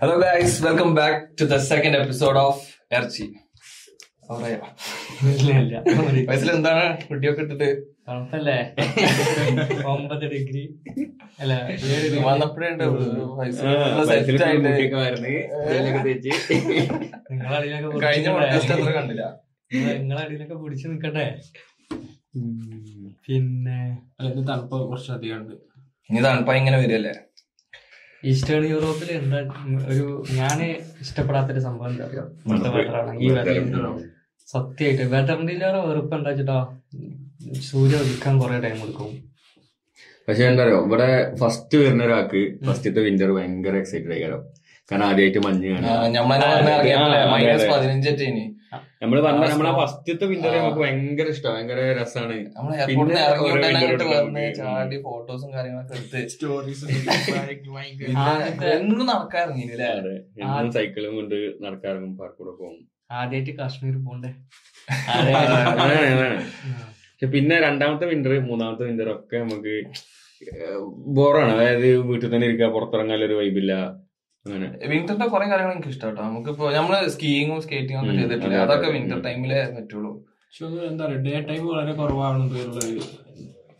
Hello guys welcome back to the second episode of എർച്ചി വയസ്സിൽ എന്താണ് കുട്ടിയൊക്കെ ഇട്ടിട്ട്? തണുപ്പല്ലേ? ഒമ്പത് ഡിഗ്രി. അല്ല വന്നപ്പോഴേണ്ട വന്നപ്പോഴേ ഉണ്ട്. സെറ്റ് ആയിട്ട്. നിങ്ങളടിയിലൊക്കെ കഴിഞ്ഞ കണ്ടില്ല. നിങ്ങളടിയിലൊക്കെ പിടിച്ചു നിക്കട്ടെ പിന്നെ അല്ലെങ്കിൽ തണുപ്പ് കുറച്ചധികം ഉണ്ട് ഇനി തണുപ്പ ഇങ്ങനെ വരികയല്ലേ? ഈസ്റ്റേൺ യൂറോപ്പിൽ എന്താ ഒരു ഞാൻ ഇഷ്ടപ്പെടാത്തൊരു സംഭവം എന്താ അറിയോ? ഇവിടുത്തെ വെതറാണ് ഈ വെതർ സത്യമായിട്ട് വെതറിന്റെ ഇല്ലാതെ വെറുപ്പ് എന്താ വെച്ചിട്ടാ? സൂര്യ ഉദിക്കാൻ കുറെ ടൈം എടുക്കും. പക്ഷെ എന്താ പറയുക ഇവിടെ ഫസ്റ്റ് വരുന്ന ഒരാൾക്ക് ഫസ്റ്റത്തെ വിന്റർ ഭയങ്കര എക്സൈറ്റഡ് ആയിക്കാരം കാരണം ആദ്യമായിട്ട് മഞ്ഞ് കാണാം നമ്മളെ പറഞ്ഞ നമ്മളെ ഫസ്റ്റത്തെ വിന്റർ നമുക്ക് ഭയങ്കര ഇഷ്ടം ഭയങ്കര രസമാണ് നമ്മൾ എയർപോർട്ടിൽ ഇറങ്ങി വന്ന് ചാടി ഫോട്ടോസും കാര്യങ്ങളൊക്കെ എടുത്ത്. സ്റ്റോറീസ് എന്നും അല്ലേ സൈക്കിളും കൊണ്ട് നടക്കാറും പാർക്കൂടെ പോകും. ആദ്യമായിട്ട് കാശ്മീർ പോണ്ടേ? പിന്നെ രണ്ടാമത്തെ വിന്റർ മൂന്നാമത്തെ വിന്റർ ഒക്കെ നമുക്ക് ബോറാണ് അതായത് വീട്ടിൽ തന്നെ ഇരിക്കുക പുറത്തിറങ്ങാൻ ഒരു വൈബില്ല വിന്ററിന്റെ കുറെ കാര്യങ്ങൾ എനിക്ക് ഇഷ്ടം കേട്ടോ നമുക്കിപ്പോ നമ്മൾ സ്കീയിങ്ങും സ്കേറ്റിംഗും ഒന്നും ചെയ്തിട്ടില്ല. അതെ, അതെ. അതൊക്കെ വിന്റർ ടൈമിലേ പറ്റുള്ളൂ. പക്ഷെ അത് എന്താ പറയുക ഡേ ടൈം വളരെ കുറവാണെന്ന്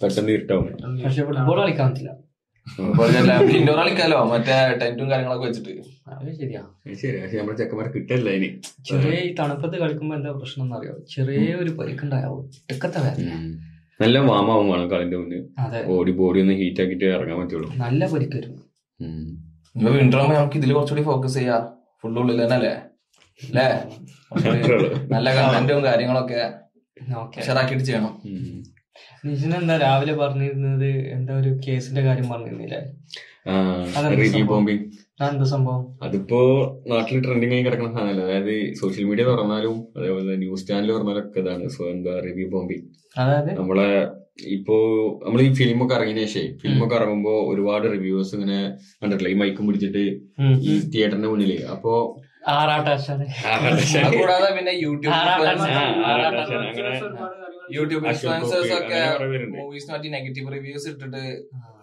പെട്ടെന്ന് ഇരുട്ടാവും. പക്ഷെ ഫുട്ബോൾ കളിക്കാൻ പറ്റില്ല. ഇൻഡോർ കളിക്കാലോ? മറ്റേ ടെന്റും കാര്യങ്ങളൊക്കെ വെച്ചിട്ട്. അത് ശരിയാ. ശരി പക്ഷെ നമ്മുടെ ചെക്കന്മാരെ കിട്ടല്ല ഇനി. ചെറിയ ഈ തണുപ്പത്ത് കളിക്കുമ്പോ എന്താ പ്രശ്നം എന്നറിയോ? ചെറിയ ഒരു വേദന. നല്ല വാമാവും വേണം കളിന്റെ മുന്നേ ഓടി ബോഡി ബോഡി ഒന്ന് ഹീറ്റ് ആക്കിട്ട് ഇറങ്ങാൻ പറ്റുള്ളൂ. നല്ല പരിക്ക് വരും. ഇപ്പൊ വിന്റർ ആകുമ്പോ നമുക്ക് ഇതിൽ കുറച്ചുകൂടി ഫോക്കസ് ചെയ്യാം. ഫുള്ള് ഉള്ളിൽ തന്നെ അല്ലേ? അല്ലേ? നല്ല കണ്ടന്റും കാര്യങ്ങളൊക്കെ ഓക്കെ. ഉഷാറാക്കിയിട്ട് ചെയ്യണം. എന്താ രാവിലെ പറഞ്ഞിരുന്നത്? എന്താ ഒരു കേസിന്റെ കാര്യം പറഞ്ഞിരുന്നില്ലേ? റിവ്യൂ സംഭവം? അതിപ്പോ നാട്ടിൽ ട്രെൻഡിങ് ആയി കിടക്കുന്ന സാധനമല്ല അതായത് സോഷ്യൽ മീഡിയ തുറന്നാലും അതേപോലെ ന്യൂസ് ചാനൽ തുറന്നാലും ഒക്കെ ഇതാണ്. സോ എന്താ റിവ്യൂ ബോംബിങ് അതായത്? നമ്മളെ ഇപ്പോ നമ്മൾ ഈ ഫിലിമൊക്കെ ഇറങ്ങിയ ശേഷം ഫിലിമൊക്കെ ഇറങ്ങുമ്പോ ഒരുപാട് റിവ്യൂസ് ഇങ്ങനെ കണ്ടിട്ടില്ല? ഈ മൈക്കും പിടിച്ചിട്ട് ഈ തിയേറ്ററിന്റെ മുന്നിൽ. അപ്പോ കൂടാതെ പിന്നെ യൂട്യൂബ് യൂട്യൂബ് ഇൻഫ്ലുവൻസേഴ്സ് ഒക്കെ കുറെ പറ്റി നെഗറ്റീവ് റിവ്യൂസ് ഇട്ടിട്ട്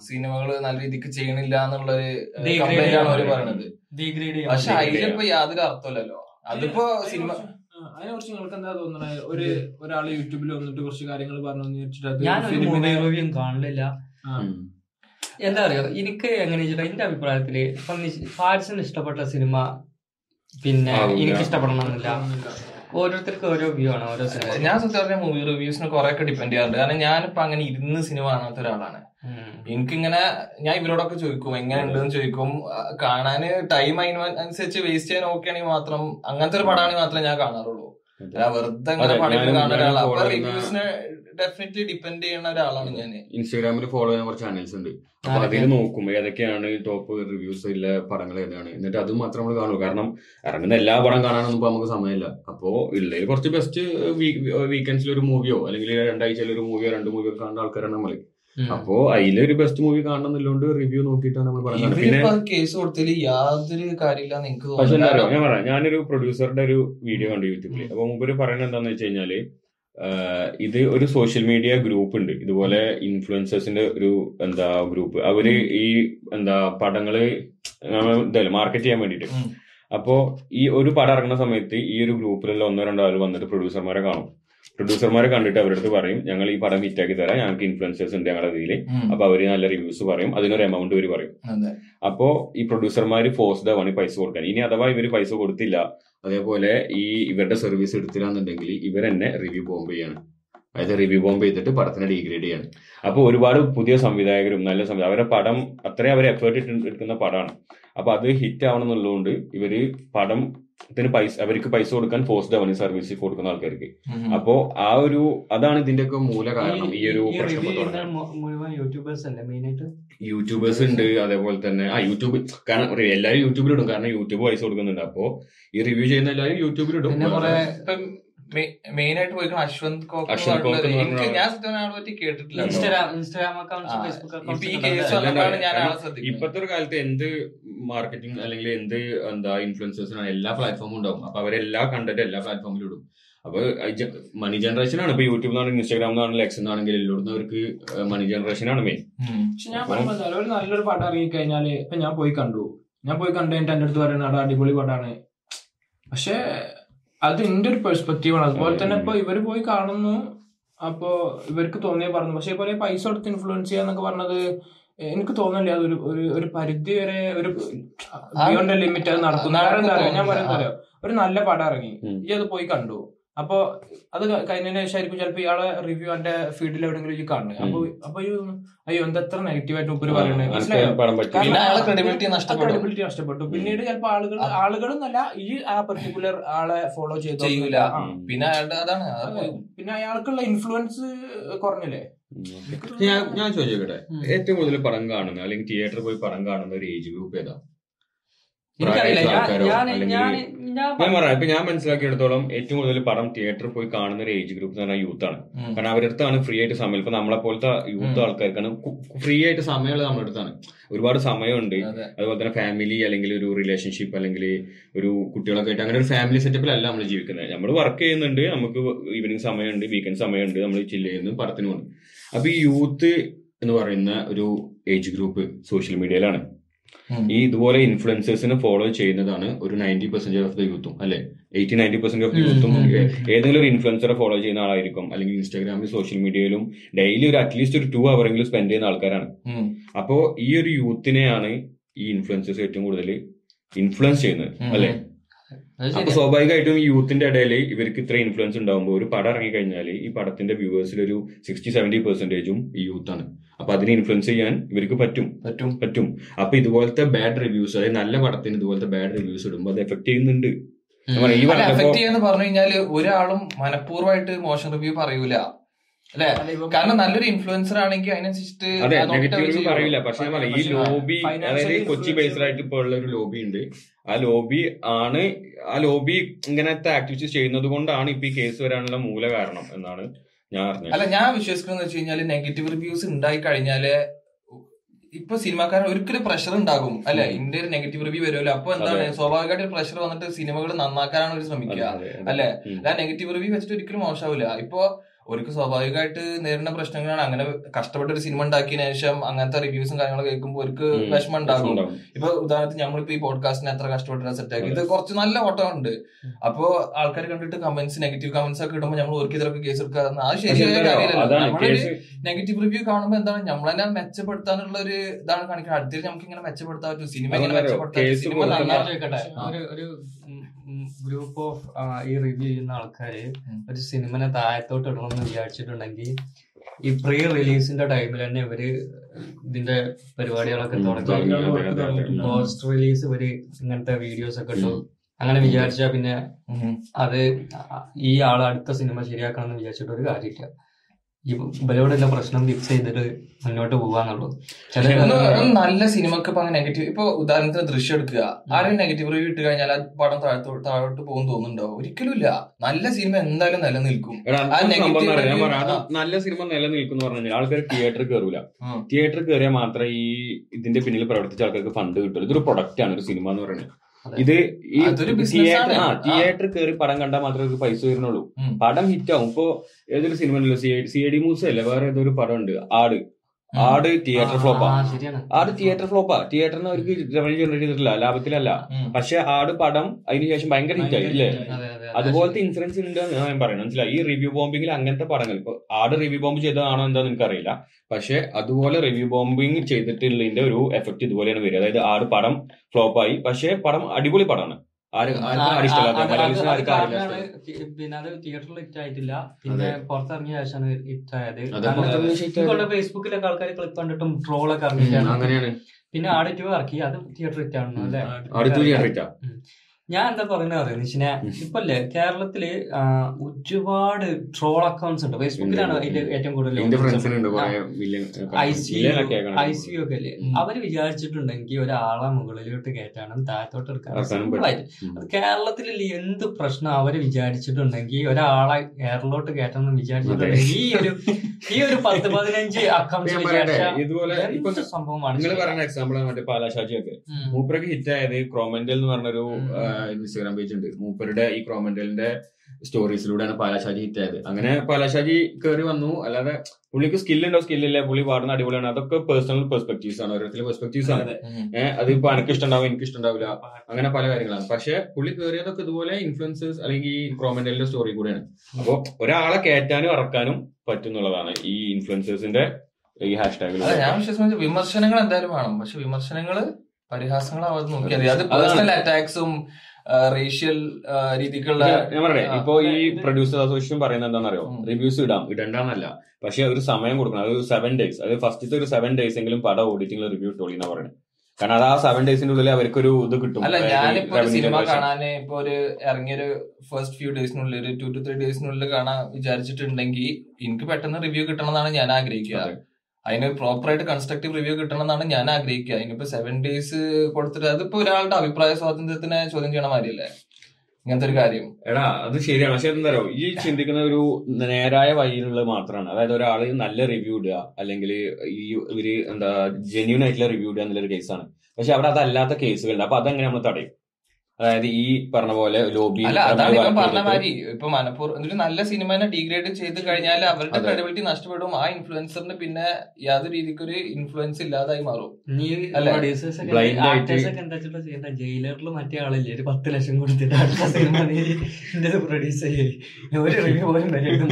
സിനിമകൾ നല്ല രീതിക്ക് ചെയ്യണില്ല എന്നുള്ളൊരു കംപ്ലൈന്റ് ആണ് അവർ പറയണത്. പക്ഷെ അതിലിപ്പോ യാതൊരു അർത്ഥമില്ലല്ലോ അതിപ്പോ സിനിമ അതിനെ കുറിച്ച് നിങ്ങൾക്ക് എന്താ തോന്നുന്നത്? ഒരു ഒരാൾ യൂട്യൂബിൽ വന്നിട്ട് കുറച്ച് കാര്യങ്ങൾ പറഞ്ഞു വെച്ചിട്ട് അത് ഞാൻ ഒരു റിവ്യൂ കാണില്ല. എന്താ അറിയോ? എനിക്ക് എങ്ങനെ വെച്ചിട്ട് എന്റെ അഭിപ്രായത്തിൽ ഫാരിസിന് ഇഷ്ടപ്പെട്ട സിനിമ പിന്നെ. എനിക്ക് ഇഷ്ടപ്പെടണമെന്നില്ല ഓരോരുത്തർക്കും ഓരോ വ്യൂ ആണ് ഓരോ സിനിമ ഞാൻ സത്യം പറഞ്ഞ മൂവി റിവ്യൂസിന് കുറെ ഒക്കെ ഡിപെൻഡ് ചെയ്യാറുണ്ട്. കാരണം ഞാനിപ്പോ അങ്ങനെ ഇരുന്ന് സിനിമ കാണാത്ത ഒരാളാണ്. എനിക്കിങ്ങനെ ഞാൻ ഇവരോടൊക്കെ ചോദിക്കും എങ്ങനെ ഉണ്ടെന്ന് ചോദിക്കും കാണാന് ടൈം അനുസരിച്ച് വേസ്റ്റ് ചെയ്യാൻ ഓക്കെ ആണെങ്കിൽ മാത്രം അങ്ങനത്തെ ഒരു പടമാണെങ്കിൽ മാത്രമേ ഞാൻ കാണാറുള്ളൂ. വെറുതെ അങ്ങനെ പടം കാണുന്ന ഒരാളാണ് അപ്പൊ റിവ്യൂസിന് ഡെഫിനറ്റ്ലി ഡിപ്പെൻഡ് ചെയ്യുന്ന ഒരാളാണ് ഞാൻ ഇൻസ്റ്റാഗ്രാമിൽ ഫോളോ ചെയ്യുന്ന കുറച്ച് ചാനൽസ് ഉണ്ട്. അപ്പൊ അതിൽ നോക്കും ഏതൊക്കെയാണ് ടോപ്പ് റിവ്യൂസ് ഇല്ല പടങ്ങൾ ഏതാണ്. എന്നിട്ട് അത് മാത്രം നമ്മൾ കാണൂ കാരണം ഇറങ്ങുന്ന എല്ലാ പടം കാണാനൊന്നും ഇപ്പൊ നമുക്ക് സമയമില്ല. അപ്പോ ഉള്ളതിൽ കുറച്ച് ബെസ്റ്റ് വീക്കെൻഡ്സിൽ ഒരു മൂവിയോ അല്ലെങ്കിൽ രണ്ടാഴ്ചയിൽ ഒരു മൂവിയോ രണ്ട് മൂവിയോ കാണുന്ന ആൾക്കാരാണ് നമ്മൾ അപ്പോ അതിലൊരു ബെസ്റ്റ് മൂവി കാണണമെന്നുള്ളതുകൊണ്ട് റിവ്യൂ നോക്കിയിട്ടാണ് നമ്മൾ പറയുന്നത് പിന്നെ കേസ് കൊടുത്തതിൽ യാതൊരു കാര്യമില്ല നിങ്ങൾക്ക് പക്ഷെ ഞാൻ പറയാം ഞാനൊരു പ്രൊഡ്യൂസറുടെ ഒരു വീഡിയോ കണ്ടു യൂട്യൂബിൽ അപ്പൊ മുമ്പ് പറയുന്നത് എന്താന്ന് വെച്ച് കഴിഞ്ഞാൽ ഇത് ഒരു സോഷ്യൽ മീഡിയ ഗ്രൂപ്പ് ഉണ്ട്. ഇതുപോലെ ഇൻഫ്ലുവൻസേഴ്സിന്റെ ഒരു എന്താ ഗ്രൂപ്പ് അവർ ഈ എന്താ പടങ്ങൾ മാർക്കറ്റ് ചെയ്യാൻ വേണ്ടിട്ട് ഉം. അപ്പോ ഈ ഒരു പടം ഇറങ്ങുന്ന സമയത്ത് ഈ ഒരു ഗ്രൂപ്പിലുള്ള ഒന്നോ രണ്ടോ ആൾ വന്നിട്ട് പ്രൊഡ്യൂസർമാരെ കാണും. പ്രൊഡ്യൂസർമാരെ കണ്ടിട്ട് അവരുടെ അടുത്ത് പറയും ഞങ്ങൾ ഈ പടം ഹിറ്റാക്കി തരാം ഞങ്ങൾക്ക് ഇൻഫ്ലുവൻസേഴ്സ് ഉണ്ട് ഞങ്ങളുടെ ഇതിൽ. അപ്പൊ അവർ നല്ല റിവ്യൂസ് പറയും അതിനൊരു എമൗണ്ട് ഇവർ പറയും. അപ്പോ ഈ പ്രൊഡ്യൂസർമാര് ഫോഴ്സ് ആവാണ് ഈ പൈസ കൊടുക്കാൻ. ഇനി അഥവാ ഇവർ പൈസ കൊടുത്തില്ല അതേപോലെ ഈ ഇവരുടെ സർവീസ് എടുത്തില്ല എന്നുണ്ടെങ്കിൽ ഇവർ തന്നെ റിവ്യൂ ബോംബ് ചെയ്യാണ്. അതായത് റിവ്യൂ ബോംബ് ചെയ്തിട്ട് പടത്തിനെ ഡീഗ്രേഡ് ചെയ്യാണ്. അപ്പൊ ഒരുപാട് പുതിയ സംവിധായകരും നല്ല സംവിധായകരും അവരുടെ പടം അത്രയും അവർ എഫേർട്ട് ഇട്ട് എടുക്കുന്ന പടമാണ് അപ്പൊ അത് ഹിറ്റ് ആവണം എന്നുള്ളതുകൊണ്ട് ഇവർ പടം ത്തിന് പൈസ അവർക്ക് പൈസ കൊടുക്കാൻ ഫോഴ്സ്ഡ് ആവാണ് ഈ സർവീസ് കൊടുക്കുന്ന ആൾക്കാർക്ക്. അപ്പോ ആ ഒരു അതാണ് ഇതിന്റെ ഒക്കെ മൂല കാരണം ഈ ഒരു യൂട്യൂബേഴ്സ് അല്ലേ മെയിൻ ആയിട്ട്? യൂട്യൂബേഴ്സ് ഉണ്ട് അതേപോലെ തന്നെ. ആ യൂട്യൂബ് കാരണം എല്ലാവരും യൂട്യൂബിലിടും കാരണം യൂട്യൂബ് പൈസ കൊടുക്കുന്നുണ്ട്. അപ്പോ ഈ റിവ്യൂ ചെയ്യുന്ന എല്ലാവരും യൂട്യൂബിൽ മെയിൻ ആയിട്ട് പോയിക്കണം അശ്വന്ത് കോക്ക് എനിക്ക് ഞാൻ സത്യം ആളെ പറ്റി കേട്ടിട്ടില്ല ഇൻസ്റ്റാഗ്രാം അക്കൗണ്ട്സ് ഫേസ്ബുക്ക് അക്കൗണ്ട്സ് ഇപ്പത്തെ ഒരു കാലത്ത് എന്ത് മാർക്കറ്റിംഗ് അല്ലെങ്കിൽ എന്ത് എന്താ ഇൻഫ്ലുവൻസേഴ്സിനാണ് എല്ലാ പ്ലാറ്റ്ഫോമും ഉണ്ടാവും. അപ്പൊ അവരെല്ലാ കണ്ടന്റ് എല്ലാ പ്ലാറ്റ്ഫോമിലും ഇടും. അപ്പൊ മണി ജനറേഷൻ ആണ്. ഇപ്പൊ യൂട്യൂബ് നിന്നാണെങ്കിൽ ഇൻസ്റ്റാഗ്രാം ആണെങ്കിലും എക്സ് ആണെങ്കിലും എല്ലായിടത്തും അവർക്ക് മണി ജനറേഷൻ ആണ് മെയിൻ പക്ഷെ ഞാൻ പറയുമ്പോൾ ഒരു നല്ലൊരു പടം ഇറങ്ങി കഴിഞ്ഞാൽ ഇപ്പൊ ഞാൻ പോയി കണ്ടു. ഞാൻ പോയി കണ്ടു കഴിഞ്ഞിട്ട് എന്റെ അടുത്ത് പറയുന്നത് അടിപൊളി പടമാണ് പക്ഷെ അത് എന്റെ ഒരു പെർസ്പെക്റ്റീവ് ആണ്. അതുപോലെ തന്നെ ഇപ്പൊ ഇവർ പോയി കാണുന്നു. അപ്പോ ഇവർക്ക് തോന്നിയ പറഞ്ഞു. പക്ഷെ ഇപ്പൊ പൈസ കൊടുത്ത് ഇൻഫ്ലുവൻസ് ചെയ്യാന്നൊക്കെ പറഞ്ഞത് എനിക്ക് തോന്നുന്നില്ല. അതൊരു ഒരു ഒരു പരിധി വരെ ഒരു ബിയോണ്ട് ലിമിറ്റ് അത് നടക്കും ഞാൻ പറയുന്നത് ഒരു നല്ല പടം ഇറങ്ങി. ഇനി അത് പോയി കണ്ടു? അപ്പൊ അത് കഴിഞ്ഞതിനു ശേഷമായിരിക്കും ചിലപ്പോ ഇയാളെ റിവ്യൂ എന്റെ ഫീൽഡിൽ എവിടെയെങ്കിലും കാണുന്നത് അപ്പൊ അപ്പൊ അയ്യോ എന്താ എത്ര നെഗറ്റീവ് ആയിട്ട് ഉപ്പര് പറയുന്നത് ക്രെഡിബിലിറ്റി നഷ്ടപ്പെട്ടു. പിന്നീട് ചിലപ്പോ ആളുകൾ ആളുകളെന്നല്ല ഈ ആ പെർട്ടിക്കുലർ ആളെ ഫോളോ ചെയ്തു ചെയ്യൂല. പിന്നെ അയാളുടെ അതാണ്. പിന്നെ അയാൾക്കുള്ള ഇൻഫ്ലുവൻസ് കുറഞ്ഞില്ലേ? ഞാൻ ഞാൻ ചോദിച്ചോട്ടെ ഏറ്റവും കൂടുതൽ പടം കാണുന്ന അല്ലെങ്കിൽ തിയേറ്ററിൽ പോയി പടം കാണുന്ന ഒരു ഏജ് ഗ്രൂപ്പ് ഏതാ? എനിക്കറിയില്ല ഞാൻ പറയാം. ഇപ്പൊ ഞാൻ മനസ്സിലാക്കിയെടുത്തോളം ഏറ്റവും കൂടുതൽ പടം തിയേറ്ററിൽ പോയി കാണുന്ന ഒരു ഏജ് ഗ്രൂപ്പ് എന്ന് പറഞ്ഞാൽ യൂത്ത് ആണ്. കാരണം അവരുടെ അടുത്താണ് ഫ്രീ ആയിട്ട് സമയം. ഇപ്പൊ നമ്മളെ പോലത്തെ യൂത്ത്. ആൾക്കാർക്കാണ് ഫ്രീ ആയിട്ട് സമയമുള്ളത് നമ്മുടെ അടുത്താണ്. ഒരുപാട് സമയമുണ്ട്. അതുപോലെ തന്നെ ഫാമിലി അല്ലെങ്കിൽ ഒരു റിലേഷൻഷിപ്പ് അല്ലെങ്കിൽ ഒരു കുട്ടികളൊക്കെ ആയിട്ട് അങ്ങനെ ഒരു ഫാമിലി സെറ്റപ്പിലല്ല നമ്മൾ ജീവിക്കുന്നത്. നമ്മൾ വർക്ക് ചെയ്യുന്നുണ്ട്. നമുക്ക് ഈവനിങ് സമയമുണ്ട് വീക്കെൻഡ് സമയമുണ്ട്. നമ്മൾ ചില്ല് ചെയ്യുന്നു പടത്തിന് പോകുന്നു. അപ്പൊ ഈ യൂത്ത് എന്ന് പറയുന്ന ഒരു ഏജ് ഗ്രൂപ്പ് സോഷ്യൽ മീഡിയയിലാണ്. ഈ ഇതുപോലെ ഇൻഫ്ലുവൻസേഴ്സിനെ ഫോളോ ചെയ്യുന്നതാണ് ഒരു നയന്റി പെർസെന്റേജ് ഓഫ് ദ യൂത്തും അല്ലെ eighty ninety percent of the യൂത്തും. ഏതെങ്കിലും ഒരു ഇൻഫ്ലുവൻസറെ ഫോളോ ചെയ്യുന്ന ആളായിരിക്കും അല്ലെങ്കിൽ ഇൻസ്റ്റാഗ്രാമിലും സോഷ്യൽ മീഡിയയിലും ഡെയിലി ഒരു അറ്റ്ലീസ്റ്റ് ഒരു ടു അവറെങ്കിലും സ്പെൻഡ് ചെയ്യുന്ന ആൾക്കാരാണ്. അപ്പോ ഈ ഒരു യൂത്തിനെയാണ് ഈ ഇൻഫ്ലുവൻസേഴ്സ് ഏറ്റവും കൂടുതൽ ഇൻഫ്ലുവൻസ് ചെയ്യുന്നത്. അല്ലെ അപ്പൊ. സ്വാഭാവികമായിട്ടും ഈ യൂത്തിന്റെ ഇടയിൽ ഇവർക്ക് ഇത്ര ഇൻഫ്ലുവൻസ് ഉണ്ടാകുമ്പോൾ ഒരു പടം ഇറങ്ങി കഴിഞ്ഞാൽ ഈ പടത്തിന്റെ വ്യൂവേഴ്സിൽ ഒരു സിക്സ്റ്റി സെവന്റി പെർസെന്റേജും ഈ യൂത്താണ് അപ്പൊ അതിനെ ഇൻഫ്ലുവൻസ് ചെയ്യാൻ ഇവർക്ക് പറ്റും. പറ്റും. പറ്റും. അപ്പൊ ഇതുപോലത്തെ ബാഡ് റിവ്യൂസ് അതായത് നല്ല പടത്തിന് ഇതുപോലത്തെ ബാഡ് റിവ്യൂസ് ഇടുമ്പോൾ അത് എഫക്ട് ചെയ്യുന്നുണ്ട്. എഫക്ട് ചെയ്യാന്ന് പറഞ്ഞു കഴിഞ്ഞാൽ ഒരാളും മനഃപൂർവമായിട്ട് മോശം റിവ്യൂ പറയൂല. അല്ലെ? കാരണം നല്ലൊരു ഇൻഫ്ലുവൻസർ ആണെങ്കിൽ അതിനനുസരിച്ചിട്ട്. പറയില്ല. പക്ഷെ ഈ ലോബി അതായത് കൊച്ചി ബേസ്ഡ് ആയിട്ട് ഇപ്പോൾ ഉള്ള ഒരു ലോബി ഉണ്ട്. ആ ലോബി ആണ് ആ ലോബി ഇങ്ങനത്തെ ആക്ടിവിറ്റീസ് ചെയ്യുന്നത് കൊണ്ടാണ് ഇപ്പൊ ഈ കേസ് വരാനുള്ള മൂല കാരണം എന്നാണ് ഞാൻ അറിഞ്ഞത്. അല്ല ഞാൻ വിശ്വസിക്കുന്നത് വെച്ച് കഴിഞ്ഞാൽ നെഗറ്റീവ് റിവ്യൂസ് ഉണ്ടായി കഴിഞ്ഞാൽ ഇപ്പൊ സിനിമാക്കാരൻ ഒരിക്കലും പ്രഷർ ഉണ്ടാകും അല്ലെ? ഇന്ത്യ ഒരു നെഗറ്റീവ് റിവ്യൂ വരുമല്ലോ. അപ്പൊ എന്താണ്. സ്വാഭാവികമായിട്ട് പ്രഷർ വന്നിട്ട് സിനിമകൾ നന്നാക്കാനാണ് അവർ ശ്രമിക്കുക. അല്ലെ? ആ നെഗറ്റീവ് റിവ്യൂ വെച്ചിട്ട് ഒരിക്കലും മോശമാവില്ല. ഇപ്പൊ അവർക്ക് സ്വാഭാവികമായിട്ട് നേരിടുന്ന പ്രശ്നങ്ങളാണ്. അങ്ങനെ കഷ്ടപ്പെട്ട ഒരു സിനിമ ഉണ്ടാക്കിയതിനു ശേഷം അങ്ങനത്തെ റിവ്യൂസും കാര്യങ്ങളും കേൾക്കുമ്പോൾ അവർക്ക്. വിഷമം ഉണ്ടാകും. ഇപ്പൊ ഉദാഹരണത്തിന് നമ്മളിപ്പോ ഈ പോഡ്കാസ്റ്റിന് എത്ര കഷ്ടപ്പെട്ട് സെറ്റ് ആക്കി ഇത് കുറച്ച് നല്ല ഓട്ടം ഉണ്ട് അപ്പോ ആൾക്കാർ കണ്ടിട്ട് കമന്റ്സ് നെഗറ്റീവ് കമന്റ്സ് ഒക്കെ ഇടുമ്പോൾ നമ്മൾ ഓർക്കിതൊക്കെ കേസ് എടുക്കുക അത് ശരിയായ കാര്യമല്ല നമ്മളൊരു നെഗറ്റീവ് റിവ്യൂ കാണുമ്പോൾ എന്താണ്? നമ്മൾ തന്നെ മെച്ചപ്പെടുത്താനുള്ള ഒരു ഇതാണ് കാണിക്കുന്നത്. അടുത്തേക്ക് നമുക്ക് ഇങ്ങനെ മെച്ചപ്പെടുത്താൻ പറ്റും. സിനിമ ഇങ്ങനെ മെച്ചപ്പെടുത്താൻ സിനിമ നന്നായിട്ട് നന്നാ- ഒരു ഒരു ഗ്രൂപ്പ് ഓഫ് ഈ റിവ്യൂ ചെയ്യുന്ന ആൾക്കാര് ഒരു സിനിമനെ താഴത്തോട്ട് ഇടണമെന്ന് വിചാരിച്ചിട്ടുണ്ടെങ്കിൽ ഈ പ്രീ റിലീസിന്റെ ടൈമിൽ തന്നെ ഇവർ ഇതിന്റെ പരിപാടികളൊക്കെ തുടങ്ങി. പോസ്റ്റ് റിലീസ് ഇവർ ഇങ്ങനത്തെ വീഡിയോസ് ഒക്കെ ഇട്ടു. അങ്ങനെ വിചാരിച്ചാ പിന്നെ അത് ഈ ആൾ അടുത്ത സിനിമ ശരിയാക്കണം എന്ന് വിചാരിച്ചിട്ട് ഒരു കാര്യമില്ല. ഇവരോടുള്ള പ്രശ്നം ഫിക്സ് ചെയ്തിട്ട് മുന്നോട്ട് പോവാന്നുള്ളൂ. ചില ഒന്ന് ഒന്ന് നല്ല സിനിമക്ക് ഇപ്പൊ അങ്ങനെ നെഗറ്റീവ് ഇപ്പൊ ഉദാഹരണത്തിന് ദൃശ്യം എടുക്കുക. ആരെയും നെഗറ്റീവ് റിവ്യൂ ഇട്ട് കഴിഞ്ഞാൽ ആ പടം താഴത്തോട്ട് താഴോട്ട് പോകും തോന്നുന്നുണ്ടോ? ഒരിക്കലും ഇല്ല. നല്ല സിനിമ എന്തായാലും നിലനിൽക്കും. നല്ല സിനിമ നിലനിൽക്കും എന്ന് പറഞ്ഞാൽ ആൾക്കാർ തിയേറ്ററിൽ കയറൂല. തിയേറ്ററിൽ കയറിയാൽ മാത്രമേ ഈ ഇതിന്റെ പിന്നിൽ പ്രവർത്തിച്ച ആൾക്കാർക്ക് ഫണ്ട് കിട്ടുള്ളൂ. ഇതൊരു പ്രൊഡക്റ്റ് ആണ് ഒരു സിനിമ എന്ന് പറയുന്നത്. ഇത് ഈ തിയേറ്റർ ആണ്. ആ തിയേറ്റർ കയറി പടം കണ്ടാൽ മാത്രമേ ഒരു പൈസ വരുന്നുള്ളൂ. പടം ഹിറ്റ് ആവും. ഇപ്പൊ ഏതൊരു സിനിമ ഉണ്ടല്ലോ? സി ഐ ഡി മൂസ അല്ലേ? വേറെ ഏതൊരു പടം ഉണ്ട് ആട്. ആട് തിയേറ്റർ ഫ്ലോപ്പാ ആ, ശരിയാണ്. ആട് തിയേറ്റർ ഫ്ലോപ്പാ തിയേറ്ററിന് അവർക്ക് റവന്യൂ ജനറേറ്റ് ചെയ്തിട്ടില്ല. ലാഭത്തിലല്ല. പക്ഷെ ആട് പടം അതിനുശേഷം ഭയങ്കര ഹിറ്റായി ഇല്ലേ? അതുപോലത്തെ ഇൻഫ്ലുവൻസ് ഉണ്ട് എന്ന് ഞാൻ പറയുന്നത് മനസ്സിലായി? ഈ റിവ്യൂ ബോംബിങ്ങിൽ അങ്ങനത്തെ പടങ്ങൾ. ഇപ്പൊ ആട് റിവ്യൂ ബോംബ് ചെയ്തതാണോ എന്താ നിനക്ക് അറിയില്ല പക്ഷെ അതുപോലെ റിവ്യൂ ബോംബിങ് ചെയ്തിട്ടുള്ളതിന്റെ ഒരു എഫക്ട് ഇതുപോലെയാണ് വരിക. അതായത് ആട് പടം ഫ്ലോപ്പ് ആയി. പക്ഷെ പടം അടിപൊളി പടമാണ്. പിന്നെ അത് തിയേറ്ററിൽ ഹിറ്റ് ആയിട്ടില്ല. പിന്നെ. പുറത്തിറങ്ങിയ ശേഷമാണ് ഹിറ്റ് ആയത്. ഫേസ്ബുക്കിലൊക്കെ ആൾക്കാർ ക്ലിപ്പ് കണ്ടിട്ടും ട്രോളൊക്കെ ഇറങ്ങിയിട്ടാണ്. അങ്ങനെയാണ്. പിന്നെ ആട് ടു ഇറക്കി. അത് തിയേറ്റർ ഹിറ്റ് ആണോ അല്ലേ? ഞാൻ എന്താ പറയുന്നത് അറിയാം നിഷിനെ? ഇപ്പല്ലേ കേരളത്തിൽ ഒരുപാട് ട്രോൾ അക്കൗണ്ട്സ് ഉണ്ട്. ഫേസ്ബുക്കിലാണ് അതിന്റെ ഏറ്റവും കൂടുതൽ ഐ സി യു. ഒക്കെ അല്ലേ? അവർ വിചാരിച്ചിട്ടുണ്ടെങ്കിൽ ഒരാളെ മുകളിലോട്ട് കയറ്റാനും താഴത്തോട്ട് എടുക്കാനും കേരളത്തിൽ അത് എന്ത് പ്രശ്നം അവർ വിചാരിച്ചിട്ടുണ്ടെങ്കിൽ ഒരാളെ എയറിലോട്ട് കയറ്റണം എന്ന് വിചാരിച്ചിട്ടുണ്ടെങ്കിൽ ഈ ഒരു ഈ ഒരു പത്ത് പതിനഞ്ച് അക്കൗണ്ട്സ് ഇതുപോലെ സംഭവമാണ് നിങ്ങൾ പറയുന്ന എക്സാമ്പിൾ മറ്റേ പാലാശാജി ഒക്കെ മൂപ്പരൊക്കെ ഹിറ്റ് ആയത് ക്രോമന്റൽ എന്ന് പറഞ്ഞൊരു. ഇൻസ്റ്റാഗ്രാം പേജ് ഉണ്ട്. മൂപ്പരുടെ ഈ ക്രോമന്റലിന്റെ സ്റ്റോറീസിലൂടെയാണ് പാലാശാജി ഹിറ്റ് ആയത്. അങ്ങനെ പാലാശാജി കയറി വന്നു. അല്ലാതെ പുള്ളിക്ക് സ്കില്ലുണ്ടോ സ്കില്ലില്ല പുള്ളി പാടുന്ന അടിപൊളിയാണ്. അതൊക്കെ പേഴ്സണൽ പെർസ്പെക്ടീവ്സ് ആണ്. ഓരോരുത്തരുടെ പെർസ്പെക്ടീവ്സ് ആണ്. അത് ഇപ്പൊ എനിക്ക് ഇഷ്ടമുണ്ടാവും എനിക്ക് ഇഷ്ടമുണ്ടാവില്ല അങ്ങനെ പല കാര്യങ്ങളാണ്. പക്ഷെ പുള്ളി കയറിയതൊക്കെ ഇതുപോലെ ഇൻഫ്ലുവൻസേഴ്സ് അല്ലെങ്കിൽ ഈ ക്രോമന്റലിന്റെ സ്റ്റോറി കൂടെയാണ്. അപ്പൊ ഒരാളെ കയറ്റാനും ഇറക്കാനും പറ്റുന്നുള്ളതാണ് ഈ ഇൻഫ്ലുവൻസേഴ്സിന്റെ ഈ ഹാഷ്ടാഗിൽ അല്ല ഞാൻ വിശ്വസിച്ച വിമർശനങ്ങൾ എന്തായാലും വേണം. പക്ഷെ വിമർശനങ്ങൾ പരിഹാസങ്ങളാവാതെ നോക്കിയാൽ അത് പേഴ്സണൽ അറ്റാക്സും റേഷ്യൽ രീതിക്കുള്ള ഞാൻ പറയാം ഇപ്പൊ ഈ പ്രൊഡ്യൂസർ അസോസിയേഷൻ പറയുന്നത് എന്താണെന്നറിയോ. റിവ്യൂസ് ഇടാം ഇടണ്ടെന്നല്ല. പക്ഷെ ഒരു സമയം കൊടുക്കണം അത് സെവൻ ഡേയ്സ് അത് ഫസ്റ്റത്തെ ഒരു സെവൻ ഡേയ്സ് എങ്കിലും പട ഓഡിറ്റിംഗിൽ റിവ്യൂ ഇട്ടോളി എന്നാ പറയുന്നത് കാരണം അത് ആ സെവൻ ഡേയ്സിന്റെ ഉള്ളിൽ അവർക്കൊരു ഇത് കിട്ടും അല്ല അതായത് ഞാനിപ്പോ സിനിമ കാണാൻ ഇപ്പൊ ഒരു ഇറങ്ങിയൊരു ഫസ്റ്റ് ഫ്യൂ ഡേയ്സിനുള്ളിൽ ഒരു ടു ടു ത്രീ ഡേയ്സിനുള്ളിൽ കാണാൻ വിചാരിച്ചിട്ടുണ്ടെങ്കിൽ എനിക്ക് പെട്ടെന്ന് റിവ്യൂ കിട്ടണമെന്നാണ് ഞാൻ ആഗ്രഹിക്കുക. അതിന് പ്രോപ്പർ ആയിട്ട് കൺസ്ട്രക്റ്റീവ് റിവ്യൂ കിട്ടണം എന്നാണ് ഞാൻ ആഗ്രഹിക്കുക. ഇനിയിപ്പോ സെവൻ ഡേയ്സ് കൊടുത്തിട്ട് അതിപ്പോ ഒരാളുടെ അഭിപ്രായ സ്വാതന്ത്ര്യത്തിനെ ചോദ്യം ചെയ്യണ മാതിരിയല്ലേ? ഇങ്ങനത്തെ ഒരു കാര്യം. എടാ അത് ശരിയാണ്. പക്ഷെ എന്താ പറയുക ഈ ചിന്തിക്കുന്ന ഒരു നേരായ വഴിയിലുള്ളത് മാത്രമാണ്. അതായത് ഒരാൾ നല്ല റിവ്യൂ ഇടുക അല്ലെങ്കിൽ ഈ ഇവർ എന്താ ജെന്യൂൻ ആയിട്ടുള്ള റിവ്യൂ ഇടുക എന്നുള്ളൊരു കേസാണ് പക്ഷെ അവിടെ അതല്ലാത്ത കേസുകളുണ്ട് അപ്പൊ അതെങ്ങനെ നമ്മൾ തടയും? അതായത് ഈ പറഞ്ഞ പോലെ ലോബി അല്ല അതാണ് ഇപ്പം പറഞ്ഞ മാതിരി. ഇപ്പൊ മനഃപൂർവം ഒരു നല്ല സിനിമനെ ഡീഗ്രേഡ് ചെയ്ത് കഴിഞ്ഞാൽ അവരുടെ ക്രെഡിബിലിറ്റി നഷ്ടപ്പെടും. ആ ഇൻഫ്ലുവൻസറിന് പിന്നെ യാതൊരു രീതിക്കൊരു ഇൻഫ്ലുവൻസ് ഇല്ലാതായി മാറും. നീ അല്ല, പ്രൊഡ്യൂസേഴ്സ് ആയിട്ട് എന്താ വെച്ചിട്ട് ചെയ്യണ്ട? ജയിലറിൽ മറ്റേ ആളില്ലേ? ഒരു പത്ത് ലക്ഷം കൊടുത്തിട്ട് അടുത്ത സിനിമ നീ പ്രൊഡ്യൂസ് ചെയ്യേ. ഒരു റിവ്യൂ പോലും വരരുത്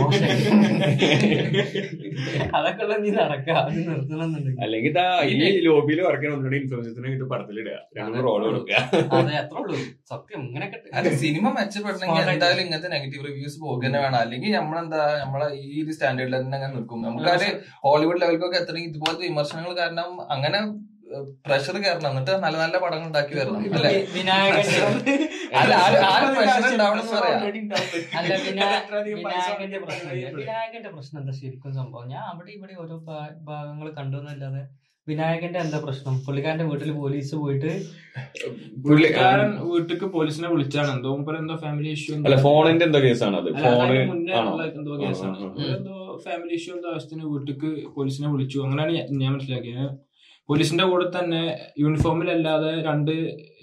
അതൊക്കെ ഉള്ള നീ നടക്കുക അത് നിർത്തണമെന്നുണ്ടെങ്കിൽ അല്ലെങ്കിൽ ഈ ലോബിയിൽ വർക്ക് ഒന്നുകൂടി ഇൻഫ്ലുവൻസിനെ പടത്തിലിടുക. രണ്ട് റോൾ കൊടുക്കുക. അതെ അത്രേ ഉള്ളൂ. സത്യം ഇങ്ങനെയൊക്കെ സിനിമ മെച്ചപ്പെടണമെങ്കിൽ. എന്തായാലും ഇങ്ങനത്തെ നെഗറ്റീവ് റിവ്യൂസ് പോകുക തന്നെ വേണം. അല്ലെങ്കിൽ നമ്മളെന്താ നമ്മളെ ഈ ഒരു സ്റ്റാൻഡേർഡിൽ തന്നെ അങ്ങനെ നിൽക്കും. നമുക്കത് ഹോളിവുഡ് ലെവലിലൊക്കെ എത്തണമെങ്കിൽ ഇതുപോലത്തെ വിമർശനങ്ങൾ കാരണം അങ്ങനെ പ്രഷർ കയറണം. എന്നിട്ട് നല്ല നല്ല പടങ്ങൾ ഉണ്ടാക്കി വരണം. അല്ലെ? വിനായകന്റെ പ്രശ്നം എന്താ ശരിക്കും സംഭവം? ഞാൻ അവിടെ ഇവിടെ ഓരോ ഭാഗങ്ങൾ കണ്ടുവന്നല്ലാതെ വിനായകന്റെ എന്താ പ്രശ്നം? പുള്ളിക്കാരന്റെ വീട്ടിൽ പോലീസ് പോയിട്ട് പുള്ളിക്കാരൻ വീട്ടിക്ക് പോലീസിനെ വിളിച്ചാണ്. എന്തോ എന്തോ ഫാമിലി ഇഷ്യൂ അല്ല ഫോണിന്റെ എന്തോ കേസാണ് അത്. ഫോണ് മുന്നേ എന്തോ കേസാണ്. എന്തോ ഫാമിലി ഇഷ്യൂ എന്തോ ആവശ്യത്തിന് വീട്ടിക്ക് പോലീസിനെ വിളിച്ചു. അങ്ങനെയാണ് ഞാൻ- മനസ്സിലാക്കിയത്. പോലീസിന്റെ കൂടെ തന്നെ യൂണിഫോമിലല്ലാതെ രണ്ട്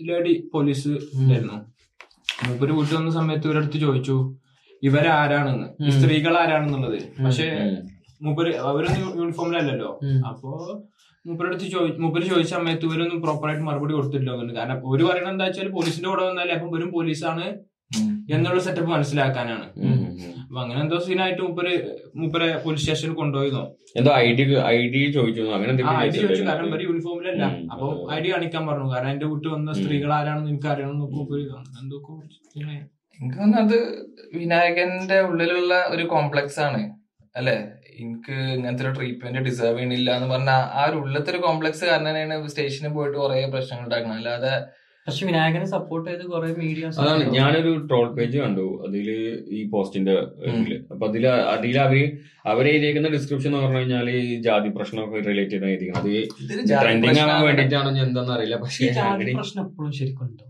ലേഡി പോലീസ് ഉണ്ടായിരുന്നു. മൂപ്പര് വീട്ടിൽ വന്ന സമയത്ത് ഇവരടുത്ത് ചോദിച്ചു ഇവരാരാണെന്ന്. സ്ത്രീകൾ ആരാണെന്നുള്ളത് പക്ഷെ മൂപ്പര് അവരൊന്നും യൂണിഫോമിലല്ലല്ലോ. അപ്പോ മൂപ്പരടുത്ത് ചോദി മൂപ്പര് ചോദിച്ച സമയത്ത് ഇവരൊന്നും പ്രോപ്പറായിട്ട് മറുപടി കൊടുത്തില്ല തോന്നുന്നു കാരണം ഒരു പറയണത് എന്താ വെച്ചാൽ പോലീസിന്റെ കൂടെ വന്നാലേ അപ്പം വരും പോലീസാണ് എന്നുള്ള സെറ്റപ്പ് മനസ്സിലാക്കാനാണ്. അപ്പൊ അങ്ങനെ എന്തോ സീനായിട്ട് മൂപ്പര് മൂപ്പരെ പോലീസ് സ്റ്റേഷനിൽ കൊണ്ടുപോയിരുന്നോ എന്തോ ഐ ഡി ഐ ഡി ചോദിച്ചു അങ്ങനെ ഐ ഡി ചോദിച്ചു. കാരണം ഇവർ യൂണിഫോമിലല്ല. അപ്പൊ ഐ ഡി കാണിക്കാൻ പറഞ്ഞു. കാരണം എന്റെ വീട്ടിൽ വന്ന സ്ത്രീകൾ ആരാണെന്ന് എനിക്ക് അറിയണം നോക്കും മൂപ്പര് എന്തൊക്കെ. അത് വിനായകന്റെ ഉള്ളിലുള്ള ഒരു കോംപ്ലക്സ് ആണ്. അല്ലെ? എനിക്ക് ഇങ്ങനത്തെ ഒരു ട്രീറ്റ്മെന്റ് ഡിസേർവ് ചെയ്യണില്ല എന്ന് പറഞ്ഞാൽ ആ ഒരു ഉള്ളത്തെ ഒരു കോംപ്ലക്സ് കാരണം തന്നെയാണ് സ്റ്റേഷനിൽ പോയിട്ട് കുറെ പ്രശ്നങ്ങൾ ഉണ്ടാക്കുന്നത് അല്ലാതെ പക്ഷെ വിനായകനെ സപ്പോർട്ട് ചെയ്ത് കുറെ മീഡിയ അതാണ്. ഞാനൊരു ട്രോൾ പേജ് കണ്ടു. അതിൽ ഈ പോസ്റ്റിന്റെ അപ്പൊ അതിൽ അതിൽ അവർ അവരെ എഴുതിയേക്കുന്ന ഡിസ്ക്രിപ്ഷൻ എന്ന് പറഞ്ഞു കഴിഞ്ഞാൽ ഈ ജാതി പ്രശ്നമൊക്കെ റിലേറ്റഡ് ആയിരിക്കും അത് ട്രെൻഡിങ് ആവാൻ വേണ്ടിട്ടാണെന്ന് എന്താണെന്ന് അറിയില്ല. പക്ഷേ ജാതി പ്രശ്നം എപ്പോഴും ശരിക്കും ഉണ്ടോ?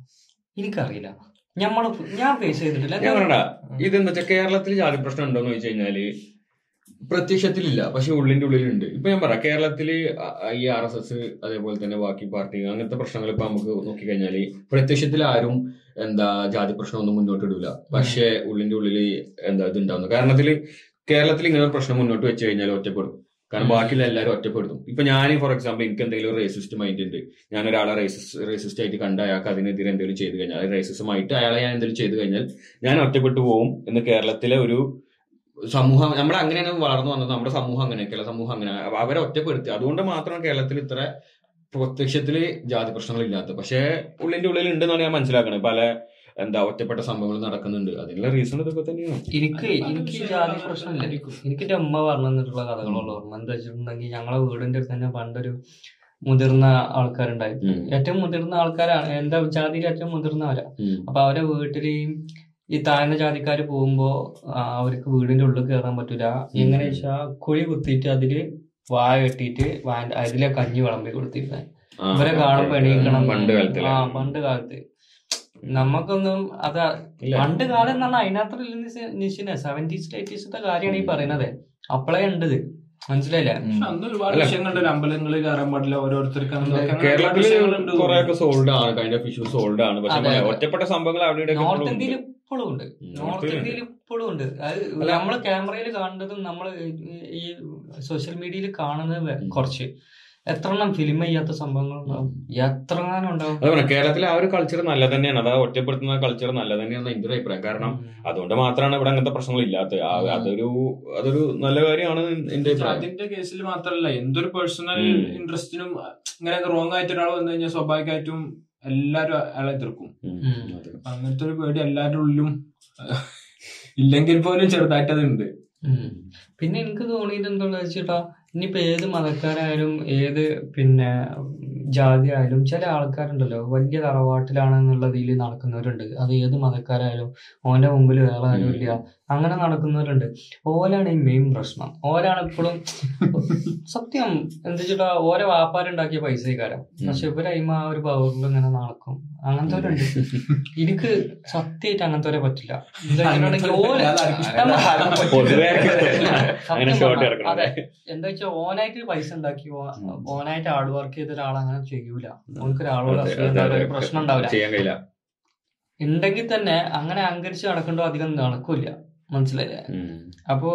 എനിക്കറിയില്ല. ഞമ്മൾ ഞാൻ ഫേസ് ചെയ്തിട്ടില്ല. ഞാൻ പറയണ്ട ഇതെന്താ വെച്ചാൽ കേരളത്തിൽ ജാതി പ്രശ്നം ഉണ്ടോന്ന് ചോദിച്ചു കഴിഞ്ഞാൽ പ്രത്യക്ഷത്തിലില്ല പക്ഷെ ഉള്ളിന്റെ ഉള്ളിലുണ്ട്. ഇപ്പൊ ഞാൻ പറയാം കേരളത്തിൽ അ- ഈ ആർ എസ് എസ് അതേപോലെ തന്നെ ബാക്കി പാർട്ടി അങ്ങനത്തെ പ്രശ്നങ്ങൾ ഇപ്പൊ നമുക്ക് നോക്കിക്കഴിഞ്ഞാൽ പ്രത്യക്ഷത്തിൽ ആരും എന്താ ജാതി പ്രശ്നമൊന്നും മുന്നോട്ട് ഇടില്ല പക്ഷെ ഉള്ളിന്റെ ഉള്ളിൽ എന്താ ഇത് ഉണ്ടാവുന്നു കാരണത്തിൽ കേരളത്തിൽ ഇങ്ങനെ ഒരു പ്രശ്നം മുന്നോട്ട് വെച്ച് കഴിഞ്ഞാൽ ഒറ്റപ്പെടും. കാരണം ബാക്കിയുള്ള എല്ലാവരും ഒറ്റപ്പെടുത്തും. ഇപ്പൊ ഞാൻ ഫോർ എക്സാമ്പിൾ എനിക്ക് എന്തെങ്കിലും റേസിസ്റ്റ് മൈൻഡ് ഉണ്ട്. ഞാൻ ഒരാളെ റേസിസ്റ്റ് റേസിസ്റ്റ് ആയിട്ട് കണ്ട അയാൾക്ക് അതിനെതിരെ എന്തെങ്കിലും ചെയ്തു കഴിഞ്ഞാൽ റേസിസമായിട്ട് അയാളെ ഞാൻ എന്തെങ്കിലും ചെയ്തു കഴിഞ്ഞാൽ ഞാൻ ഒറ്റപ്പെട്ടു പോകും എന്ന് കേരളത്തിലെ ഒരു സമൂഹം നമ്മൾ അങ്ങനെയാണ് വളർന്നു വന്നത്. നമ്മുടെ സമൂഹം അങ്ങനെ കേരള സമൂഹം അങ്ങനെ. അവരെ ഒറ്റപ്പെടുത്തി. അതുകൊണ്ട് മാത്രമാണ് കേരളത്തിൽ ഇത്ര പ്രത്യക്ഷത്തിൽ ജാതി പ്രശ്നങ്ങൾ ഇല്ലാത്തത്. പക്ഷേ ഉള്ളിന്റെ ഉള്ളിൽ ഉണ്ടെന്നാണ് ഞാൻ മനസ്സിലാക്കുന്നത് പല എന്താ ഒറ്റപ്പെട്ട സംഭവങ്ങൾ നടക്കുന്നുണ്ട്. അതിനുള്ള റീസൺ ഇതൊക്കെ തന്നെയാണ്. എനിക്ക് എനിക്ക് ജാതി പ്രശ്നമില്ല എനിക്ക് എന്റെ അമ്മ പറഞ്ഞു തന്നിട്ടുള്ള കഥകളുള്ള. ഓർമ്മ എന്താ വെച്ചിട്ടുണ്ടെങ്കിൽ ഞങ്ങളെ വീടിന്റെ അടുത്ത് തന്നെ പണ്ടൊരു മുതിർന്ന ആൾക്കാരുണ്ടായിരുന്നു. ഏറ്റവും മുതിർന്ന ആൾക്കാരാണ് എന്താ ജാതിയിൽ ഏറ്റവും മുതിർന്നവരാ. അപ്പൊ അവരെ വീട്ടിൽ ഈ താഴ്ന്ന ജാതിക്കാർ പോകുമ്പോ അവർക്ക് വീടിന്റെ ഉള്ളിൽ കയറാൻ പറ്റൂല. എങ്ങനെ വെച്ചാ കുഴി കുത്തിയിട്ട് അതിൽ വായ കെട്ടിയിട്ട് അതിലെ കഞ്ഞി വിളമ്പി കൊടുത്തിരുന്നത് ഇവരെ കാണുമ്പോ എണീക്കണം. പണ്ട് കാലത്ത് ആ പണ്ട് കാലത്ത്. നമുക്കൊന്നും അത് പണ്ട് കാലം എന്നാണ് അതിനകത്ത് നിശ്ചയ സെവന്റീസ് എയ്റ്റീസിന്റെ കാര്യമാണ് ഈ പറയുന്നത് അപ്പോഴേ ഉണ്ടത് മനസ്സിലായില്ലേ? അന്ന് ഒരുപാട്. വിഷയങ്ങളുണ്ട് അമ്പലങ്ങളിൽ കയറാൻ പാടില്ല ഓരോരുത്തർക്ക് ഒക്കെ സോൾഡ് ആണ് കൈൻഡ് ഓഫ് ഇഷ്യൂ സോൾഡ് ആണ്. പക്ഷെ. ഒറ്റപ്പെട്ട സംഭവങ്ങൾ അവിടെ നോർത്ത് ഇന്ത്യയിൽ. ഇപ്പോഴും ഉണ്ട്. നോർത്ത് ഇന്ത്യയിൽ ഇപ്പോഴും ഉണ്ട്. അത് നമ്മൾ നമ്മൾ ക്യാമറയിൽ കാണുന്നതും നമ്മൾ ഈ സോഷ്യൽ മീഡിയയിൽ കാണുന്നത് കുറച്ച്. എത്ര എണ്ണം ഫിലിം ചെയ്യാത്ത സംഭവങ്ങൾ ഉണ്ടാവും. എത്ര കേരളത്തിലെ ആ ഒരു കൾച്ചർ നല്ല തന്നെയാണ്. അതാ ഒറ്റപ്പെടുത്തുന്ന കൾച്ചർ നല്ല തന്നെയാണ് എന്റെ ഒരു അഭിപ്രായം. കാരണം അതുകൊണ്ട് മാത്രമാണ് ഇവിടെ അങ്ങനത്തെ പ്രശ്നങ്ങൾ ഇല്ലാത്തത് അതൊരു അതൊരു നല്ല കാര്യമാണ് എന്റെ അതിന്റെ കേസിൽ മാത്രമല്ല എന്തൊരു പേഴ്സണൽ. ഇൻട്രസ്റ്റിനും ഇങ്ങനെ റോങ് ആയിട്ട് ഒരാൾ വന്നു കഴിഞ്ഞാൽ സ്വാഭാവികമായിട്ടും എല്ലാരും അയാളെ എതിർക്കും. അങ്ങനത്തെ ഒരു പേടി എല്ലാവരുടെ ഉള്ളിലും ഇല്ലെങ്കിൽ പോലും ചെറുതായിട്ട് ഉണ്ട് പിന്നെ എനിക്ക് തോന്നിയത് എന്താണെന്ന് വെച്ചിട്ടാ ഇനിയിപ്പോ ഏത് മതക്കാരായാലും ഏത് പിന്നെ ജാതി ആയാലും ചില ആൾക്കാരുണ്ടല്ലോ വലിയ തറവാട്ടിലാണ് രീതിയിൽ നടക്കുന്നവരുണ്ട്. അത് ഏത് മതക്കാരായാലും ഓന്റെ മുമ്പിൽ വേറെ ആരും ഇല്ല അങ്ങനെ നടക്കുന്നവരുണ്ട്. ഓലാണ് ഈ മെയിൻ പ്രശ്നം. ഓലാണ് ഇപ്പോഴും സത്യം എന്താ വെച്ചിട്ടാ ഓരോ വ്യാപാരം പൈസ കാരം പക്ഷെ ഇവരയിമ ആ ഒരു പവറിൽ ഇങ്ങനെ നടക്കും. അങ്ങനത്തെ എനിക്ക് സത്യമായിട്ട് അങ്ങനത്തെ പറ്റില്ല. അതെ. എന്താ വെച്ചാൽ ഓനായിട്ട് പൈസ ഉണ്ടാക്കി. ഓനായിട്ട് ഹാർഡ് വർക്ക് ചെയ്ത ഒരാൾ അങ്ങനെ ചെയ്യൂല. ഓനക്ക് ഒരാളോട് പ്രശ്നം ഉണ്ടാവില്ല. ഉണ്ടെങ്കിൽ തന്നെ അങ്ങനെ അഹങ്കരിച്ച് നടക്കണ്ടോ അധികം നടക്കൂല മനസ്സിലായില്ലേ. അപ്പോ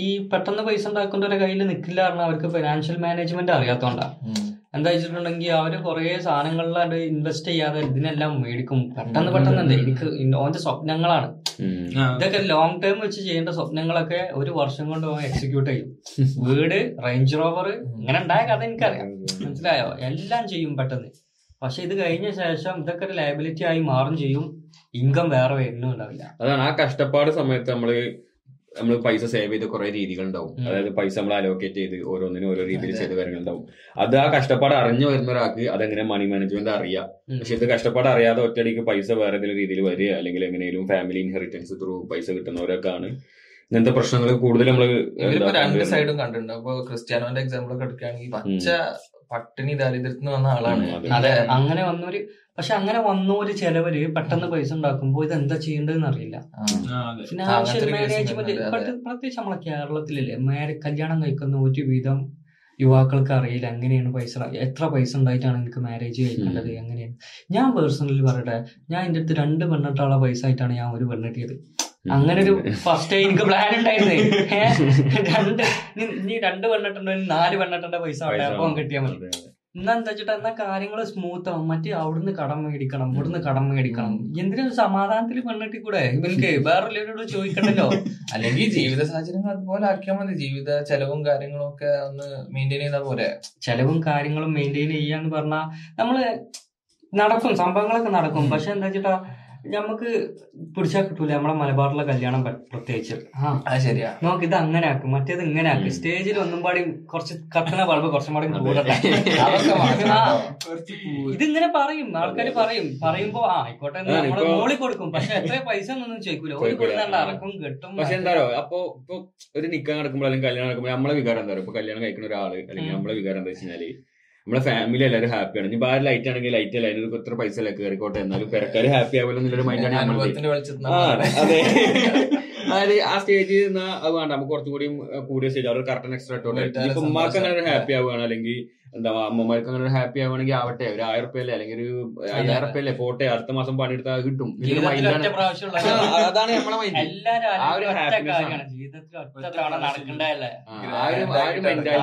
ഈ പെട്ടെന്ന് പൈസ ഉണ്ടാക്കുന്നവരുടെ കയ്യിൽ നിൽക്കില്ല പറഞ്ഞാൽ അവർക്ക് ഫിനാൻഷ്യൽ മാനേജ്മെന്റ് അറിയാത്തോണ്ടാ. എന്താ വെച്ചിട്ടുണ്ടെങ്കിൽ അവർ കുറെ സാധനങ്ങളിലാണ്ട് ഇൻവെസ്റ്റ് ചെയ്യാതെ ഇതിനെല്ലാം മേടിക്കും. പെട്ടെന്ന് പെട്ടെന്ന് എന്താ എനിക്ക് ഓന്റെ സ്വപ്നങ്ങളാണ്. ഇതൊക്കെ ലോങ് ടേം വെച്ച് ചെയ്യേണ്ട സ്വപ്നങ്ങളൊക്കെ ഒരു വർഷം കൊണ്ട് എക്സിക്യൂട്ട് ചെയ്യും. വീട് റേഞ്ച് റോവർ ഇങ്ങനെ ഉണ്ടായ കഥ എനിക്കറിയാം. മനസ്സിലായോ? എല്ലാം ചെയ്യും പെട്ടെന്ന്. പക്ഷെ ഇത് കഴിഞ്ഞ ശേഷം ഇതൊക്കെ ഒരു ലയബിലിറ്റി ആയി മാറും ചെയ്യും. ഇൻകം വേറെ വരുന്നും ഉണ്ടാവില്ല. അതാണ് ആ കഷ്ടപ്പാട് സമയത്ത് നമ്മൾ നമ്മൾ പൈസ സേവ് ചെയ്ത കുറെ രീതികൾ ഉണ്ടാവും. അതായത് പൈസ നമ്മൾ അലോക്കേറ്റ് ചെയ്ത് ഓരോന്നിനും ഓരോ രീതിയിൽ ചെയ്ത് കാര്യങ്ങൾ ഉണ്ടാവും. അത് ആ കഷ്ടപ്പാട് അറിഞ്ഞു വരുന്ന ഒരാൾക്ക് അതെങ്ങനെ മണി മാനേജ്മെന്റ് അറിയാം. പക്ഷെ ഇത് കഷ്ടപ്പാട് അറിയാതെ ഒറ്റയടിക്ക് പൈസ വേറെ ഏതെങ്കിലും രീതിയിൽ വരിക അല്ലെങ്കിൽ എങ്ങനെയും ഫാമിലി ഇൻഹെറിറ്റൻസ് ത്രൂ പൈസ കിട്ടുന്നവരൊക്കെയാണ് ഇങ്ങനത്തെ പ്രശ്നങ്ങൾ കൂടുതൽ നമ്മൾ രണ്ട് സൈഡും കണ്ടിട്ടുണ്ട്. അപ്പൊ ക്രിസ്ത്യാനോന്റെ എക്സാമ്പിൾ ഒക്കെ എടുക്കുകയാണെങ്കിൽ പച്ച പട്ടിണി ദാരിദ്ര്യത്തിന് വന്ന ആളാണ്. അതെ. അങ്ങനെ വന്നൊരു പക്ഷെ അങ്ങനെ വന്നൊരു ചെലവര് പെട്ടെന്ന് പൈസ ഉണ്ടാക്കുമ്പോ ഇത് എന്താ ചെയ്യേണ്ടതെന്ന് അറിയില്ല. ഫിനാൻഷ്യൽ മാനേജ്മെന്റ് പ്രത്യേകിച്ച് നമ്മളെ കേരളത്തിലല്ലേ മേരെ കല്യാണം കഴിക്കുന്ന ഒരു വിധം യുവാക്കൾക്ക് അറിയില്ല എങ്ങനെയാണ് പൈസ എത്ര പൈസ ഉണ്ടായിട്ടാണ് എനിക്ക് മാരേജ് കഴിക്കേണ്ടത് എങ്ങനെയാണ്. ഞാൻ പേഴ്സണലി പറയട്ടെ ഞാൻ എന്റെ അടുത്ത് രണ്ട് പെണ്ണിട്ടുള്ള പൈസ ആയിട്ടാണ് ഞാൻ ഒരു പെണ്ണിട്ടിയത് അങ്ങനെ ഒരു ഫസ്റ്റ് എനിക്ക് പ്ലാൻ ഉണ്ടായിരുന്നേ? രണ്ട് നീ- രണ്ട് പെണ്ണിട്ടുണ്ടോ? നാല് പെണ്ണിട്ടേണ്ട? പൈസ അപ്പം കിട്ടിയാൽ മതി. എന്നാ എന്താ വെച്ചിട്ട് എന്നാ കാര്യങ്ങൾ സ്മൂത്ത് ആവും. മറ്റേ അവിടുന്ന് കടം മേടിക്കണം ഇവിടുന്ന് കടം മേടിക്കണം. എന്തിനും സമാധാനത്തിൽ പെണ്ണിട്ടി കൂടെ? ഇവർക്ക് വേറെ ചോദിക്കണ്ടല്ലോ? അല്ലെങ്കിൽ ജീവിത സാഹചര്യങ്ങൾ അതുപോലെ ആക്കിയാൽ മതി. ജീവിത ചെലവും കാര്യങ്ങളും ഒക്കെ ഒന്ന് മെയിന്റെയിൻ ചെയ്താൽ പോലെ ചെലവും കാര്യങ്ങളും മെയിന്റെയിൻ ചെയ്യാന്ന് പറഞ്ഞാൽ നമ്മൾ നടക്കും സംഭവങ്ങളൊക്കെ നടക്കും. പക്ഷെ എന്താ വെച്ചിട്ടാ നമുക്ക് പിടിച്ചാൽ കിട്ടൂല. നമ്മളെ മലബാറിലെ കല്യാണം പ്ര- പ്രത്യേകിച്ച്. ആ. അത് ശരിയാ. നമുക്ക് ഇത് അങ്ങനെ ആക്കും മറ്റേത് ഇങ്ങനെ ആക്കും സ്റ്റേജിൽ ഒന്നും പാടി കുറച്ച് കത്തണ ബൾബ് കുറച്ചും പാടി കൂടട്ടെ. കേട്ടോ. ഇതിങ്ങനെ പറയും. ആൾക്കാർ പറയും. പറയുമ്പോ ആ ആയിക്കോട്ടെ നമ്മൾ മോളി കൊടുക്കും. പക്ഷെ എത്ര പൈസ ഒന്നും ചോദിക്കൂല. ഒരു. കൊടുക്കണ്ട അറക്കും കിട്ടും പക്ഷെ എന്താണോ അപ്പൊ ഇപ്പൊ ഒരു നിക്കാൻ നടക്കുമ്പോൾ അല്ലെങ്കിൽ കല്യാണം നടക്കുമ്പോൾ നമ്മളെ വികാരം എന്താ പറയുക ഇപ്പൊ കല്യാണം കഴിക്കുന്ന ഒരാൾ അല്ലെങ്കിൽ നമ്മളെ വികാരം എന്താ വെച്ച് കഴിഞ്ഞാൽ നമ്മളെ ഫാമിലി എല്ലാവരും ഹാപ്പിയാണ് ഇനി ബാഹ്യ ലൈറ്റ് ആണെങ്കിൽ ലൈറ്റ് അല്ല? അതിനൊരു എത്ര പൈസ അല്ല കയറിക്കോട്ടെ എന്നാലും പെരക്കാര് ഹാപ്പി ആവില്ല എന്നുള്ളൊരു മൈൻഡാണ് അതെ. അതായത് ആ സ്റ്റേജിൽ നിന്ന് അത് വേണ്ട നമുക്ക് കുറച്ചും കൂടി കൂടിയ സ്റ്റേജ് അവർ കറക്റ്റ് എക്സ്ട്രാ ഇട്ടോട്ടെ. ഇപ്പൊ ഉമ്മാർക്ക് അങ്ങനെ ഒരു ഹാപ്പി ആവുകയാണ്. അല്ലെങ്കിൽ എന്താ അമ്മമാർക്ക് അങ്ങനെ ഒരു ഹാപ്പി ആവുകയാണെങ്കിൽ ആവട്ടെ. ഒരു ആയിരം റുപ്യല്ലേ അല്ലെങ്കിൽ ഒരു അയ്യായിരം റുപ്യല്ലേ പോട്ടെ. അടുത്ത മാസം പണിയെടുത്താൽ കിട്ടും. അതാണ് നമ്മളെ മൈൻഡ് ആ ഒരു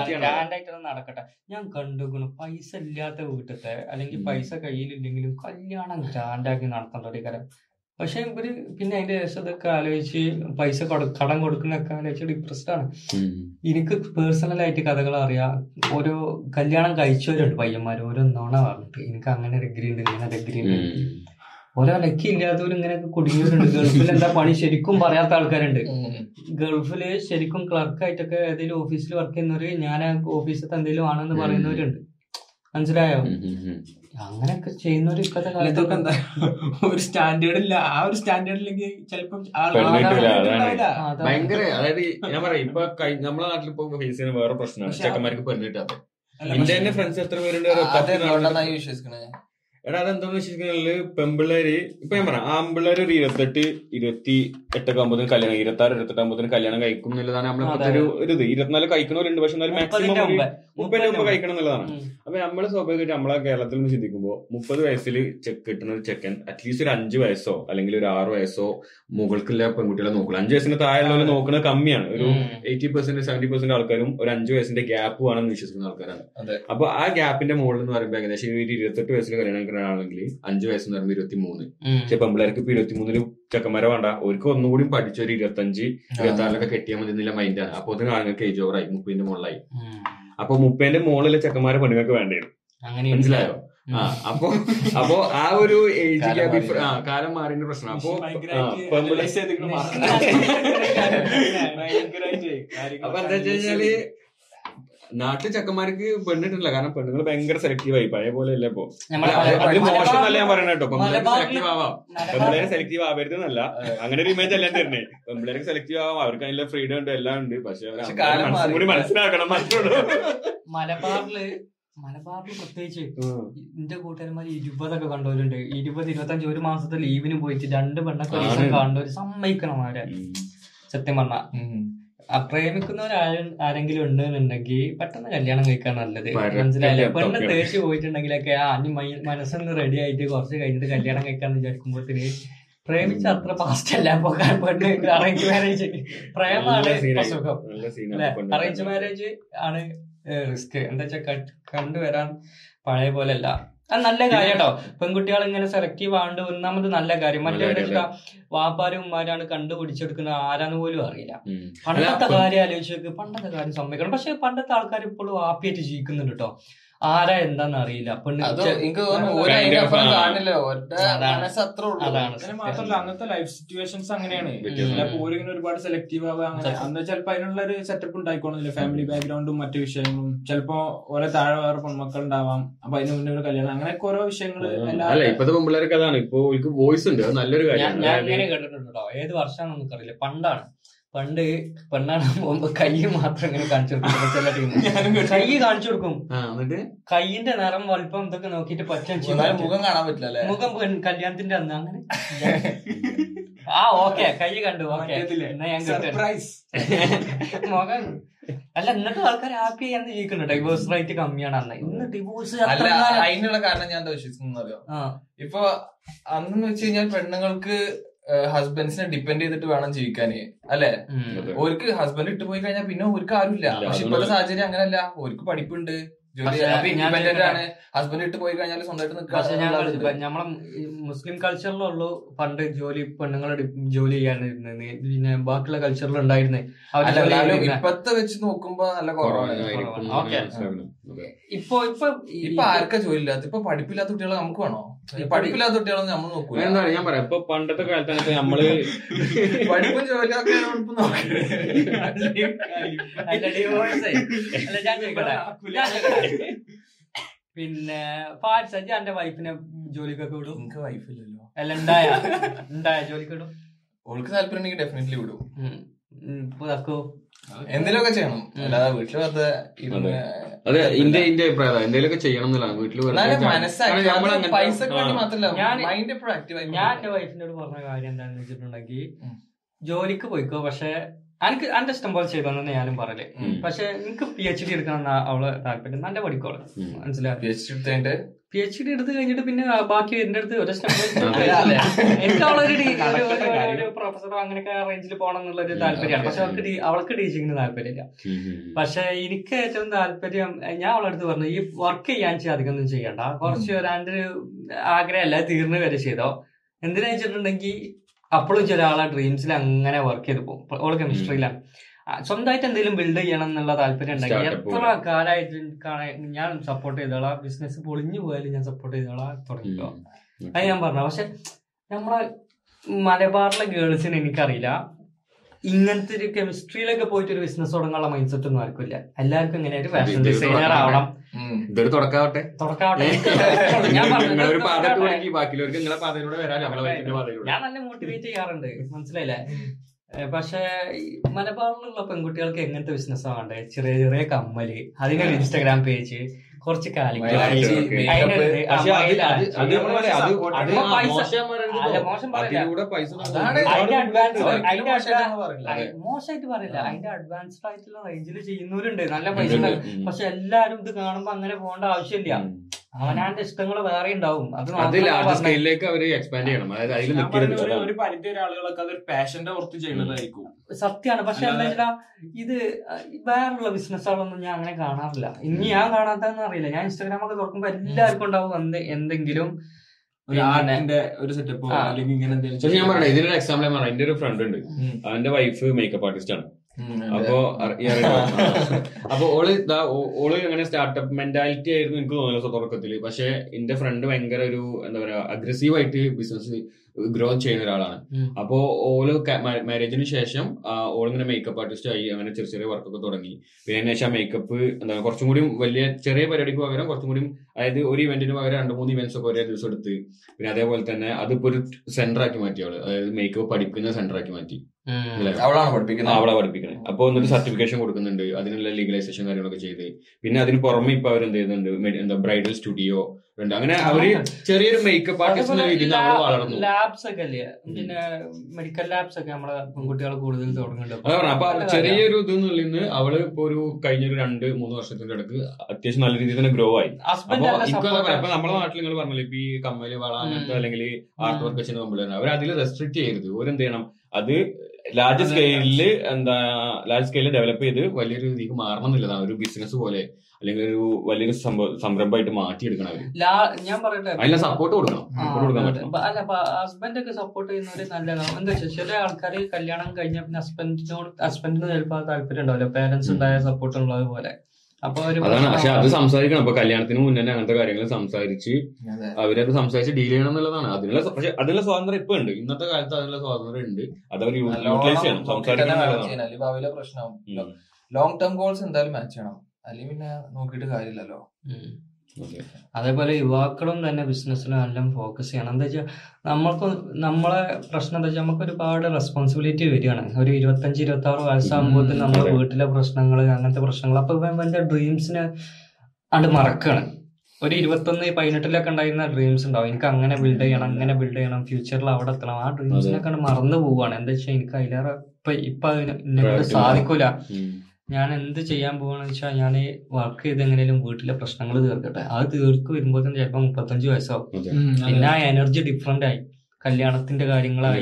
ഗ്രാൻഡായിട്ടൊന്ന് നടക്കട്ടെ. ഞാൻ കണ്ടുക്കുന്നു പൈസ ഇല്ലാത്ത വീട്ടിലത്തെ അല്ലെങ്കിൽ പൈസ കയ്യിലില്ലെങ്കിലും കല്യാണം ഗ്രാൻഡാക്കി നടത്തേണ്ട ഒരു കാര്യം. പക്ഷെ ഇവർ പിന്നെ അതിന്റെ ശേഷം ഇതൊക്കെ ആലോചിച്ച് പൈസ കൊടു- കടം കൊടുക്കുന്നൊക്കെ ആലോചിച്ച് ഡിപ്രസ്ഡ് ആണ്. എനിക്ക് പേഴ്സണൽ ആയിട്ട് കഥകൾ അറിയാം. ഓരോ കല്യാണം കഴിച്ചവരുണ്ട് പയ്യന്മാർ ഓരോ നോണ പറഞ്ഞിട്ട് എനിക്ക് അങ്ങനെ ഡിഗ്രി ഉണ്ട് ഇങ്ങനെ ഡിഗ്രി ഉണ്ട്. ഓരോ ലക്കി ഇല്ലാത്തവരും ഇങ്ങനെയൊക്കെ കുടുങ്ങിയവരുണ്ട്. ഗൾഫിൽ എന്താ പണി? ശരിക്കും പറയാത്ത ആൾക്കാരുണ്ട്. ഗൾഫിൽ ശരിക്കും ക്ലർക്കായിട്ടൊക്കെ ഏതെങ്കിലും ഓഫീസിൽ വർക്ക് ചെയ്യുന്നവര് ഞാൻ ഓഫീസിലത്തെ എന്തെങ്കിലും ആണെന്ന്. പറയുന്നവരുണ്ട്. മനസ്സിലായോ? അങ്ങനെയൊക്കെ ചെയ്യുന്നവര് ഇപ്പത്തെ ഇതൊക്കെ എന്താ? ഒരു സ്റ്റാൻഡേർഡ് ഇല്ല ആ ഒരു സ്റ്റാൻഡേർഡ് ഇല്ലെങ്കിൽ ചിലപ്പം. ഭയങ്കര അതായത് ഞാൻ പറയാം ഇപ്പൊ നമ്മളെ നാട്ടിൽ ഇപ്പൊ ഫേസ് ചെയ്യുന്ന വേറെ പ്രശ്നമാണ് ചെക്കന്മാർക്ക് പെണ്ണ് എന്റെ തന്നെ ഫ്രണ്ട്സ് എത്ര പേരുണ്ട് വിശ്വസിക്കണേ? എടാ അതെന്താന്ന് വെച്ചിട്ടുണ്ടെങ്കിൽ പെമ്പിള്ളേര് ഇപ്പൊ ഞാൻ പറയാം ആമ്പിള്ളേര് ഒരു ഇരുപത്തെട്ട് ഇരുപത്തി എട്ടൊക്കെ ആകുമ്പോൾ കല്യാണം ഇരുപത്തി ആറ് ഇരുപത്തെട്ട് ആകുമ്പോൾ കല്യാണം കഴിക്കും എന്നുള്ളതാണ് നമ്മളെ ഒരു ഇത്. ഇരുപത്തിനാല് കഴിക്കുന്നവരുണ്ട് പക്ഷെ എന്നാലും മാക്സിമം മുപ്പതിന്റെ മുമ്പ് കഴിക്കണം എന്നുള്ളതാണ്. അപ്പൊ നമ്മൾ സ്വാഭാവികമായിട്ട് നമ്മളെ കേരളത്തിൽ നിന്ന് ചിന്തിക്കുമ്പോൾ മുപ്പത് വയസ്സിൽ ചെക്ക് കിട്ടുന്ന ഒരു ചെക്കൻ അറ്റ്ലീസ്റ്റ് ഒരു അഞ്ച് വയസ്സോ അല്ലെങ്കിൽ ഒരു ആറ് വയസ്സോ മുകൾക്കുള്ള പെൺകുട്ടികളെ നോക്കുക അഞ്ച് വയസ്സിന് താഴെയുള്ളവരെ നോക്കുന്നത് കമ്മിയാണ്. ഒരു. എയ്റ്റി പെർസെന്റ് സെവന്റി പെർസെന്റ് ആൾക്കാരും ഒരു അഞ്ച് വയസ്സിന്റെ ഗ്യാപ്പ് വേണമെന്ന് വിശ്വസിക്കുന്ന ആൾക്കാരാണ്. അപ്പൊ ആ ഗ്യാപ്പിന്റെ മുകളിൽ എന്ന് പറയുമ്പോൾ ഏകദേശം ഒരു ഇരുപത്തെട്ട് വയസ്സിൽ കല്യാണം കഴിക്കുന്ന അഞ്ചു അഞ്ച് വയസ്സ് എന്ന് പറയുമ്പോൾ ഇരുപത്തി മൂന്ന്. പക്ഷെ പെമ്പിള്ളേർക്ക് ഇപ്പൊ ഇരുപത്തി മൂന്നിൽ ചെക്കന്മാരെ വേണ്ട. അവർക്ക് ഒന്നുകൂടി പഠിച്ചൊരു ഇരുപത്തഞ്ച് ഇരുപത്തി ആറിലൊക്കെ കെട്ടിയാൽ മതി എന്നുള്ള മൈൻഡാണ് അപ്പൊ അതിന് ആളുകൾക്ക് ഏജ് ഓവറായി മുപ്പതിന്റെ മുകളിലായി. അപ്പൊ മുപ്പേന്റെ മുകളിലെ ചെക്കന്മാരെ പെണ്ണുങ്ങൾക്ക് വേണ്ടേ അങ്ങനെയുണ്ട്. മനസ്സിലായോ. ആ അപ്പൊ അപ്പൊ ആ ഒരു ഏജ് കാലം മാറിന്റെ പ്രശ്നം. അപ്പൊ അപ്പൊ എന്താ വെച്ച് കഴിഞ്ഞാൽ നാട്ടിൽ ചെക്കന്മാർക്ക് പെണ്ണിട്ടില്ല കാരണം പെണ്ണുങ്ങൾ ഭയങ്കര സെലക്റ്റീവ് ആയി. പഴയ പോലെ അല്ലേ ഇപ്പൊ. മോശം എന്നല്ല ഞാൻ പറയണ കേട്ടോ. പെമ്പിള്ളേർക്ക് സെലക്റ്റീവ് ആവാം. പെൺപിള്ളേരെ സെലക്റ്റീവ് ആവരുത് എന്നല്ല അങ്ങനെ ഒരു ഇമേജ് അല്ല തരണേ പെമ്പിള്ളേർക്ക് സെലക്റ്റീവ് ആവാം. അവർക്ക് അതിന്റെ ഫ്രീഡം ഉണ്ട് എല്ലാം ഉണ്ട്. പക്ഷെ. കൂടി മനസ്സിലാക്കണം മലബാറിൽ മലബാറിൽ പ്രത്യേകിച്ച് എന്റെ കൂട്ടുകാരന്മാർ ഇരുപതൊക്കെ കണ്ടവരുണ്ട്. ഇരുപത് ഇരുപത്തഞ്ച് ഒരു മാസത്തെ ലീവിന് പോയിട്ട് രണ്ട് പെണ്ണൊക്കെ. കണ്ടവര് സമ്മതിക്കണം അവരെ സത്യം പറഞ്ഞ. പ്രേമിക്കുന്നവർ ആരെങ്കിലും ഉണ്ടെന്നുണ്ടെങ്കിൽ പെട്ടെന്ന് കല്യാണം കഴിക്കാൻ നല്ലത്. മനസ്സിലായില്ലേ? പെണ്ണ്. തേച്ച് പോയിട്ടുണ്ടെങ്കിലൊക്കെ ആ അനി മനസ്സൊന്ന് റെഡി ആയിട്ട് കുറച്ച് കഴിഞ്ഞിട്ട് കല്യാണം കഴിക്കാന്ന് വിചാരിക്കുമ്പോഴത്തേന് പ്രേമിച്ച അത്ര ഫാസ്റ്റ് അല്ല. പോകാൻ പെണ്ണ് അറേഞ്ച് മാരേജ് പ്രേമാണ് സുഖം അറേഞ്ച് മാരേജ് ആണ് റിസ്ക് എന്താ വെച്ചാൽ കണ്ടുവരാൻ പഴയ പോലെ അല്ല. അത് നല്ല കാര്യം കേട്ടോ. പെൺകുട്ടികൾ ഇങ്ങനെ സെലക്റ്റീവ് ആണ്ട് ഒന്നാമത് നല്ല കാര്യം. മറ്റേ വാപ്പാരും ഉമ്മാരാണ് കണ്ടുപിടിച്ചെടുക്കുന്ന ആരാന്ന് പോലും അറിയില്ല. പണ്ടത്തെ കാര്യം ആലോചിച്ച് പണ്ടത്തെ കാര്യം സമ്മതിക്കണം. പക്ഷെ പണ്ടത്തെ ആൾക്കാർ ഇപ്പോഴും ഹാപ്പിയായിട്ട് ജീവിക്കുന്നുണ്ട് കേട്ടോ. ആരാ എന്താന്ന് അറിയില്ല. മാത്രമല്ല അന്നത്തെ ലൈഫ് സിറ്റുവേഷൻസ് അങ്ങനെയാണ്. ഓരിങ്ങനെ ഒരുപാട് സെലക്റ്റീവ് ആവുക അങ്ങനെ. അന്ന് ചിലപ്പോ അതിനുള്ള ഒരു സെറ്റപ്പ് ഉണ്ടായിക്കോണമെന്നില്ല ഫാമിലി ബാക്ക്ഗ്രൗണ്ടും മറ്റു വിഷയങ്ങളും. ചിലപ്പോ ഓരോ താഴെ വേറെ പെൺമക്കൾ ഉണ്ടാവാം. അപ്പൊ അതിന് മുന്നേ ഒരു കല്യാണം. അങ്ങനെയൊക്കെ ഓരോ വിഷയങ്ങൾ അല്ല ഇപ്പത്തെ പെമ്പിള്ളേർക്ക് അതാണ്. ഇപ്പൊ അവർക്ക് വോയിസ് ഉണ്ട്. നല്ലൊരു കാര്യം കാര്യമാണ്. ഞാൻ കേട്ടിട്ടുണ്ട്? കേട്ടോ ഏത് വർഷമാണെന്ന് നമുക്കറിയില്ല പണ്ടാണ്. പണ്ട് പെണ്ണാണ് പോകുമ്പോ കൈ മാത്രം ഇങ്ങനെ കാണിച്ചു കൊടുക്കും. ചില ടീം കൈ കാണിച്ചു കൊടുക്കും. എന്നിട്ട്? കൈയിന്റെ നിറം വലുപ്പം ഇതൊക്കെ നോക്കിട്ട് പച്ച മുഖം കാണാൻ പറ്റില്ല മുഖം കല്യാണത്തിന്റെ അന്ന് അങ്ങനെ. ആ ഓക്കെ. കൈ കണ്ടു. ഓക്കെ. സർപ്രൈസ് മുഖം അല്ല ഇന്നത്തെ ആൾക്കാർ ഹാപ്പി ആയി ജീവിക്കുന്നു ഡൈവോഴ്സ് റേറ്റ് കമ്മിയാണ് അന്ന്. ഇന്ന് ഡിവോഴ്സ് അല്ല അതിനുള്ള കാരണം ഞാൻ എന്താ വിശ്വസിക്കുന്നറിയോ ഇപ്പൊ അന്നെന്ന് വെച്ച് കഴിഞ്ഞാൽ പെണ്ണുങ്ങൾക്ക് ഹസ്ബൻഡ്സിനെ ഡിപ്പെൻഡ് ചെയ്തിട്ട് വേണം ജീവിക്കാന് അല്ലെ. ഓർക്ക് ഹസ്ബൻഡ് ഇട്ട് പോയി കഴിഞ്ഞാൽ പിന്നെ ഓർക്ക് ആരുമില്ല. പക്ഷെ ഇപ്പോഴത്തെ സാഹചര്യം അങ്ങനല്ല. ഓർക്ക് പഠിപ്പുണ്ട്. ഹസ്ബൻഡ് ഇട്ട് പോയി കഴിഞ്ഞാൽ സ്വന്തമായിട്ട് നമ്മളെ മുസ്ലിം കൾച്ചറിലുള്ളൂ പണ്ട് ജോലി പെണ്ണുങ്ങളെ ഡി- ജോലി ചെയ്യാനിരുന്നത് പിന്നെ ബാക്കിയുള്ള കൾച്ചറിൽ ഉണ്ടായിരുന്നേ. ഇപ്പത്തെ വെച്ച് നോക്കുമ്പോ നല്ല കുറവാണ്. ഇപ്പൊ ഇപ്പൊ ഇപ്പൊ ആർക്കാ ജോലി ഇല്ലാത്ത ഇപ്പൊ പഠിപ്പില്ലാത്ത കുട്ടികളെ നമുക്ക് വേണോ? പഠിപ്പില്ലാത്ത കുട്ടികളെ നമ്മൾ നോക്കൂല. എന്താ ഞാൻ പറയാം ഇപ്പൊ പണ്ടത്തെ കാലത്താണ് ഇപ്പൊ നമ്മൾ പഠിപ്പും ജോലിയൊക്കെ നോക്കണേ പിന്നെ ഫാറ്റ് അജി എന്റെ വൈഫിനെ ജോലിക്കൊക്കെ വിടും. എനിക്ക് വൈഫില്ലല്ലോ അല്ല ഉണ്ടായ. ഉണ്ടായ ജോലിക്ക് വിടും. ഓൾക്ക് താല്പര്യം ഡെഫിനറ്റ്ലി വിടും. ഉം, എന്തെങ്കിലുമൊക്കെ ചെയ്യണം. അല്ലാതെ വീട്ടിൽ ഇരുന്ന് അതെ. ഇന്റെ ഇന്റെ അഭിപ്രായം എന്തെങ്കിലുമൊക്കെ ചെയ്യണം എന്നുള്ളതാണ്. വീട്ടിൽ ഞാൻ ഞാൻ- മൈൻഡ് എപ്പോഴും ആക്റ്റീവ് ഞാൻ എന്റെ വൈഫിനോട് പറഞ്ഞ കാര്യം എന്താണെന്ന് വെച്ചിട്ടുണ്ടെങ്കിൽ. ജോലിക്ക് പോയിക്കോ പക്ഷെ എനിക്ക് എന്റെ ഇഷ്ടം പോലെ ചെയ്തോന്നെ ഞാനും പറയൽ. പക്ഷെ എനിക്ക് പി എച്ച് ഡി എടുക്കണം അവൾ താല്പര്യം. നല്ല പഠിക്കോളെ മനസ്സിലായി? പി എച്ച് ഡി എടുത്തതിന്റെ? പി എച്ച് ഡി എടുത്ത് കഴിഞ്ഞിട്ട് പിന്നെ ബാക്കി എന്റെ അടുത്ത് ഒരു. എനിക്ക് അവളൊരു പ്രൊഫസറോ അങ്ങനെയൊക്കെ റേഞ്ചിൽ പോകണം എന്നുള്ള ഒരു താല്പര്യമാണ്. പക്ഷെ അവൾക്ക് അവൾക്ക് ടീച്ചിങ്ങിന് താല്പര്യമില്ല. പക്ഷെ എനിക്ക് ഏറ്റവും താല്പര്യം ഞാൻ അവളുടെ അടുത്ത് പറഞ്ഞു ഈ വർക്ക് ചെയ്യാൻ അധികം ഒന്നും ചെയ്യണ്ട. കുറച്ച് ഒരു ആഗ്രഹമല്ല തീർന്നു വരെ ചെയ്തോ. എന്തിനാ വെച്ചിട്ടുണ്ടെങ്കിൽ അപ്പോഴും ചില ആളെ ഡ്രീംസിൽ അങ്ങനെ വർക്ക് ചെയ്ത് പോകും. ഓൾ കെമിസ്ട്രിയിലാണ് സ്വന്തമായിട്ട് എന്തെങ്കിലും ബിൽഡ് ചെയ്യണം എന്നുള്ള താല്പര്യം ഉണ്ടെങ്കിൽ എത്ര കാലമായിട്ട് ഞാൻ സപ്പോർട്ട് ചെയ്തോളാം. ബിസിനസ് പൊളിഞ്ഞു പോയാലും ഞാൻ സപ്പോർട്ട് ചെയ്തോളാം തുടങ്ങിയിട്ടോ അത് ഞാൻ പറഞ്ഞു പക്ഷെ നമ്മളെ മലബാറിലെ ഗേൾസിന് എനിക്കറിയില്ല. ഇങ്ങനത്തെ ഒരു കെമിസ്ട്രിയിലൊക്കെ പോയിട്ട് ഒരു ബിസിനസ് തുടങ്ങാനുള്ള മൈൻഡ് സെറ്റ് ഒന്നും ആർക്കും ഇല്ല എല്ലാവർക്കും ഇങ്ങനെ ഒരു ഫാഷൻ ഡിസൈനർ ആവണം ഇതൊരു തുടക്കാവട്ടെ. തുടക്കാവട്ടെ. ഞാൻ നല്ല മോട്ടിവേറ്റ് ചെയ്യാറുണ്ട്. മനസ്സിലായില്ലേ? പക്ഷെ മലബാറിലുള്ള പെൺകുട്ടികൾക്ക് എങ്ങനത്തെ ബിസിനസ് ആവണ്ടേ? ചെറിയ ചെറിയ കമ്മൽ. അതിനൊരു ഇൻസ്റ്റാഗ്രാം പേജ് കുറച്ച് കാലം മോശമായിട്ട് പറയില്ല. അതിന്റെ അഡ്വാൻസ്ഡ് ആയിട്ടുള്ള റേഞ്ചിൽ ചെയ്യുന്നവരുണ്ട്. നല്ല പൈസ. പക്ഷെ എല്ലാരും ഇത് കാണുമ്പോ അങ്ങനെ പോകേണ്ട ആവശ്യമില്ല. അവനാന്റെ ഇഷ്ടങ്ങൾ വേറെ ഉണ്ടാവും. അത് അവർ ലാർജ് സ്കെയിലിലേക്ക് അവർ എക്സ്പാൻഡ് ചെയ്യണം. അതായത് അതിൽ നിൽക്കരുത് ഒരു- പരിധി വരെ ആളുകളൊക്കെ അതൊരു പാഷന്റെ പുറത്ത് ചെയ്യുന്നതായിരിക്കും. സത്യമാണ് പക്ഷെ എന്താ വെച്ചാ ഇത് വേറെയുള്ള ബിസിനസ്സുകളൊന്നും ഞാൻ അങ്ങനെ കാണാറില്ല. ഇനി ഞാൻ കാണാത്തതെന്ന് അറിയില്ല. ഞാൻ ഇൻസ്റ്റാഗ്രാം ഒക്കെ തുറക്കുമ്പോ എല്ലാവർക്കും ഉണ്ടാവും എന്ത് എന്തെങ്കിലും ഒരു പിന്നെ- ഒരു സെറ്റപ്പോ ആ. അല്ലെങ്കിൽ ഇങ്ങനെ എന്തെങ്കിലും പക്ഷെ ഞാൻ പറയണേ ഇതിനൊരു എക്സാമ്പിൾ ഞാൻ പറയാം. എന്റെ ഒരു ഫ്രണ്ട് ഉണ്ട്. അവന്റെ വൈഫ് മേക്കപ്പ് ആർട്ടിസ്റ്റ് ആണ്. അപ്പൊ? അപ്പൊ ഓൾ ഇതാ ഓൾ അങ്ങനെ സ്റ്റാർട്ടപ്പ് മെന്റാലിറ്റി ആയിരുന്നു എനിക്ക് തോന്നുന്നത് തുടക്കത്തിൽ പക്ഷെ എന്റെ ഫ്രണ്ട് ഭയങ്കര ഒരു എന്താ പറയാ അഗ്രസീവ് ആയിട്ട് ബിസിനസ് ഗ്രോ ചെയ്യുന്ന ഒരാളാണ്. അപ്പോ ഓൾ മാരേജിന് ശേഷം ഓളിങ്ങനെ മേക്കപ്പ് ആർട്ടിസ്റ്റ് ആയി അങ്ങനെ ചെറിയ ചെറിയ വർക്കൊക്കെ തുടങ്ങി. പിന്നെ അതിന് ശേഷം മേക്കപ്പ് എന്താ കുറച്ചും കൂടി വലിയ ചെറിയ പരിപാടിക്ക് പകരം കുറച്ചും കൂടി അതായത് ഒരു ഇവന്റിന് പകരം രണ്ട് മൂന്ന് ഇവന്റ്സ് ഒക്കെ ഒരേ ദിവസം എടുത്ത് പിന്നെ അതേപോലെ തന്നെ അതിപ്പോ ഒരു സെന്റർ ആക്കി മാറ്റി അവൾ. അതായത് മേക്കപ്പ് പഠിക്കുന്ന സെന്റർ ആക്കി മാറ്റി. അല്ലേ? പഠിപ്പിക്കുന്നത്. അവളെ പഠിപ്പിക്കണേ. അപ്പൊ എന്നിട്ട് സർട്ടിഫിക്കേഷൻ കൊടുക്കുന്നുണ്ട്. അതിനുള്ള ലീഗലൈസേഷൻ കാര്യങ്ങളൊക്കെ ചെയ്ത്. പിന്നെ അതിന് പുറമെ ഇപ്പൊ അവർ എന്ത് ചെയ്യുന്നുണ്ട്? എന്താ ബ്രൈഡൽ സ്റ്റുഡിയോ ഉണ്ട്. അങ്ങനെ അവർ ചെറിയൊരു മേക്കപ്പ് ആർട്ടിസ്റ്റ് എന്ന രീതിയിൽ അവൾ വളർന്നു. ലാബ്സ് ഒക്കെ അല്ലേ പിന്നെ മെഡിക്കൽ ലാബ്സ് ഒക്കെ നമ്മളെ പെൺകുട്ടികൾ കൂടുതൽ തുടങ്ങുന്നുണ്ട്. അപ്പൊ ചെറിയൊരു ഇത് നിന്ന് അവൾ ഇപ്പൊ ഒരു കഴിഞ്ഞ ഒരു രണ്ട് മൂന്ന് വർഷത്തിന്റെ ഇടയ്ക്ക് അത്യാവശ്യം നല്ല രീതിയിൽ തന്നെ ഗ്രോ ആയി. അപ്പൊ നമ്മുടെ നാട്ടിൽ നിങ്ങൾ പറഞ്ഞില്ല ഇപ്പൊ ഈ കമ്മൽ വള അങ്ങനത്തെ അല്ലെങ്കിൽ ആർട്ട് വർക്ക് ചെയ്യുന്ന അവർ അതിൽ റെസ്ട്രിക്ട് ചെയ്യരുത്. ഓരെന്ത് ചെയ്യണം? അത് ലാർജ് സ്കെയിലിൽ എന്താ ലാർജ് സ്കെയിലിൽ ഡെവലപ്പ് ചെയ്ത് വലിയൊരു രീതിക്ക് മാറണം എന്നുള്ളതാണ് ഒരു ബിസിനസ് പോലെ അല്ലെങ്കിൽ ഒരു വലിയൊരു സംരംഭമായിട്ട് മാറ്റിയെടുക്കണം ഞാൻ പറയട്ടെ. അതിനുള്ള സപ്പോർട്ട് കൊടുക്കണം. സപ്പോർട്ട് കൊടുക്കാൻ പറ്റും അല്ല ഹസ്ബൻഡ് ഒക്കെ സപ്പോർട്ട് ചെയ്യുന്നവര് നല്ലതാണ് എന്താ വെച്ചാൽ ചില ആൾക്കാർ കല്യാണം കഴിഞ്ഞ പിന്നെ ഹസ്ബൻഡിനോട് ഹസ്ബൻഡിന് ചിലപ്പോൾ താല്പര്യം ഉണ്ടാവില്ല പേരൻസ് ഉണ്ടായ സപ്പോർട്ട് ഉള്ളത് പോലെ അതാണ്. പക്ഷെ അത് സംസാരിക്കണം. അപ്പൊ കല്യാണത്തിന് മുന്നേ അങ്ങനത്തെ കാര്യങ്ങൾ സംസാരിച്ച്. അവരത് സംസാരിച്ച് ഡീൽ ചെയ്യണം എന്നുള്ളതാണ്. അതിനുള്ള പക്ഷെ അതിനുള്ള സ്വാതന്ത്ര്യം ഇപ്പൊ ഉണ്ട്. ഇന്നത്തെ കാലത്ത് അതിനുള്ള സ്വാതന്ത്ര്യം ഉണ്ട്. അത് അവർ യൂട്ടിലൈസ് ചെയ്യണം. സംസാരിക്കണം. ലോങ് ടേം ഗോൾസ് എന്തായാലും മാച്ച് ചെയ്യണം. അല്ലെങ്കിൽ പിന്നെ നോക്കിയിട്ട് കാര്യമില്ലല്ലോ. അതേപോലെ യുവാക്കളും തന്നെ ബിസിനസ്സിൽ എല്ലാം ഫോക്കസ് ചെയ്യണം. എന്താ വെച്ചാൽ നമ്മൾക്ക് നമ്മളെ പ്രശ്നം എന്താ വെച്ചാൽ നമുക്ക് ഒരുപാട് റെസ്പോൺസിബിലിറ്റി വരികയാണ്. ഒരു ഇരുപത്തഞ്ച് ഇരുപത്തി ആറ് വയസ്സാകുമ്പോൾ നമ്മുടെ വീട്ടിലെ പ്രശ്നങ്ങൾ അങ്ങനത്തെ പ്രശ്നങ്ങൾ അപ്പൊ ഇവൻ എന്റെ ഡ്രീംസിനെ അത് മറക്കുകയാണ് ഒരു ഇരുപത്തൊന്ന് പതിനെട്ടിലൊക്കെ ഉണ്ടായിരുന്ന ഡ്രീംസ് ഉണ്ടാവും. എനിക്ക് അങ്ങനെ ബിൽഡ് ചെയ്യണം അങ്ങനെ ബിൽഡ് ചെയ്യണം ഫ്യൂച്ചറിൽ അവിടെ എത്തണം. ആ ഡ്രീംസിനൊക്കെ കണ്ട് മറന്നു പോവുകയാണ് എന്താ വെച്ചാൽ എനിക്ക് അതിലേറെ ഇപ്പൊ ഇപ്പൊ അതിനെ സാധിക്കൂല. ഞാൻ എന്ത് ചെയ്യാൻ പോവാന്ന് വെച്ചാൽ ഞാൻ വർക്ക് ചെയ്ത് എങ്ങനെയും വീട്ടിലെ പ്രശ്നങ്ങൾ തീർക്കട്ടെ. അത് തീർക്ക് വരുമ്പോൾ തന്നെ ചിലപ്പോൾ മുപ്പത്തഞ്ച് വയസ്സാവും. പിന്നെ ആ എനർജി ഡിഫറെന്റ് ആയി. കല്യാണത്തിന്റെ കാര്യങ്ങളായി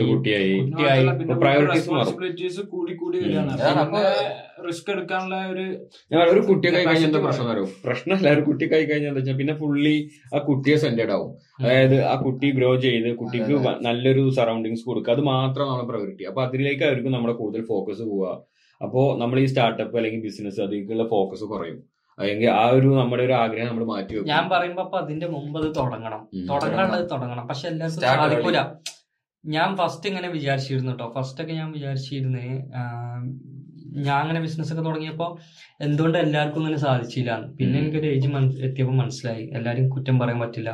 റിസ്ക് എടുക്കാനുള്ള ഒരു ഞാൻ ഒരു കുട്ടിയൊക്കെ കഴിഞ്ഞാൽ എന്താ പ്രശ്നം അറിയോ പ്രശ്നമല്ല ഒരു കുട്ടി കൈ കഴിഞ്ഞാൽ എന്താ വെച്ചാൽ പിന്നെ ഫുള്ളി ആ കുട്ടിയെ സെന്റേഡ് ആവും. അതായത് ആ കുട്ടി ഗ്രോ ചെയ്ത് കുട്ടിക്ക് നല്ലൊരു സറൗണ്ടിങ്സ് കൊടുക്കുക അത് മാത്രമാണ് പ്രയോറിറ്റി അപ്പൊ അതിലേക്ക് അവർക്ക് നമ്മുടെ കൂടുതൽ ഫോക്കസ് പോവുക. അപ്പോ നമ്മൾ ഈ സ്റ്റാർട്ടപ്പ് അല്ലെങ്കിൽ ബിസിനസ് അതിലേക്കുള്ള ഫോക്കസ് കുറയും. അല്ലെങ്കിൽ ആ ഒരു നമ്മുടെ ഒരു ആഗ്രഹം നമ്മൾ മാറ്റി വെക്കും. ഞാൻ പറയുമ്പോ അപ്പൊ അതിന്റെ മുമ്പ് അത് തുടങ്ങണം. തുടങ്ങാനുള്ളത് തുടങ്ങണം. പക്ഷെ എല്ലാവർക്കും Start സാധിക്കൂല. ഞാൻ ഫസ്റ്റ് ഇങ്ങനെ വിചാരിച്ചിരുന്നു കേട്ടോ ഫസ്റ്റ് ഒക്കെ ഞാൻ വിചാരിച്ചിരുന്നേ ഞാൻ അങ്ങനെ ബിസിനസ് ഒക്കെ തുടങ്ങിയപ്പോ എന്തുകൊണ്ട് എല്ലാവർക്കും ഇങ്ങനെ സാധിച്ചില്ല പിന്നെ എനിക്കൊരു ഏജ് എത്തിയപ്പോൾ മനസ്സിലായി. എല്ലാരും കുറ്റം പറയാൻ പറ്റില്ല.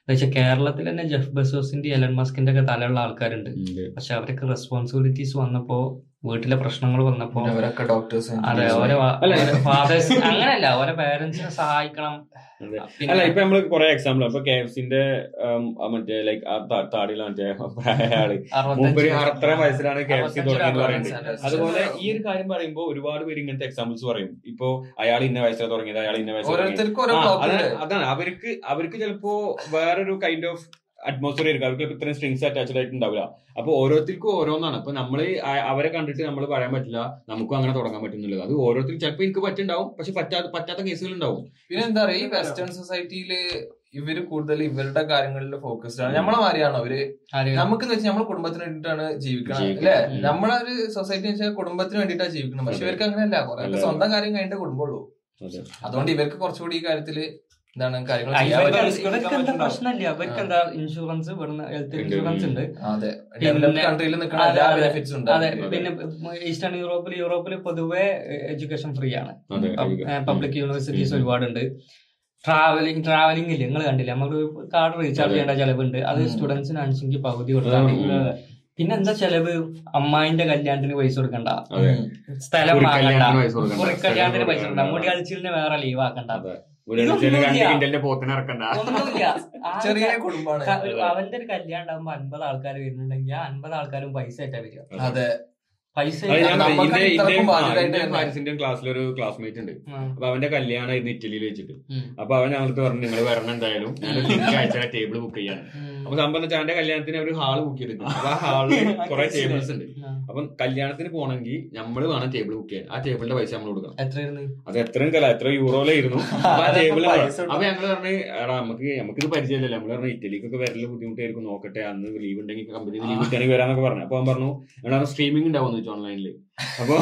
എന്താ വെച്ചാൽ കേരളത്തിൽ തന്നെ ജെഫ് ബസോസിന്റെ എലൻ മസ്കിന്റെ ഒക്കെ തലയുള്ള ആൾക്കാരുണ്ട്. പക്ഷെ അവരൊക്കെ റെസ്പോൺസിബിലിറ്റീസ് വന്നപ്പോ വീട്ടിലെ പ്രശ്നങ്ങൾ വന്നപ്പോ അവരൊക്കെ ഡോക്ടേഴ്സ് അതെ ഓരോ. ഫാദേഴ്സ് അങ്ങനല്ല ഓരോ പേരൻസിനെ സഹായിക്കണം. അല്ല ഇപ്പൊ നമ്മൾ കൊറേ എക്സാമ്പിൾ ഇപ്പൊ കെ എഫ് സിന്റെ മറ്റേ ലൈക്ക് ആ താ- താടിയുള്ള മറ്റേ വയസ്സ്. അത്ര വയസ്സിലാണ് കെ എഫ് സി തുടങ്ങിയത് തുടങ്ങിയെന്ന് പറയുന്നത്. അതുപോലെ ഈ ഒരു കാര്യം പറയുമ്പോൾ ഒരുപാട് പേര് ഇങ്ങനത്തെ എക്സാമ്പിൾസ് പറയും. ഇപ്പൊ അയാൾ ഇന്ന വയസ്സിലാണ് തുടങ്ങിയത് അയാൾ ഇന്ന വയസ്സിൽ തുടങ്ങിയത്. ഓരോ അതാണ് അതാണ്. അവർക്ക് അവർക്ക് ചിലപ്പോ വേറൊരു കൈൻഡ് ഓഫ് അറ്റ്മോസ്ഫിയർ ആയിരിക്കും. അവർക്ക് ഇത്രയും സ്ട്രിങ്സ് അറ്റാച്ച്ഡ് ആയിട്ടുണ്ടാവില്ല. അപ്പൊ ഓരോരുത്തർക്കും ഓരോന്നാണ്. അപ്പൊ നമ്മൾ അവരെ കണ്ടിട്ട് നമ്മൾ പറയാൻ പറ്റില്ല നമുക്കും അങ്ങനെ തുടങ്ങാൻ പറ്റുന്നില്ല അത് ഓരോരുത്തർക്കും ചിലപ്പോൾ എനിക്ക് പറ്റുണ്ടാവും പക്ഷെ പറ്റാത്ത പറ്റാത്ത കേസുകൾ ഉണ്ടാവും. പിന്നെ എന്താ പറയുക ഈ വെസ്റ്റേൺ സൊസൈറ്റിയിൽ ഇവർ കൂടുതൽ ഇവരുടെ കാര്യങ്ങളിൽ ഫോക്കസ്ഡ് ആണ്. നമ്മളെ മാറിയാണ് അവർ? നമുക്ക് വെച്ചാൽ നമ്മൾ കുടുംബത്തിന് വേണ്ടിയിട്ടാണ് ജീവിക്കണം. അല്ലെ? നമ്മളെ ഒരു സൊസൈറ്റി വെച്ചാൽ കുടുംബത്തിന് വേണ്ടിയിട്ടാണ് ജീവിക്കണം പക്ഷെ ഇവർക്ക് അങ്ങനെയല്ല കുറെ. സ്വന്തം കാര്യം കഴിഞ്ഞിട്ട് കുടുംബമുള്ളൂ അതുകൊണ്ട് ഇവർക്ക് കുറച്ചുകൂടി ഈ കാര്യത്തിൽ എന്താണ് കാര്യങ്ങൾ എന്താ പ്രശ്നമില്ല. ഇവർക്ക് എന്താ ഇൻഷുറൻസ് ഹെൽത്ത് ഇൻഷുറൻസ് ഉണ്ട്. അതെ. ഡെവലപ്ഡ് കൺട്രിയിൽ നിൽക്കുന്ന അതെ, എല്ലാ ബെനിഫിറ്റ്സ് ഉണ്ട്. അതെ. പിന്നെ ഈസ്റ്റേൺ യൂറോപ്പിൽ യൂറോപ്പിൽ പൊതുവെ എഡ്യൂക്കേഷൻ ഫ്രീ ആണ്. അതെ പബ്ലിക് യൂണിവേഴ്സിറ്റീസ്. ഒരുപാടുണ്ട്. ട്രാവലിംഗ് ട്രാവലിംഗ് ഇല്ല? നിങ്ങൾ കണ്ടില്ല? നമുക്ക് കാർഡ് റീചാർജ്. ചെയ്യേണ്ട ചെലവുണ്ട്. അത്. സ്റ്റുഡൻസിന് അനുസരിച്ച് പകുതി കൊടുത്താൽ ഉം. പിന്നെ എന്താ ചെലവ്? അമ്മായിന്റെ കല്യാണത്തിന് പൈസ കൊടുക്കണ്ട. അതെ. സ്ഥലം കല്യാണത്തിന് വാങ്ങണ്ട. പൈസ കൊടുക്കണ്ട. പൈസ മുടി. കളിച്ചിലിന് വേറെ ലീവ് ആക്കണ്ട. ചെറിയ ക- കുടുംബാണ് ക- ഒരു- അവന്റെ ഒരു കല്യാണം ഉണ്ടാകുമ്പോ അൻപത് ആൾക്കാർ വരുന്നുണ്ടെങ്കിൽ ആ അൻപത് ആൾക്കാരും പൈസ ആയിട്ടാ വരിക. അതെ. പൈസ അത് ഞാൻ നമുക്ക് ഇന്റെ- ഇന്റെ- ഇത്രക്കും ആ, ബാധ്യതയായിട്ട് ഇന്റെ തന്നെ. പാരിസിന്റെ ക്ലാസ്സിലൊരു ക്ലാസ്മേറ്റ് ഉണ്ട്. അപ്പൊ അവന്റെ കല്യാണമായിരുന്നു ഇറ്റലിയിൽ വെച്ചിട്ട്. അപ്പൊ അവൻ ഞങ്ങൾക്ക് പറഞ്ഞു നിങ്ങൾ വരണം എന്തായാലും. ഞാൻ ലിങ്ക് അയച്ചാൽ ടേബിൾ ബുക്ക് ചെയ്യാൻ. അപ്പൊ സംഭവം വെച്ചാൽ എന്റെ കല്യാണത്തിന് ഒരു ഹാൾ ബുക്ക് ചെയ്തിട്ടുണ്ട് അപ്പൊ ആ ഹാളിൽ കുറെ ടേബിൾസ് ഉണ്ട്. അപ്പൊ കല്യാണത്തിന് പോകണമെങ്കിൽ നമ്മൾ വേണം ടേബിൾ ബുക്ക് ചെയ്യാൻ. ആ ടേബിളിന്റെ പൈസ നമ്മൾ കൊടുക്കണം. അത് എത്രയും കല എത്ര യൂറോയിലായിരുന്നു അപ്പൊ ആ ഞങ്ങൾ പറഞ്ഞു എടാ നമുക്ക് ഇത് പരിചയമില്ലല്ലോ. നമ്മൾ പറഞ്ഞു ഇറ്റലിക്കൊക്കെ വരൽ ബുദ്ധിമുട്ടായിരിക്കും നോക്കട്ടെ. അന്ന് ലീവ് ഉണ്ടെങ്കിൽ കമ്പനി ലീവ് കിട്ടാണെങ്കിൽ വരാന്നൊക്കെ പറഞ്ഞു. അപ്പൊ പറഞ്ഞു സ്ട്രീമിംഗ് ഉണ്ടാവും വെച്ചു ഓൺലൈനിൽ അപ്പൊ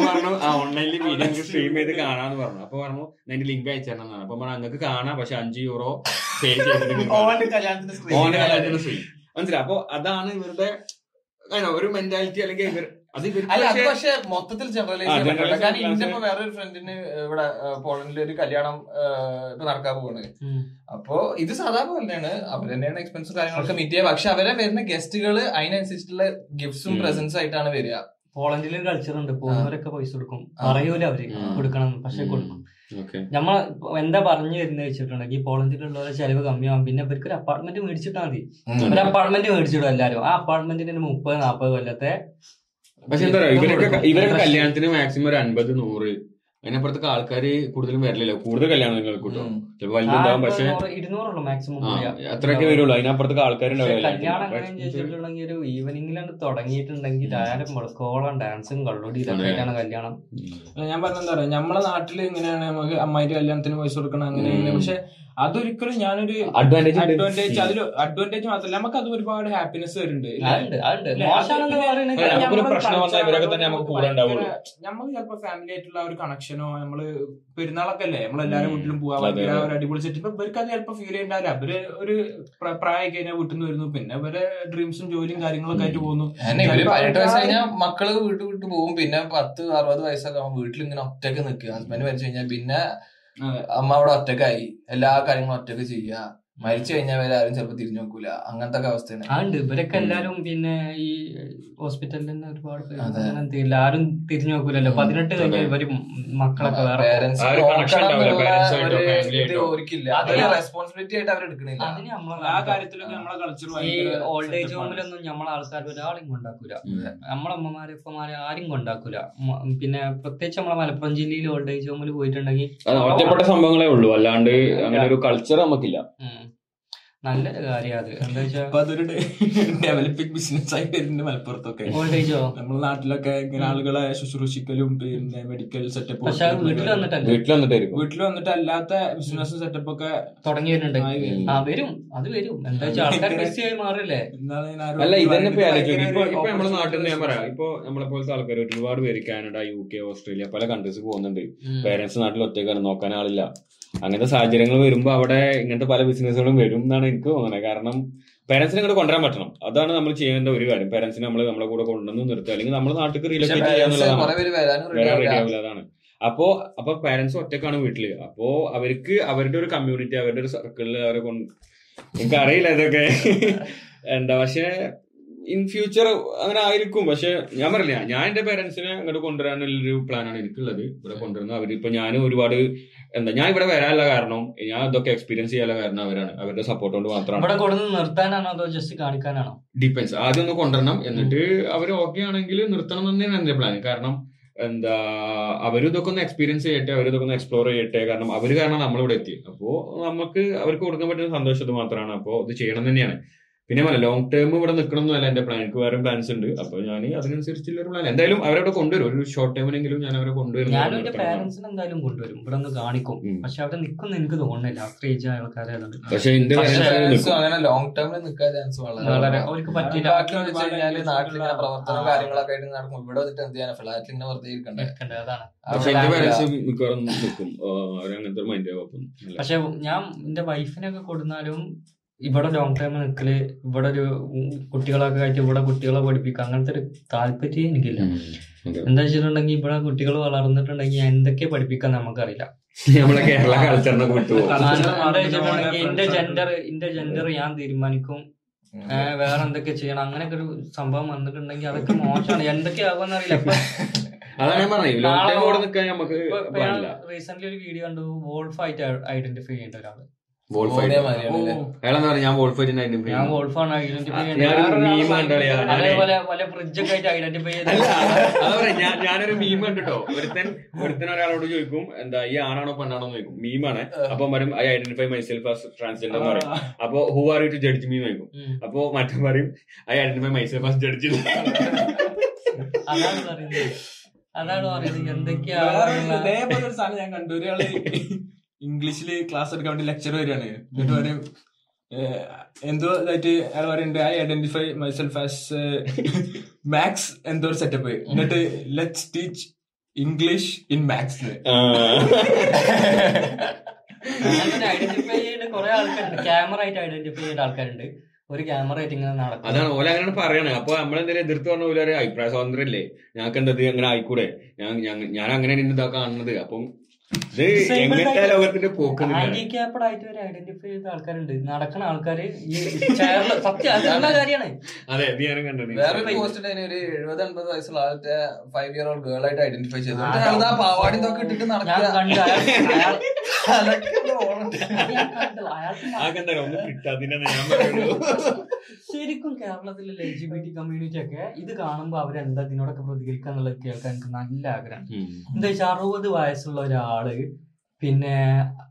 പറഞ്ഞു ആ ഓൺലൈനിൽ വീഡിയോ സ്ട്രീം ചെയ്ത് കാണാന്ന് പറഞ്ഞു. അപ്പൊ പറഞ്ഞു അതിന്റെ ലിങ്ക് അയച്ചു തരണം എന്നാണ് അപ്പൊ പറഞ്ഞു അങ്ങക്ക് കാണാം പക്ഷെ അഞ്ച് യൂറോ പേ ചെയ്തിട്ട് ഓന്റെ കല്യാണത്തിന്റെ ഫ്രീ മനസ്സിലായി? അപ്പൊ അതാണ് ഇവരുടെ ഒരു മെന്റാലിറ്റി അല്ലെങ്കിൽ ഇവർ അത് അല്ല അത് പക്ഷേ- മൊത്തത്തിൽ ജനറലൈസ് ചെയ്യാൻ പറ്റില്ല. കാരണം ഇന്റെ ഇപ്പൊ വേറൊരു ഫ്രണ്ടിന് ഇവിടെ പോളണ്ടിൽ ഒരു കല്യാണം ഇപ്പൊ നടക്കാൻ പോവാണ്. അപ്പോ ഇത് സാധാരണ പോലെയാണ് അവർ തന്നെയാണ് എക്സ്പെൻസും കാര്യങ്ങളൊക്കെ മീറ്റ് ചെയ്യുക. പക്ഷെ അവരെ വരുന്ന ഗസ്റ്റുകൾ അതിനനുസരിച്ചിട്ടുള്ള ഗിഫ്റ്റ്സും പ്രസൻസും പ്രസൻസ് ആയിട്ടാണ് വരിക. പോളണ്ടിൽ കൾച്ചർ ഉണ്ട്. പോകുന്നവരൊക്കെ പൈസ കൊടുക്കും. പറയൂല അവർ. കൊടുക്കണം. പക്ഷെ കൊടുക്കും. നമ്മൾ നമ്മ എന്താ പറഞ്ഞു തരുന്നത് വെച്ചിട്ടുണ്ടെങ്കിൽ പോളണ്ടിലുള്ളവരെ ചെലവ് കമ്മിയാവും. പിന്നെ ഇവർക്ക് ഒരു അപ്പാർട്ട്മെന്റ് മേടിച്ചിട്ടാ മതി. ഒരു അപ്പാർട്ട്മെന്റ് മേടിച്ചിടും എല്ലാരും. ആ അപ്പാർട്ട്മെന്റിന് മുപ്പത് നാപ്പത് കൊല്ലത്തെ പക്ഷെ എന്താ പറയാ ഇവരൊക്കെ. ഇവരൊക്കെ കല്യാണത്തിന് മാക്സിമം ഒരു അൻപത് നൂറ് അതിനപ്പുറത്തൊക്കെ ആൾക്കാർ കൂടുതലും വരില്ലല്ലോ കൂടുതൽ കല്യാണം നിങ്ങൾക്ക് കിട്ടും. ചിലപ്പോൾ വലുതുണ്ടാവും പക്ഷെ ഇരുന്നൂറുള്ളൂ മാക്സിമം അത്രയൊക്കെ വരുള്ളൂ. അതിനപ്പുറത്തൊക്കെ ആൾക്കാരുണ്ടാവില്ല ഒരു ഈവനിങ്ങിലാണ് തുടങ്ങിയിട്ടുണ്ടെങ്കിൽ ആരും മുളക്കോളം ഡാൻസും കള്ളോടി ഇതൊക്കെ കല്യാണം. ഞാൻ പറഞ്ഞ എന്താ പറയാ? നമ്മളെ നാട്ടിൽ ഇങ്ങനെയാണ് നമുക്ക് അമ്മായിട്ട് കല്യാണത്തിന് പൈസ കൊടുക്കണം അങ്ങനെ പക്ഷെ അതൊരിക്കലും ഞാനൊരു അഡ്വാന്റേജ് അഡ്വാന്റേജ് അതിൽ അഡ്വാന്റേജ് മാത്രമല്ല നമുക്ക് അത് ഒരുപാട് ഹാപ്പിനെസ് വരുന്നുണ്ട് നമുക്ക് ചിലപ്പോ ഫാമിലി ആയിട്ടുള്ള ഒരു കണക്ഷനോ നമ്മൾ പെരുന്നാളൊക്കെ അല്ലേ നമ്മളെല്ലാരും. വീട്ടിലും പോവാ ഭയങ്കര ഒരു അടിപൊളി സെറ്റ് ഇപ്പൊ ഇവർക്ക് അത് ചിലപ്പോ ഫീൽ ചെയ്യണ്ടാവില്ല. അവർ ഒരു പ്ര- പ്രായം കഴിഞ്ഞാൽ വീട്ടിൽ നിന്ന് വരുന്നു. പിന്നെ ഇവരെ ഡ്രീംസും ജോലിയും കാര്യങ്ങളൊക്കെ ആയിട്ട് പോകുന്നു. പതിനെട്ട് വയസ്സ് കഴിഞ്ഞാൽ മക്കൾ വീട്ടു വിട്ടു പോകും. പിന്നെ പത്ത് അറുപത് വയസ്സൊക്കെ വീട്ടിൽ ഇങ്ങനെ ഒറ്റയ്ക്ക് നിൽക്കുക. ഹസ്ബൻഡ് മരിച്ചു കഴിഞ്ഞാൽ പിന്നെ. അമ്മ അവിടെ ഒറ്റക്കായി എല്ലാ കാര്യങ്ങളും ഒറ്റയ്ക്ക് ചെയ്യുക. മരിച്ചു കഴിഞ്ഞാൽ വരെ ആരും ചിലപ്പോൾ തിരിഞ്ഞു നോക്കൂല. അങ്ങനത്തെ ഒക്കെ അവസ്ഥയാണ് അതുണ്ട് ഇവരൊക്കെ എല്ലാരും പിന്നെ ഈ ഹോസ്പിറ്റലിൽ നിന്ന് ഒരുപാട് പേര് ആരും തിരിഞ്ഞു നോക്കൂലല്ലോ. പതിനെട്ട് കഴിഞ്ഞാൽ. ഇവർ മക്കളൊക്കെ ആ റെസ്പോൺസിബിലിറ്റി ആയിട്ട് അവർ എടുക്കണില്ല. അതിന് നമ്മളെ ആ കാര്യത്തിലൊക്കെ നമ്മളെ കൾച്ചർ ഈ ഓൾഡ് ഏജ് ഹോമിലൊന്നും നമ്മളെ ആൾക്കാർ ഒരാളും കൊണ്ടാക്കൂല. നമ്മളെ അമ്മമാരെ ഉപ്പമാരെ ആരും കൊണ്ടാക്കൂല. പിന്നെ പ്രത്യേകിച്ച് നമ്മളെ മലപ്പുറം ജില്ലയിൽ ഓൾഡ് ഏജ് ഹോമിൽ പോയിട്ടുണ്ടെങ്കിൽ അത് ഒറ്റപ്പെട്ട സംഭവങ്ങളേ ഉള്ളൂ. അല്ലാണ്ട് അങ്ങനെ ഒരു കൾച്ചർ നമുക്കില്ല. ഉം. നല്ലൊരു കാര്യം അത്. എന്താ വെച്ചാൽ അപ്പൊ അതൊരു ഡെവലപ്പിംഗ് ബിസിനസ് ആയി വരുന്നുണ്ട് മലപ്പുറത്തൊക്കെ. ഓൾഡ് നമ്മുടെ നാട്ടിലൊക്കെ ഇങ്ങനെ ആളുകളെ ശുശ്രൂഷിക്കലും പിന്നെ മെഡിക്കൽ സെറ്റപ്പ് പക്ഷെ വീട്ടിൽ വന്നിട്ടല്ലേ? വീട്ടിൽ വന്നിട്ടായിരിക്കും. വീട്ടിൽ വന്നിട്ട് അല്ലാത്ത ബിസിനസ് സെറ്റപ്പ് ഒക്കെ തുടങ്ങി വരുന്നുണ്ട്. ആ വരും. അത് വരും. എന്താ വെച്ചാൽ ആൾക്കാർ ബിസി ആയി മാറില്ലേ? അല്ല ഇതന്നെ ഇപ്പൊ ഇപ്പൊ നമ്മുടെ നാട്ടിൽ ഞാൻ പറയാം. ഇപ്പൊ നമ്മളെ പോലത്തെ ആൾക്കാർ ഒരുപാട് പേര് കാനഡ യു കെ ഓസ്ട്രേലിയ പല കൺട്രീസ് പോകുന്നുണ്ട്. പേരൻസ് നാട്ടിൽ ഒറ്റക്കാണ് നോക്കാൻ ആളില്ല. അങ്ങനത്തെ സാഹചര്യങ്ങൾ വരുമ്പോൾ അവിടെ ഇങ്ങനത്തെ പല ബിസിനസ്സുകളും വരും എന്നാണ് എനിക്ക് തോന്നുന്നത്. കാരണം പേരൻസിനെ ഇങ്ങോട്ട് കൊണ്ടുവരാൻ പറ്റണം. അതാണ് നമ്മൾ ചെയ്യേണ്ട ഒരു കാര്യം. പേരൻസിനെ നമ്മൾ നമ്മളെ കൂടെ കൊണ്ടുവന്ന് നിർത്തുക. അല്ലെങ്കിൽ നമ്മൾ നാട്ടിലേക്ക് റീലൊക്കേറ്റ് ചെയ്യാന്നുള്ളതാണ് അതാണ് അപ്പോ അപ്പൊ പേരൻസ് ഒറ്റക്കാണ് വീട്ടിൽ. അപ്പോ അവർക്ക് അവരുടെ ഒരു കമ്മ്യൂണിറ്റി അവരുടെ ഒരു സർക്കിളിൽ അവരെ കൊണ്ട് എനിക്ക് അറിയില്ല ഇതൊക്കെ. എന്താ പക്ഷെ ഇൻ ഫ്യൂച്ചർ അങ്ങനെ ആയിരിക്കും. പക്ഷെ ഞാൻ പറയില്ല ഞാൻ എന്റെ പേരൻസിനെ അങ്ങോട്ട് കൊണ്ടുവരാനുള്ളൊരു പ്ലാനാണ് എനിക്കുള്ളത്. ഇവിടെ കൊണ്ടുവരുന്നത്. അവരിപ്പോ ഞാൻ ഒരുപാട് എന്താ ഞാൻ ഇവിടെ വരാനുള്ള കാരണം ഞാൻ ഇതൊക്കെ എക്സ്പീരിയൻസ് ചെയ്യാനുള്ള കാരണം അവരാണ്. അവരുടെ സപ്പോർട്ട് കൊണ്ട് മാത്രമാണ്. ഇവിടെ കൊടുന്ന് നിർത്താനാണോ അതോ ജസ്റ്റ് കാണിക്കാനാണോ? ഡിപ്പെൻസ് ആദ്യം ഒന്ന് കൊണ്ടുവരണം. എന്നിട്ട് അവർ ഓക്കെ ആണെങ്കിൽ നിർത്തണം തന്നെയാണ് എന്റെ പ്ലാൻ കാരണം എന്താ അവരും ഇതൊക്കെ ഒന്ന് എക്സ്പീരിയൻസ് ചെയ്യട്ടെ അവരും ഇതൊക്കെ ഒന്ന് എക്സ്പ്ലോർ ചെയ്യട്ടെ. കാരണം അവർ കാരണം നമ്മളിവിടെ എത്തി. അപ്പോ നമുക്ക് അവർക്ക് കൊടുക്കാൻ പറ്റുന്ന സന്തോഷം മാത്രമാണ്. അപ്പോ ഇത് ചെയ്യണം തന്നെയാണ്. പിന്നെ പറയാം ലോങ് ടേം ഇവിടെ നിൽക്കണം എന്നല്ല എന്റെ പ്ലാൻ എനിക്ക് വേറെ പ്ലാൻസ് ഉണ്ട്. അപ്പൊ ഞാൻ അതിനനുസരിച്ചുള്ള ഒരു പ്ലാൻ എന്തായാലും അവരവിടെ കൊണ്ടുവരും. ഒരു ഷോർട്ട് ടൈമിനെങ്കിലും ഞാൻ അവരെ കൊണ്ടുവരും ഞാനും എന്റെ പാരന്റ്സിനെ എന്തായാലും കൊണ്ടുവരും. ഇവിടെ ഒന്ന് കാണിക്കും. പക്ഷെ അവിടെ നിൽക്കുന്ന എനിക്ക് തോന്നുന്നില്ല. അത്ര ഏജ് ആയ ആൾക്കാരെ പക്ഷെ. അങ്ങനെ ലോങ് ടേമിൽ നിൽക്കാൻ ചാൻസ് വളരെ അവർക്ക് പറ്റില്ല നാട്ടിൽ ഇങ്ങനെ പ്രവർത്തനം കാര്യങ്ങളൊക്കെ ആയിട്ട് നടക്കും ഇവിടെ വന്നിട്ട് എന്ത് ചെയ്യാൻ ഫ്ലാറ്റിൽ ഇങ്ങനെ വെറുതെ ഇരിക്കണ്ടേ? അതാണ്. പക്ഷെ എന്റെ. പാരന്റ്സ് മിക്കവാറും നിൽക്കും. അവരങ്ങനത്തെ മൈൻഡ് പക്ഷെ ഞാൻ എന്റെ വൈഫിനൊക്കെ കൊടുത്താലും ഇവിടെ ലോങ് ടൈം നിൽക്കൽ ഇവിടെ ഒരു കുട്ടികളൊക്കെ ആയിട്ട് ഇവിടെ കുട്ടികളെ പഠിപ്പിക്കുക അങ്ങനത്തെ ഒരു താല്പര്യം എനിക്കില്ല. എന്താ വെച്ചിട്ടുണ്ടെങ്കിൽ ഇവിടെ കുട്ടികൾ വളർന്നിട്ടുണ്ടെങ്കിൽ എന്തൊക്കെ പഠിപ്പിക്കാൻ നമുക്കറിയില്ല. നമ്മളെ കേരള കൾച്ചറിനെ വെച്ചിട്ടുണ്ടെങ്കിൽ എന്റെ ജെൻഡർ എന്റെ ജെൻഡർ ഞാൻ തീരുമാനിക്കും. വേറെ എന്തൊക്കെ ചെയ്യണം? അങ്ങനെയൊക്കെ ഒരു സംഭവം വന്നിട്ടുണ്ടെങ്കിൽ അതൊക്കെ മോശമാണ്. എന്തൊക്കെയാകുമെന്ന് അറിയില്ല. അതാണ് ഞാൻ പറഞ്ഞത്. റീസെന്റ് ഒരു വീഡിയോ കണ്ടു. വോൾഫ് ആയിട്ട് ഐഡന്റിഫൈ ചെയ്യേണ്ട ഒരാൾ. ഞാനൊരു മീം മീം കണ്ടിട്ടോ. ഒരുത്തൻ ഒരുത്തൻ ഒരാളോട് ചോദിക്കും എന്താ ഈ ആണാണോ പെണ്ണാണോ ചോദിക്കും. മീമാണ് അപ്പൊ വരും I identify myself as transgender എന്ന് പറയും. അപ്പൊ who are you to judge me ചോദിക്കും. അപ്പൊ മറ്റും പറയും I identify myself as judge അതാണ് പറയുന്നത്. എന്തൊക്കെയാണ് പറയുന്നത്. എന്തൊക്കെയാ വേറെ ഇതേപോലെ ഒരു സാധനം ഞാൻ കണ്ടു. ഒരാൾ ഇംഗ്ലീഷിൽ ക്ലാസ് എടുക്കാൻ വേണ്ടി ലെക്ചർ വരികയാണ്. എന്നിട്ട് പറയും എന്തോ ഇതായിട്ട് അയാൾ പറയുന്നുണ്ട് I identify myself as maths എന്തോ ഒരു സെറ്റപ്പ് എന്നിട്ട് let's teach English in maths identify ചെയ്യുന്ന കുറെ ആൾക്കാരുണ്ട്. ക്യാമറ ആയിട്ട് ഐഡന്റിഫൈ ആൾക്കാരുണ്ട്. ഒരു ക്യാമറ ആയിട്ട് ഇങ്ങനെ നടക്കും. അതാണ്. ഓല അങ്ങനെ പറയണേ അപ്പൊ നമ്മളെന്തെങ്കിലും എതിർത്ത് പറഞ്ഞ പോലെ അഭിപ്രായ സ്വാതന്ത്ര്യം ഇല്ലേ ഞങ്ങൾക്ക് എന്തത് അങ്ങനെ ആയിക്കൂടെ? ഞാൻ ഞാൻ- ഞാൻ അങ്ങനെ ഇതാ കാണുന്നത്. അപ്പം ആയിട്ട് ഹാൻഡിക്യാപ്ഡ് ഐഡന്റിഫൈ ചെയ്ത ആൾക്കാരുണ്ട്. നടക്കുന്ന ആൾക്കാര് ഈ സത്യം അതുള്ള കാര്യമാണ്. അതെ വേറെ പോസ്റ്റ് ഒരു എഴുപത് അൻപത് വയസ്സുള്ള ആദ്യത്തെ ഫൈവ് ഇയർ ഓൾഡ് ഗേൾ ആയിട്ട് ഐഡന്റിഫൈ ചെയ്തു. പാവാടി ഇതൊക്കെ ഇട്ടിട്ട് നടക്കുക. ശരിക്കും കേരളത്തിലെ L G B T community ഒക്കെ ഇത് കാണുമ്പോ അവരെന്താ ഇതിനോടൊക്കെ പ്രതികരിക്കുക എന്നുള്ളത് കേൾക്കാൻ എനിക്ക് നല്ല ആഗ്രഹം. എന്താ വെച്ചാൽ അറുപത് വയസ്സുള്ള ഒരാൾ പിന്നെ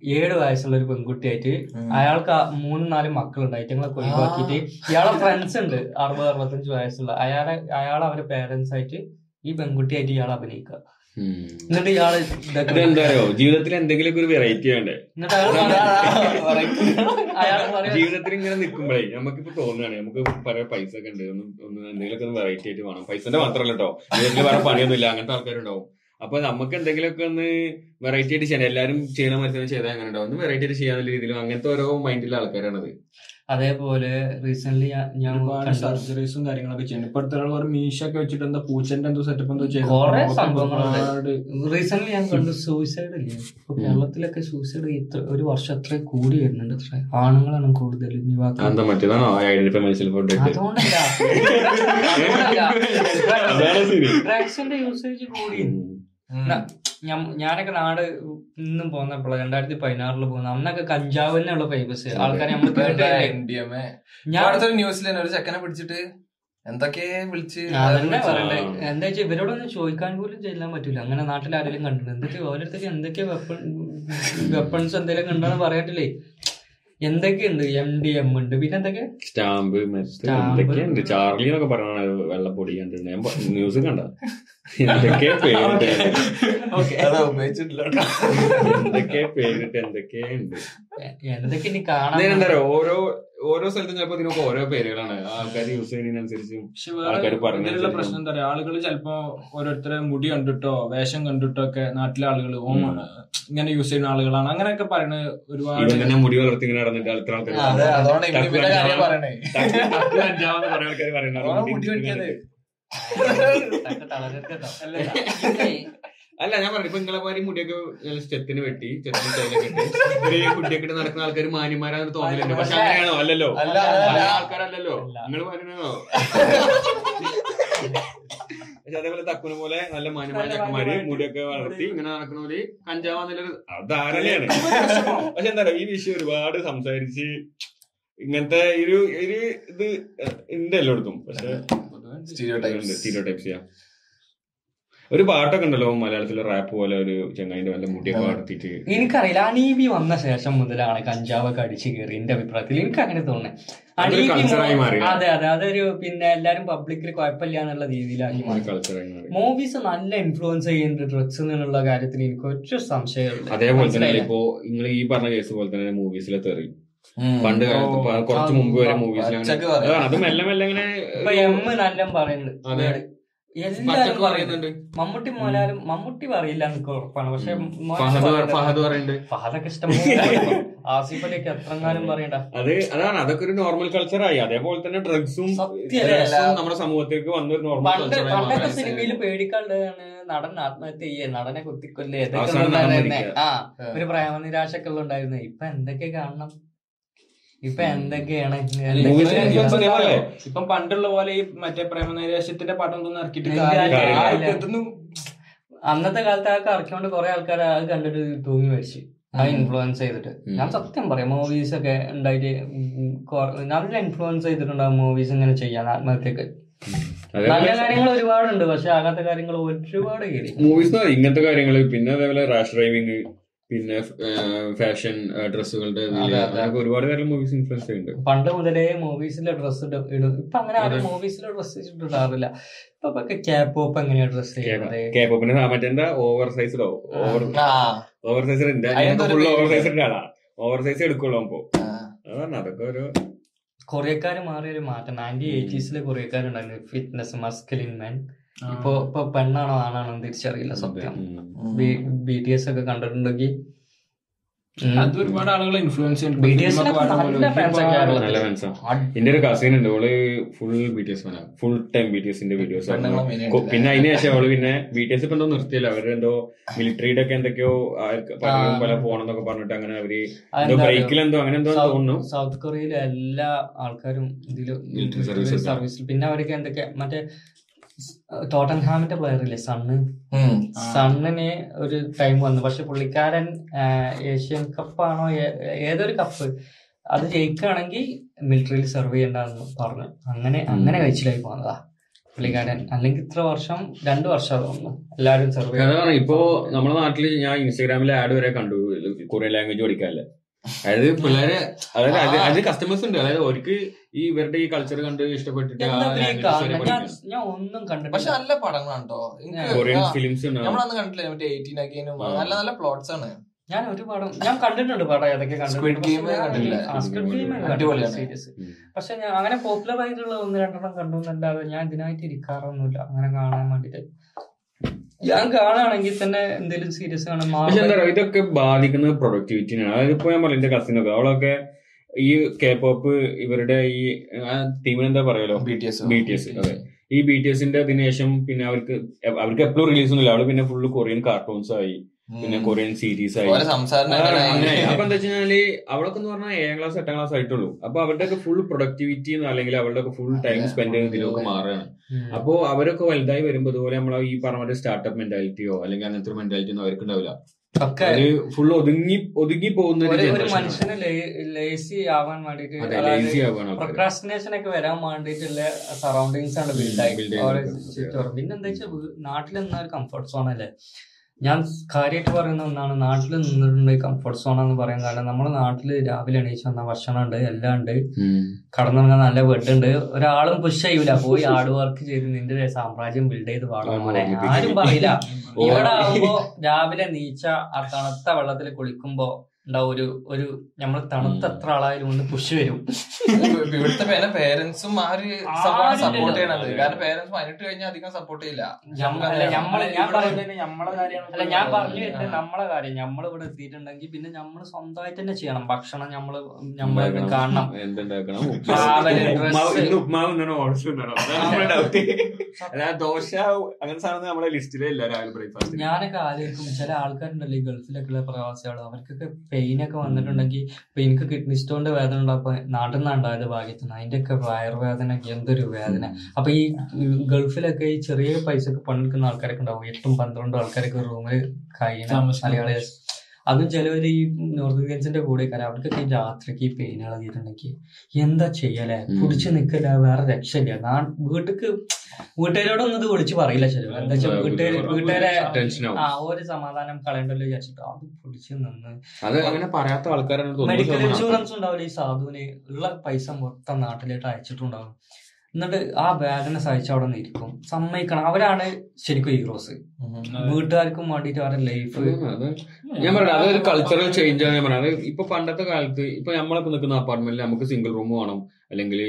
ഏഴ് വയസ്സുള്ള ഒരു പെൺകുട്ടിയായിട്ട്. അയാൾക്ക് മൂന്ന് നാല് നാലും മക്കളുണ്ട് ഐറ്റങ്ങളൊക്കെ ഒഴിവാക്കിയിട്ട് ഇയാളെ ഫ്രണ്ട്സ് ഉണ്ട് അറുപത് അറുപത്തഞ്ച് വയസ്സുള്ള. അയാളെ അയാൾ അവരെ പേരൻസ് ആയിട്ട് ഈ പെൺകുട്ടിയായിട്ട് ഇയാൾ അഭിനയിക്കുക. എന്നിട്ട് ഇയാൾ ഇതൊക്കെ അതെന്താ അറിയോ ജീവിതത്തിൽ എന്തെങ്കിലും ഒരു വെറൈറ്റി വേണ്ടേ? ജീവിതത്തിൽ ഇങ്ങനെ നിൽക്കുമ്പോഴേ നമുക്കിപ്പോ തോന്നുകയാണ് നമുക്ക് പല പൈസ ഒക്കെ ഉണ്ട്. ഒന്ന് ഒന്ന് എന്തെങ്കിലുമൊക്കെ ഒന്ന് വെറൈറ്റി ആയിട്ട് വേണം. പൈസന്റെ മാത്രമല്ല കേട്ടോ ജീവിതത്തിൽ വേറെ പണിയൊന്നും ഇല്ല അങ്ങനത്തെ ആൾക്കാരുണ്ടാവും അപ്പൊ നമുക്ക് എന്തെങ്കിലുമൊക്കെ ഒന്ന് വെറൈറ്റി ആയിട്ട് ചെയ്യണം എല്ലാരും ചെയ്യണ മത്സരം ചെയ്താൽ അങ്ങനെ ഉണ്ടാവും ഒന്ന് വെറൈറ്റി ആയിട്ട് ചെയ്യാനുള്ള രീതിയിലും അങ്ങനത്തെ ഓരോ മൈൻഡിലുള്ള ആൾക്കാരാണത്. അതേപോലെ റീസെന്റ് ഞാൻ സർജറീസും കാര്യങ്ങളൊക്കെ ചെയ്യുന്നു ഇപ്പൊ അടുത്ത ഒരു മീശൊക്കെ വെച്ചിട്ട് എന്താ പൂച്ചന്റെ എന്തോ സെറ്റപ്പ് എന്തോ ചെയ്തു കുറെ റീസെന്റ് ഞാൻ കണ്ടു സൂയിസൈഡ് ഇല്ലേ? ഇപ്പൊ കേരളത്തിലൊക്കെ സൂയിസൈഡ് ഇത്ര ഒരു വർഷം അത്ര കൂടി വരുന്നുണ്ട് അത്ര. ആണുങ്ങളാണ് കൂടുതൽ അതുകൊണ്ടല്ല. ഡ്രഗ്സിന്റെ യൂസേജ് കൂടി. ഞാനൊക്കെ നാട് നിന്നും പോന്നപ്പോഴാണ് രണ്ടായിരത്തി പതിനാറിൽ പോകുന്ന അന്നൊക്കെ കഞ്ചാവ് തന്നെയുള്ള ഫേമസ് ആൾക്കാരെ നമ്മൾ തന്നെ ഒരു ചെക്കനെ പിടിച്ചിട്ട് എന്തൊക്കെ വിളിച്ച് എന്താ വെച്ചാൽ ഇവരോടൊന്നും ചോദിക്കാൻ പോലും ചെല്ലാൻ പറ്റൂല. അങ്ങനെ നാട്ടിൽ ആരെങ്കിലും കണ്ടിട്ടുണ്ട്? എന്തൊക്കെ ഓരോരുത്തർക്ക് എന്തൊക്കെ വെപ്പൺ വെപ്പൺസ് എന്തെങ്കിലും കണ്ടെന്ന് പറയട്ടില്ലേ എന്തൊക്കെയുണ്ട്? എം ഡി എം ഉണ്ട്. പിന്നെ എന്തൊക്കെ? സ്റ്റാമ്പ്. എന്തൊക്കെയുണ്ട്? ചാർലി എന്നൊക്കെ പറയണ വെള്ളപ്പൊടി കണ്ടിട്ടുണ്ട്. ഞാൻ ന്യൂസ് കണ്ട എന്തൊക്കെ പേരിട്ട്? അതാ ഉപയോഗിച്ചിട്ടില്ല. എന്തൊക്കെ പേരിട്ട് എന്തൊക്കെ ഉണ്ട് എന്തൊക്കെ ഇനി കാണാൻ ഓരോ ഓരോ സ്ഥലത്തും ചിലപ്പോ ഇതിനൊക്കെ ഓരോ പേരുകളാണ്. ആൾക്കാർ യൂസ് ചെയ്യുന്നതിനനുസരിച്ച് ആൾക്കാർ പറഞ്ഞു പ്രശ്നം എന്താ പറയാ ആളുകൾ ചിലപ്പോ ഓരോരുത്തരെ മുടി കണ്ടിട്ടോ വേഷം കണ്ടിട്ടോ ഒക്കെ നാട്ടിലെ ആളുകൾ ഓമാണ് ഇങ്ങനെ യൂസ് ചെയ്യുന്ന ആളുകളാണ്. അങ്ങനെയൊക്കെ പറയുന്നത് ഒരുപാട് തന്നെ മുടി വളർത്തി ഇങ്ങനെ നടന്നിട്ട് അടുത്ത ആൾക്കാർ അല്ല? ഞാൻ പറഞ്ഞു ഇപ്പൊ നിങ്ങളെ മാതിരി മുടിയൊക്കെ സ്റ്റെത്തിന് വെട്ടി ചെത്തിന് സ്റ്റൈലൊക്കെ ഇട്ട് ഒരു കുട്ടിയൊക്കെ ഇട്ട് നടക്കുന്ന ആൾക്കാർ മാന്യന്മാരാന്ന് തോന്നലുണ്ട് പക്ഷെ അങ്ങനെയാണോ? അല്ലല്ലോ. അല്ല, ആൾക്കാരല്ലല്ലോ. നിങ്ങൾ നിങ്ങൾ മാന്യനാണോ? പക്ഷെ അതേപോലെ തക്കുന പോലെ നല്ല മാന്യമായ ചക്കന്മാര് മുടിയൊക്കെ വളർത്തി ഇങ്ങനെ നടക്കണോര് കഞ്ചാവാന്നുള്ളൊരു ധാരണയാണ് പക്ഷെ എന്താ പറയാ ഈ വിഷയം ഒരുപാട് സംസാരിച്ച് ഇങ്ങനത്തെ ഒരു ഒരു ഇത് ഉണ്ട് എല്ലായിടത്തും പക്ഷെ. സ്റ്റീരിയോടൈപ്സ് ചെയ്യാം ഒരു പാട്ടൊക്കെ ഉണ്ടല്ലോ മലയാളത്തിലെ റാപ്പ് പോലെ ഒരു ചെങ്ങായിന്റെ വല്ല മുടിയൊക്കെ വളർത്തിട്ട് എനിക്കറിയില്ല അനീബി വന്ന ശേഷം മുതലാണ് കഞ്ചാവൊക്കെ അടിച്ചു കയറി എന്റെ അഭിപ്രായത്തിൽ എനിക്ക് അങ്ങനെ തോന്നുന്നത് അതെ അതെ അതൊരു പിന്നെ എല്ലാരും പബ്ലിക്കിൽ കുഴപ്പമില്ല എന്നുള്ള രീതിയിലാക്കി കൾച്ചറായി മൂവീസ് നല്ല ഇൻഫ്ലുവൻസ് ചെയ്യുന്നുണ്ട് ഡ്രഗ്സ് എന്നുള്ള കാര്യത്തിൽ എനിക്ക് ഒറ്റ സംശയമില്ല അതേപോലെ തന്നെ ഇപ്പോ നിങ്ങൾ ഈ പറഞ്ഞ കേസ് പോലെ തന്നെ മൂവീസിലെ തെറി. പണ്ട് കാലത്ത് കുറച്ച് മുമ്പ് വരെ മൂവീസിലാണ് അത് മെല്ലെ മെല്ലെ ഇങ്ങനെ എം നല്ല പറയുന്നുണ്ട്. അതെ. എല്ലാരും പറയുന്നുണ്ട്. മമ്മൂട്ടി മോലാലും മമ്മൂട്ടി പറയില്ല എനിക്ക് ഉറപ്പാണ്. പക്ഷെ ഫഹദ് പറയുന്നുണ്ട്. ഫഹദ് പറയുന്നുണ്ട് ഫഹദൊക്കെ ഇഷ്ടം ആസിഫ് ആസിഫ് അലിയൊക്കെ എത്രങ്ങാനും പറയണ്ട. അത് അതാണ്. അതൊക്കെ ഒരു നോർമൽ കൾച്ചറായി അതേപോലെ തന്നെ ഡ്രഗ്സും? നമ്മുടെ സമൂഹത്തിലേക്ക് വന്ന ഒരു നോർമൽ പണ്ടൊക്കെ സിനിമയിൽ പേടിക്കാണ്ടാണ് നടൻ ആത്മഹത്യ ചെയ്യേ നടനെ കുത്തിക്കൊല്ലേ ഇതൊക്കെ. ആ ഒരു പ്രേമനിരാശൊക്കെ ഉണ്ടായിരുന്നു ഇപ്പൊ എന്തൊക്കെ കാണണം? ഇപ്പൊ എന്തൊക്കെയാണ്. ഇപ്പം പണ്ടുള്ള പോലെ ഈ മറ്റേ പ്രേമനൈരാശ്യത്തിന്റെ പാട്ടൊന്നും ഇറക്കിയിട്ട് അന്നത്തെ കാലത്ത് ആ കറക്കിക്കൊണ്ട് കുറെ ആൾക്കാർ അത് കണ്ടിട്ട് തൂങ്ങി മരിച്ചു. ആ ഇൻഫ്ലുവൻസ് ചെയ്തിട്ട്. ഞാൻ സത്യം പറയാം മൂവീസ് ഒക്കെ ഉണ്ടായിട്ട് നല്ല ഇൻഫ്ലുവൻസ് ചെയ്തിട്ടുണ്ടാവും മൂവീസ് ഇങ്ങനെ ചെയ്യാൻ ആത്മഹത്യക്ക്. നല്ല കാര്യങ്ങൾ ഒരുപാടുണ്ട് പക്ഷെ ആകാത്ത കാര്യങ്ങൾ ഒരുപാട് മൂവീസ് ഇങ്ങനത്തെ കാര്യങ്ങൾ പിന്നെ അതേപോലെ റാഷ് ഡ്രൈവിംഗ് പിന്നെ ഫാഷൻ ഡ്രസ്സുകളുടെ. ഒരുപാട് കാര്യം മൂവീസ് ഇൻഫ്ലുവൻസ് ഉണ്ട് പണ്ട് മുതലേ മൂവീസിലെ ഡ്രസ് ഇടും ഇപ്പൊ അങ്ങനെ ആരും മൂവീസിലെ ഡ്രസ് ഇട്ടിട്ടാറില്ല ഇപ്പൊ കേപ്പോപ്പ് എങ്ങനെയാ ഡ്രസ് ചെയ്യുന്നത്? കേപ്പോപ്പിന്റെ മറ്റേ എന്താ ഓവർ സൈസിലോ ഓവർ ഓവർ സൈസ് ഉണ്ട് അതിനെന്തോ ഫുൾ ഓവർ പേര്. സൈസ് ആളാ ഓവർ സൈസ് എടുക്കുള്ളൂ അപ്പൊ. അതാണ് അതൊക്കെ ഒരു കൊറിയക്കാര് മാറിയൊരു മാറ്റം. നയന്റി എയ്റ്റീസിലെ കൊറിയക്കാരുണ്ടായിരുന്നു. ഫിറ്റ്നസ് മസ്കലിൻ മെൻ ഇപ്പൊ ഇപ്പൊ പെണ്ണാണോ ആണാണോ എന്ന് തിരിച്ചറിയില്ല സത്യം. ബി ടി എസ് ഒക്കെ കണ്ടിട്ടുണ്ടെങ്കിൽ. അത് ഒരുപാട് ആളുകളെ ഇൻഫ്ലുവൻസ്. എന്റെ ഒരു കസിൻ ഉണ്ട്. All full B T S full time B T എസിന്റെ വീഡിയോസ് പിന്നെ അതിന് ശേഷം അവൾ പിന്നെ ബി ടി എസ് ഇപ്പൊ എന്തോ നിർത്തിയല്ലോ. അവരെന്തോ മിലിറ്ററിയുടെ ഒക്കെ എന്തൊക്കെയോ പല പോണെന്നൊക്കെ പറഞ്ഞിട്ട് അങ്ങനെ അവർ ബ്രേക്കിലെന്തോ അതെന്താ ബ്രേക്കിൽ എന്തോ അങ്ങനെ എന്തോ തോന്നുന്നു. സൗത്ത് കൊറിയയിലെ എല്ലാ ആൾക്കാരും ഇതിൽ മിലിറ്ററി സർവീസ് സർവീസിൽ പിന്നെ അവരൊക്കെ എന്തൊക്കെ മറ്റേ ടോട്ടൻഹാമിന്റെ പ്ലെയർ ഇല്ലേ? സണ്ണ് സണ്ണിനെ ഒരു ടൈം വന്നു. പക്ഷെ പുള്ളിക്കാരൻ ഏഷ്യൻ കപ്പാണോ ഏതൊരു കപ്പ് അത് ജയിക്കുകയാണെങ്കിൽ മിലിറ്ററിയിൽ സെർവ് ചെയ്യണ്ടെന്ന് പറഞ്ഞു. അങ്ങനെ അങ്ങനെ കഴിച്ചിലായി പോകുന്നതാ പുള്ളിക്കാരൻ. അല്ലെങ്കിൽ ഇത്ര വർഷം രണ്ടു വർഷം തോന്നുന്നു. എല്ലാവരും സെർവ് ചെയ്യണം ഇപ്പോ നമ്മുടെ നാട്ടിൽ ഞാൻ ഇൻസ്റ്റാഗ്രാമിൽ ആഡ് വരെ കണ്ടു. കൊറിയൻ ലാംഗ്വേജ് പഠിക്കാനല്ലേ. അതായത് പിള്ളേരെ അതായത് അത് അത് കസ്റ്റമേഴ്സ് ഉണ്ട്. അതായത് അവർക്ക് ഈ ഇവരുടെ ഈ കൾച്ചർ കണ്ട് ഇഷ്ടപ്പെട്ടിട്ട് ഞാൻ ഒന്നും ഒന്നും പക്ഷെ നല്ല പടങ്ങളാണ് കേട്ടോ കൊറിയൻ ഫിലിംസ് നമ്മളന്ന് കണ്ടില്ലേ മറ്റേ എയ്റ്റീൻ അഗൈനും നല്ല നല്ല പ്ലോട്ട്സ് ആണ്. ഞാൻ ഒരു പടം ഞാൻ കണ്ടിട്ടുണ്ട് പടം ഏതൊക്കെ. സീരീസ് പക്ഷെ ഞാൻ അങ്ങനെ പോപ്പുലർ ആയിട്ടുള്ള ഒന്ന് രണ്ടെണ്ണം കണ്ടു എന്നല്ലാതെ ഞാൻ ഇതിനായിട്ട് ഇരിക്കാറൊന്നുമില്ല. അങ്ങനെ കാണാൻ വേണ്ടിട്ട്. ഞാൻ കാണുകയാണെങ്കിൽ തന്നെ എന്തെങ്കിലും സീരീസ് കാണാൻ ഇതൊക്കെ ബാധിക്കുന്നത് പ്രൊഡക്ടിവിറ്റിനാണ് അതായത് ഇപ്പൊ ഞാൻ പറഞ്ഞു എന്റെ കസിനൊക്കെ അവളൊക്കെ ഈ കെ പോപ്പ് ഇവരുടെ ഈ ടീമിന് എന്താ പറയാലോ? B T S B T S അതെ. ഈ ബി ടി എസിന്റെ അതിനുശേഷം പിന്നെ അവർക്ക് അവർക്ക് എപ്പോഴും റിലീസ് ഒന്നുമില്ല. അവൾ പിന്നെ ഫുള്ള് കൊറിയൻ കാർട്ടൂൺസ് ആയി. പിന്നെ കൊറിയൻ സീരീസ് ആയി. അങ്ങനെ അപ്പൊ എന്താ വെച്ചാൽ അവളൊക്കെ എന്ന് പറഞ്ഞാൽ ഏഴാം ക്ലാസ് എട്ടാം ക്ലാസ് ആയിട്ടുള്ളൂ. അപ്പൊ അവരുടെ ഒക്കെ ഫുൾ പ്രൊഡക്ടിവിറ്റി അല്ലെങ്കിൽ അവരുടെ ഒക്കെ ഫുൾ ടൈം. സ്പെൻഡ് ചെയ്യുന്നതിലൊക്കെ മാറുകയാണ്. അപ്പോ അവരൊക്കെ വലുതായി വരുമ്പോൾ അതുപോലെ നമ്മളെ ഈ പറഞ്ഞ സ്റ്റാർട്ടപ്പ് മെന്റാലിറ്റിയോ അല്ലെങ്കിൽ അങ്ങനത്തെ മെന്റാലിറ്റിയോ മെന്റാലിറ്റി അവർക്ക് ഉണ്ടാവില്ല ഫുൾ ഒതുങ്ങി ഒതുങ്ങി പോകുന്ന ഒരു. മനുഷ്യന് ലേസി ആവാൻ വേണ്ടിട്ട്. പ്രൊക്രാസ്റ്റിനേഷൻ ഒക്കെ വരാൻ വേണ്ടിട്ടുള്ള സറൗണ്ടിങ്സ് ആണ് ബിൽഡ് പിന്നെന്താ വെച്ചാൽ നാട്ടിൽ നിന്ന കംഫർട്ട് സോൺ അല്ലേ ഞാൻ കാര്യമായിട്ട് പറയുന്ന ഒന്നാണ് നാട്ടിൽ നിന്നിട്ടുണ്ട് കംഫർട്ട് സോൺ എന്ന് പറയാൻ കാരണം നമ്മുടെ നാട്ടിൽ രാവിലെ എണീച്ച് വന്ന ഭക്ഷണം ഉണ്ട് എല്ലാം ഉണ്ട്. കടന്നിറങ്ങാൻ നല്ല ബെഡ് ഉണ്ട്. ഒരാളും പുഷ് ചെയ്യൂല. പോയി ഹാർഡ് വർക്ക് ചെയ്ത് നിന്റെ സാമ്രാജ്യം ബിൽഡ് ചെയ്ത് പാടാൻ പോലെ ആരും പറയില്ല. ഇവിടെ ആവുമ്പോ രാവിലെ നീച്ച ആ തണുത്ത വെള്ളത്തിൽ കുളിക്കുമ്പോ ഉണ്ടാവും. ഒരു ഒരു നമ്മൾ തണുത്ത എത്ര ആളായാലും ഒന്ന് പുഷ് വരും. ഇവിടുത്തെ പേരെ പേരൻസും ആ ഒരു ആരും സപ്പോർട്ട്. ചെയ്യണത്. കാരണം പേരൻസ് പതിനെട്ട് കഴിഞ്ഞാൽ അധികം സപ്പോർട്ട് ചെയ്യില്ല. അല്ല, ഞാൻ പറയുന്നത് നമ്മളെ കാര്യമാണ്. അല്ല ഞാൻ പറഞ്ഞു വരുന്നത് നമ്മളെ കാര്യം. നമ്മൾ ഇവിടെ എത്തിയിട്ടുണ്ടെങ്കിൽ പിന്നെ നമ്മൾ സ്വന്തമായിട്ട് തന്നെ ചെയ്യണം. ഭക്ഷണം നമ്മൾ നമ്മളെ കാണണം. ദോശ അങ്ങനെ സാധനം നമ്മളെ ലിസ്റ്റിലേ ഇല്ല രാവിലെ ബ്രേക്ക്ഫാസ്റ്റ് ഞാനൊക്കെ ആലോചിക്കും. ചില ആൾക്കാരുണ്ടല്ലോ ഈ ഗൾഫിലൊക്കെ ഉള്ള പ്രവാസികൾ അവർക്കൊക്കെ പെയിൻ ഒക്കെ വന്നിട്ടുണ്ടെങ്കിൽ ഇപ്പൊ എനിക്ക് കിഡ്നി സ്റ്റോണിന്റെ വേദന ഉണ്ടായപ്പോ നാട്ടിൽ നിന്നാണ് ഉണ്ടായത് ഭാഗ്യത്തിന്. അതിന്റെ ഒക്കെ വയറുവേദന എന്തൊരു വേദന. അപ്പൊ ഈ ഗൾഫിലൊക്കെ ഈ ചെറിയ പൈസക്ക് പണിക്കുന്ന ആൾക്കാരൊക്കെ ഉണ്ടാവും. എട്ടും പന്ത്രണ്ടും ആൾക്കാരൊക്കെ റൂമിൽ കഴിയുന്ന മലയാളി അതും ചിലവർ ഈ നോർത്ത് ഇന്ത്യൻസിന്റെ കൂടെ കാര്യം അവർക്കൊക്കെ ഈ രാത്രിക്ക് ഈ പെയിൻ ഇളകിയിട്ടുണ്ടെങ്കിൽ എന്താ ചെയ്യലേ? കുടിച്ചു നിക്കല വേറെ രക്ഷയില്ല. നാ വീട്ടിക്ക് വീട്ടുകാരോടൊന്നും ഇത് വിളിച്ച് പറയില്ല ചിലവർ എന്താ വെച്ചാൽ വീട്ടുകാർ വീട്ടുകാരെ ആ ഒരു സമാധാനം കളയണ്ടല്ലോ വിചാരിച്ചിട്ട് അത് പിടിച്ച് നിന്ന് അങ്ങനെ പറയാത്ത ആൾക്കാരാണ് മെഡിക്കൽ ഇൻഷുറൻസ് ഉണ്ടാവില്ല ഈ സാധുവിന്? ഉള്ള പൈസ മൊത്തം നാട്ടിലേക്ക് അയച്ചിട്ടുണ്ടാവും. എന്നിട്ട് ആ ബാഗിനെ സഹിച്ച് അവിടെ നിന്ന് ഇരിക്കും സമ്മതിക്കണം. അവരാണ് ശരിക്കും ഹീറോസ് വീട്ടുകാർക്കും വേണ്ടിട്ട് അവരുടെ ലൈഫ് ഞാൻ പറയാം അതൊരു കൾച്ചറൽ ചേഞ്ച് ആണ് ഞാൻ പറയുന്നത് ഇപ്പൊ പണ്ടത്തെ കാലത്ത് ഇപ്പൊ നമ്മളൊക്കെ നിൽക്കുന്ന അപ്പാർട്ട്മെന്റിൽ നമുക്ക് സിംഗിൾ റൂം വേണം. അല്ലെങ്കിൽ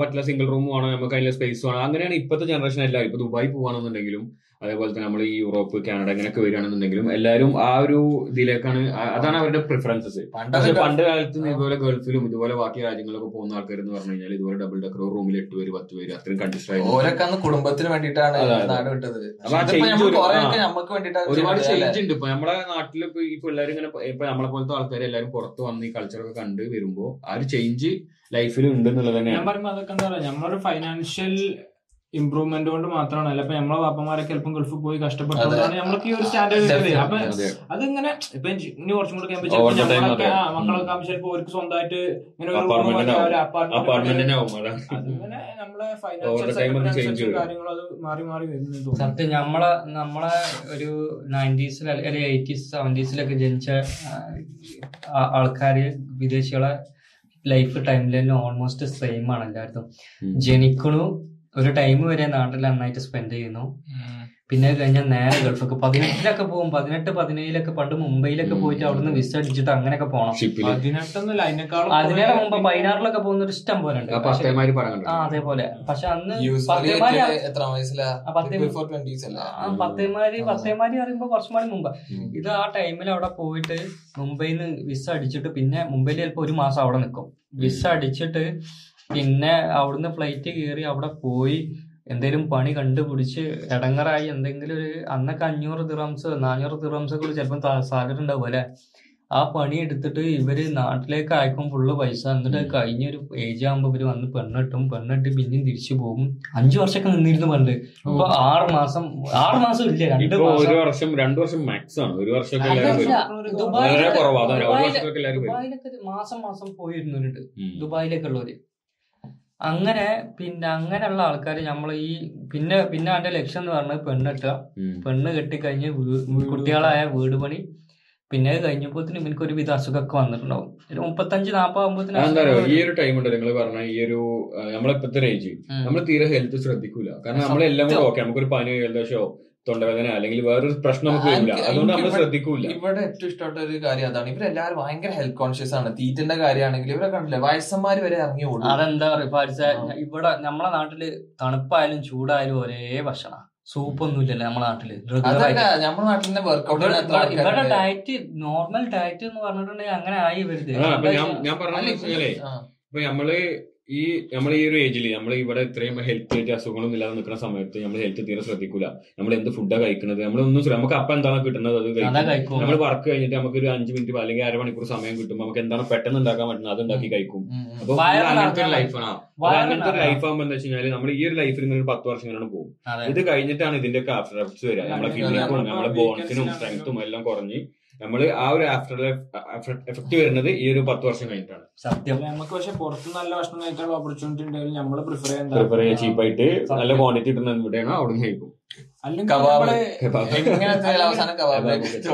പറ്റില്ല. സിംഗിൾ റൂം വേണം നമുക്ക് അതിലെ സ്പേസ് വേണം അങ്ങനെയാണ് ഇപ്പോഴത്തെ ജനറേഷൻ എല്ലാവരും. ഇപ്പൊ ദുബായ് പോവാണെന്നുണ്ടെങ്കിലും അതേപോലെ തന്നെ നമ്മൾ ഈ യൂറോപ്പ് കാനഡ ഇങ്ങനെയൊക്കെ വരികയാണെന്നുണ്ടെങ്കിലും എല്ലാവരും ആ ഒരു ഇതിലേക്കാണ് അതാണ് അവരുടെ പ്രിഫറൻസസ് പക്ഷെ പണ്ട് കാലത്ത് ഇതുപോലെ ഗൾഫിലും ഇതുപോലെ ബാക്കി രാജ്യങ്ങളിലൊക്കെ പോകുന്ന ആൾക്കാർ എന്ന് പറഞ്ഞു കഴിഞ്ഞാൽ ഇതുപോലെ ഡബിൾ ഡെക്കർ റൂമിൽ എട്ട് പേര് പത്ത് പേര് അത്രയും ഓരൊക്കെ അന്ന് കുടുംബത്തിന് വേണ്ടിയിട്ടാണ്. നാട് വിട്ടത്. ഒരുപാട് ചേഞ്ച് ഉണ്ട്. ഇപ്പൊ നമ്മുടെ നാട്ടിൽ ഇപ്പൊ ഈ പിള്ളേർ ഇങ്ങനെ ഇപ്പൊ നമ്മളെ പോലത്തെ ആൾക്കാർ എല്ലാവരും പുറത്ത് വന്ന് ഈ കൾച്ചറൊക്കെ കണ്ട് വരുമ്പോ ആ ഒരു ചേഞ്ച് ലൈഫിൽ ഉണ്ട് എന്നുള്ളത് ഞാൻ തന്നെയാണ് പറയുമ്പോ അതൊക്കെ എന്താ പറയാ നമ്മളൊരു ഫൈനാൻഷ്യൽ ഇമ്പ്രൂവ്മെന്റ് കൊണ്ട് മാത്രമാണ് അല്ല ഇപ്പൊ നമ്മളെ പാപ്പന്മാരൊക്കെ ചിലപ്പോൾ ഗൾഫിൽ പോയി കഷ്ടപ്പെട്ടുകൊണ്ടാണ് നമ്മൾക്ക് ഈ ഒരു സ്റ്റാൻഡേർഡ് അപ്പൊ അതെ. അതിങ്ങനെ ഇപ്പൊ ഇനി- കുറച്ചും കൂടെ കഴിയുമ്പോ ചിലപ്പോ the time നമ്മളൊക്കെ അതെ. ആ, മക്കളൊക്കെ ആകുമ്പോ ചിലപ്പോ അവർക്ക് സ്വന്തമായിട്ട് ഇങ്ങനെ ഒരു Apartment ആവും അതാണ്. അതിങ്ങനെ നമ്മളെ Over time അത് change ഫൈനാൻഷ്യൽ വരും. കാര്യങ്ങൾ അത് മാറി മാറി വരുന്നു തോന്നുന്നു. സത്യം നമ്മളെ നമ്മളെ ഒരു നയന്റീസിൽ അല്ലെങ്കിൽ എയ്റ്റീസ് സെവന്റീസിലൊക്കെ ജനിച്ച ആൾക്കാർ ആൾക്കാര് വിദേശികളെ ലൈഫ് ടൈം ലൈനിൽ ഓൾമോസ്റ്റ് സെയിം ആണ് എല്ലായിടത്തും. ജനിക്കണു ഒരു ടൈം വരെ നാട്ടിൽ നന്നായിട്ട് സ്പെൻഡ് ചെയ്യുന്നു. പിന്നെ കഴിഞ്ഞാൽ നേരെ ഗൾഫൊക്കെ. പതിനെട്ടിലൊക്കെ പോകും. പതിനെട്ട് പതിനേഴിലൊക്കെ പണ്ട് മുംബൈയിലൊക്കെ. പോയിട്ട് അവിടുന്ന് വിസ അടിച്ചിട്ട് അങ്ങനെയൊക്കെ പോകണം ഷിപ്പിൽ. പതിനെട്ടൊന്നുമില്ല. അതിനേക്കാളും അതിനേറെ മുമ്പ് പതിനാറിലൊക്കെ പോകുന്ന ഒരു ഇഷ്ടം പോലെ ഉണ്ട്. അതേപോലെ. പക്ഷെ അന്ന് പത്തേമാര് പത്തേമാരി പറയുമ്പോ കുറച്ചും കൂടി മുമ്പ്. ഇത് ആ ടൈമിൽ അവിടെ പോയിട്ട് മുംബൈയിൽ നിന്ന് വിസ അടിച്ചിട്ട് പിന്നെ മുംബൈയിൽ ചിലപ്പോൾ ഒരു മാസം അവിടെ നിൽക്കും വിസ അടിച്ചിട്ട് പിന്നെ അവിടുന്ന് ഫ്ലൈറ്റ് കയറി അവിടെ പോയി എന്തെങ്കിലും പണി കണ്ടുപിടിച്ച് ഇടങ്ങറായി എന്തെങ്കിലും ഒരു അന്നൊക്കെ അഞ്ഞൂറ് ദിറംസ് നാനൂറ് ദിറംസ് ഒക്കെ ചിലപ്പോൾ സാലറി ഉണ്ടാവും അല്ലെ? ആ പണി എടുത്തിട്ട് ഇവർ നാട്ടിലേക്ക് അയക്കും ഫുള്ള് പൈസ. എന്നിട്ട് കഴിഞ്ഞൊരു ഏജ് ആകുമ്പോ ഇവർ വന്ന് പെണ്ണിട്ടും പെണ്ണിട്ട് പിന്നെയും തിരിച്ചു പോകും. അഞ്ചു വർഷമൊക്കെ നിന്നിരുന്നു പണ്ട്. ഇപ്പൊ ആറ് മാസം ആറ് മാസം ഇല്ല രണ്ട് ഒരു വർഷം രണ്ടു വർഷം മാക്സ് ആണ്. ഒരു വർഷം ദുബായിലൊക്കെ- മാസം മാസം പോയിരുന്നവരുണ്ട്. ദുബായിലേക്കുള്ളവര്. ദുബായിലൊക്കെ ഉള്ളവര് അങ്ങനെ പിന്നെ അങ്ങനെയുള്ള ആൾക്കാർ നമ്മൾ ഈ പിന്നെ പിന്നെ അവന്റെ ലക്ഷ്യം എന്ന് പറഞ്ഞത് പെണ്ണിട്ടുക. പെണ്ണ് കെട്ടിക്കഴിഞ്ഞ് കുട്ടികളായ വീട് പണി. പിന്നെ കഴിഞ്ഞപ്പോത്തിന് എനിക്ക് ഒരു വിധ അസുഖമൊക്കെ വന്നിട്ടുണ്ടാവും. ഒരു മുപ്പത്തഞ്ച് അറിയോ? ഈ ഒരു ടൈം ഉണ്ട് നിങ്ങൾ പറഞ്ഞ ഈ ഒരു നമ്മളെ ഇപ്പത്തെ ഏജ്. നമ്മൾ തീരെ ഹെൽത്ത് ശ്രദ്ധിക്കൂല. കാരണം നമ്മളെല്ലാം കൂടെ ഓക്കെ നമുക്കൊരു പനിയോ ജലദോഷമോ തൊണ്ടവേദന അല്ലെങ്കിൽ വേറൊരു പ്രശ്നം നമുക്ക് വരില്ല. അതുകൊണ്ട് നമ്മൾ ഇവിടെ- ശ്രദ്ധിക്കൂല. ഇവിടെ ഏറ്റവും ഇഷ്ടപ്പെട്ട ഒരു കാര്യം അതാണ്. ഇവരെല്ലാവരും ഭയങ്കര ഹെൽത്ത് കോൺഷ്യസ് ആണ്. തീറ്റന്റെ കാര്യമാണെങ്കിൽ ഇവരെ കണ്ടില്ല? വയസ്സന്മാര് വരെ ഇറങ്ങി ഓടും. അതെന്താ പറയുക ഇവിടെ ഇവിടെ നമ്മളെ നാട്ടിൽ തണുപ്പായാലും ചൂടായാലും ഒരേ ഭക്ഷണം. സൂപ്പ് ഒന്നും ഇല്ലല്ലോ നമ്മളെ നാട്ടിൽ. നമ്മുടെ എത്ര ഇവരുടെ ഡയറ്റ് നോർമൽ ഡയറ്റ് എന്ന് പറഞ്ഞിട്ടുണ്ടെങ്കിൽ അങ്ങനെ ആയി വരുത്. ഞാൻ ആ. ഇപ്പൊ നമ്മൾ ഈ നമ്മൾ ഈ ഒരു ഏജിൽ നമ്മൾ ഇവിടെ ഇത്രയും ഹെൽത്ത് ആയിട്ട് അസുഖങ്ങളൊന്നും ഇല്ലാതെ നിൽക്കുന്ന സമയത്ത് നമ്മൾ ഹെൽത്ത് തീരെ ശ്രദ്ധിക്കില്ല നമ്മൾ എന്ത് ഫുഡാണ് കഴിക്കുന്നത് നമ്മളൊന്നും നമുക്ക് അപ്പം എന്താണ് കിട്ടുന്നത്? അത് കഴിക്കും. നമ്മൾ വർക്ക് കഴിഞ്ഞിട്ട് നമുക്ക് ഒരു അഞ്ച് മിനിറ്റ് അല്ലെങ്കിൽ അരമണിക്കൂർ സമയം കിട്ടുമ്പോൾ നമുക്ക് എന്താണ് പെട്ടെന്ന് ഉണ്ടാക്കാൻ പറ്റുന്നത്? അത് ഉണ്ടാക്കി കഴിക്കും. അപ്പൊ അങ്ങനത്തെ ഒരു ലൈഫാണ് അങ്ങനത്തെ ഒരു ലൈഫ് ആകുമ്പോൾ എന്താ വെച്ച് കഴിഞ്ഞാൽ നമ്മൾ ഈ ഒരു ലൈഫിൽ നിന്ന് ഒരു പത്ത് വർഷം ഇങ്ങനെ പോകും. ഇത് കഴിഞ്ഞിട്ടാണ് ഇതിന്റെ ഒക്കെ ആഫ്റ്റർ എഫക്ട്സ് വരിക നമ്മുടെ നമ്മളിപ്പോ നമ്മളെ ബോൺസിനും സ്ട്രെങ്ത്തും എല്ലാം കുറഞ്ഞ് നമ്മൾ ആ ഒരു ആഫ്റ്റർ ലൈഫ് എഫക്ട് വരുന്നത് ഈ ഒരു പത്ത് വർഷം കഴിഞ്ഞിട്ടാണ്. സത്യം. നമുക്ക് പക്ഷെ പുറത്ത് നല്ല ഭക്ഷണം കഴിക്കാനുള്ള ഓപ്പർച്യൂണിറ്റി ഉണ്ടെങ്കിൽ നമ്മൾ പ്രിഫർ പ്രിഫർ ചെയ്യാൻ ചെയ്യാൻ ചീപ്പായിട്ട് നല്ല ക്വാണ്ടിറ്റി കിട്ടുന്ന എവിടെയാണോ അവിടെ കഴിക്കും. അല്ലെങ്കിൽ കബാബ്. നമ്മൾ എങ്ങനത്തെ കബാബ്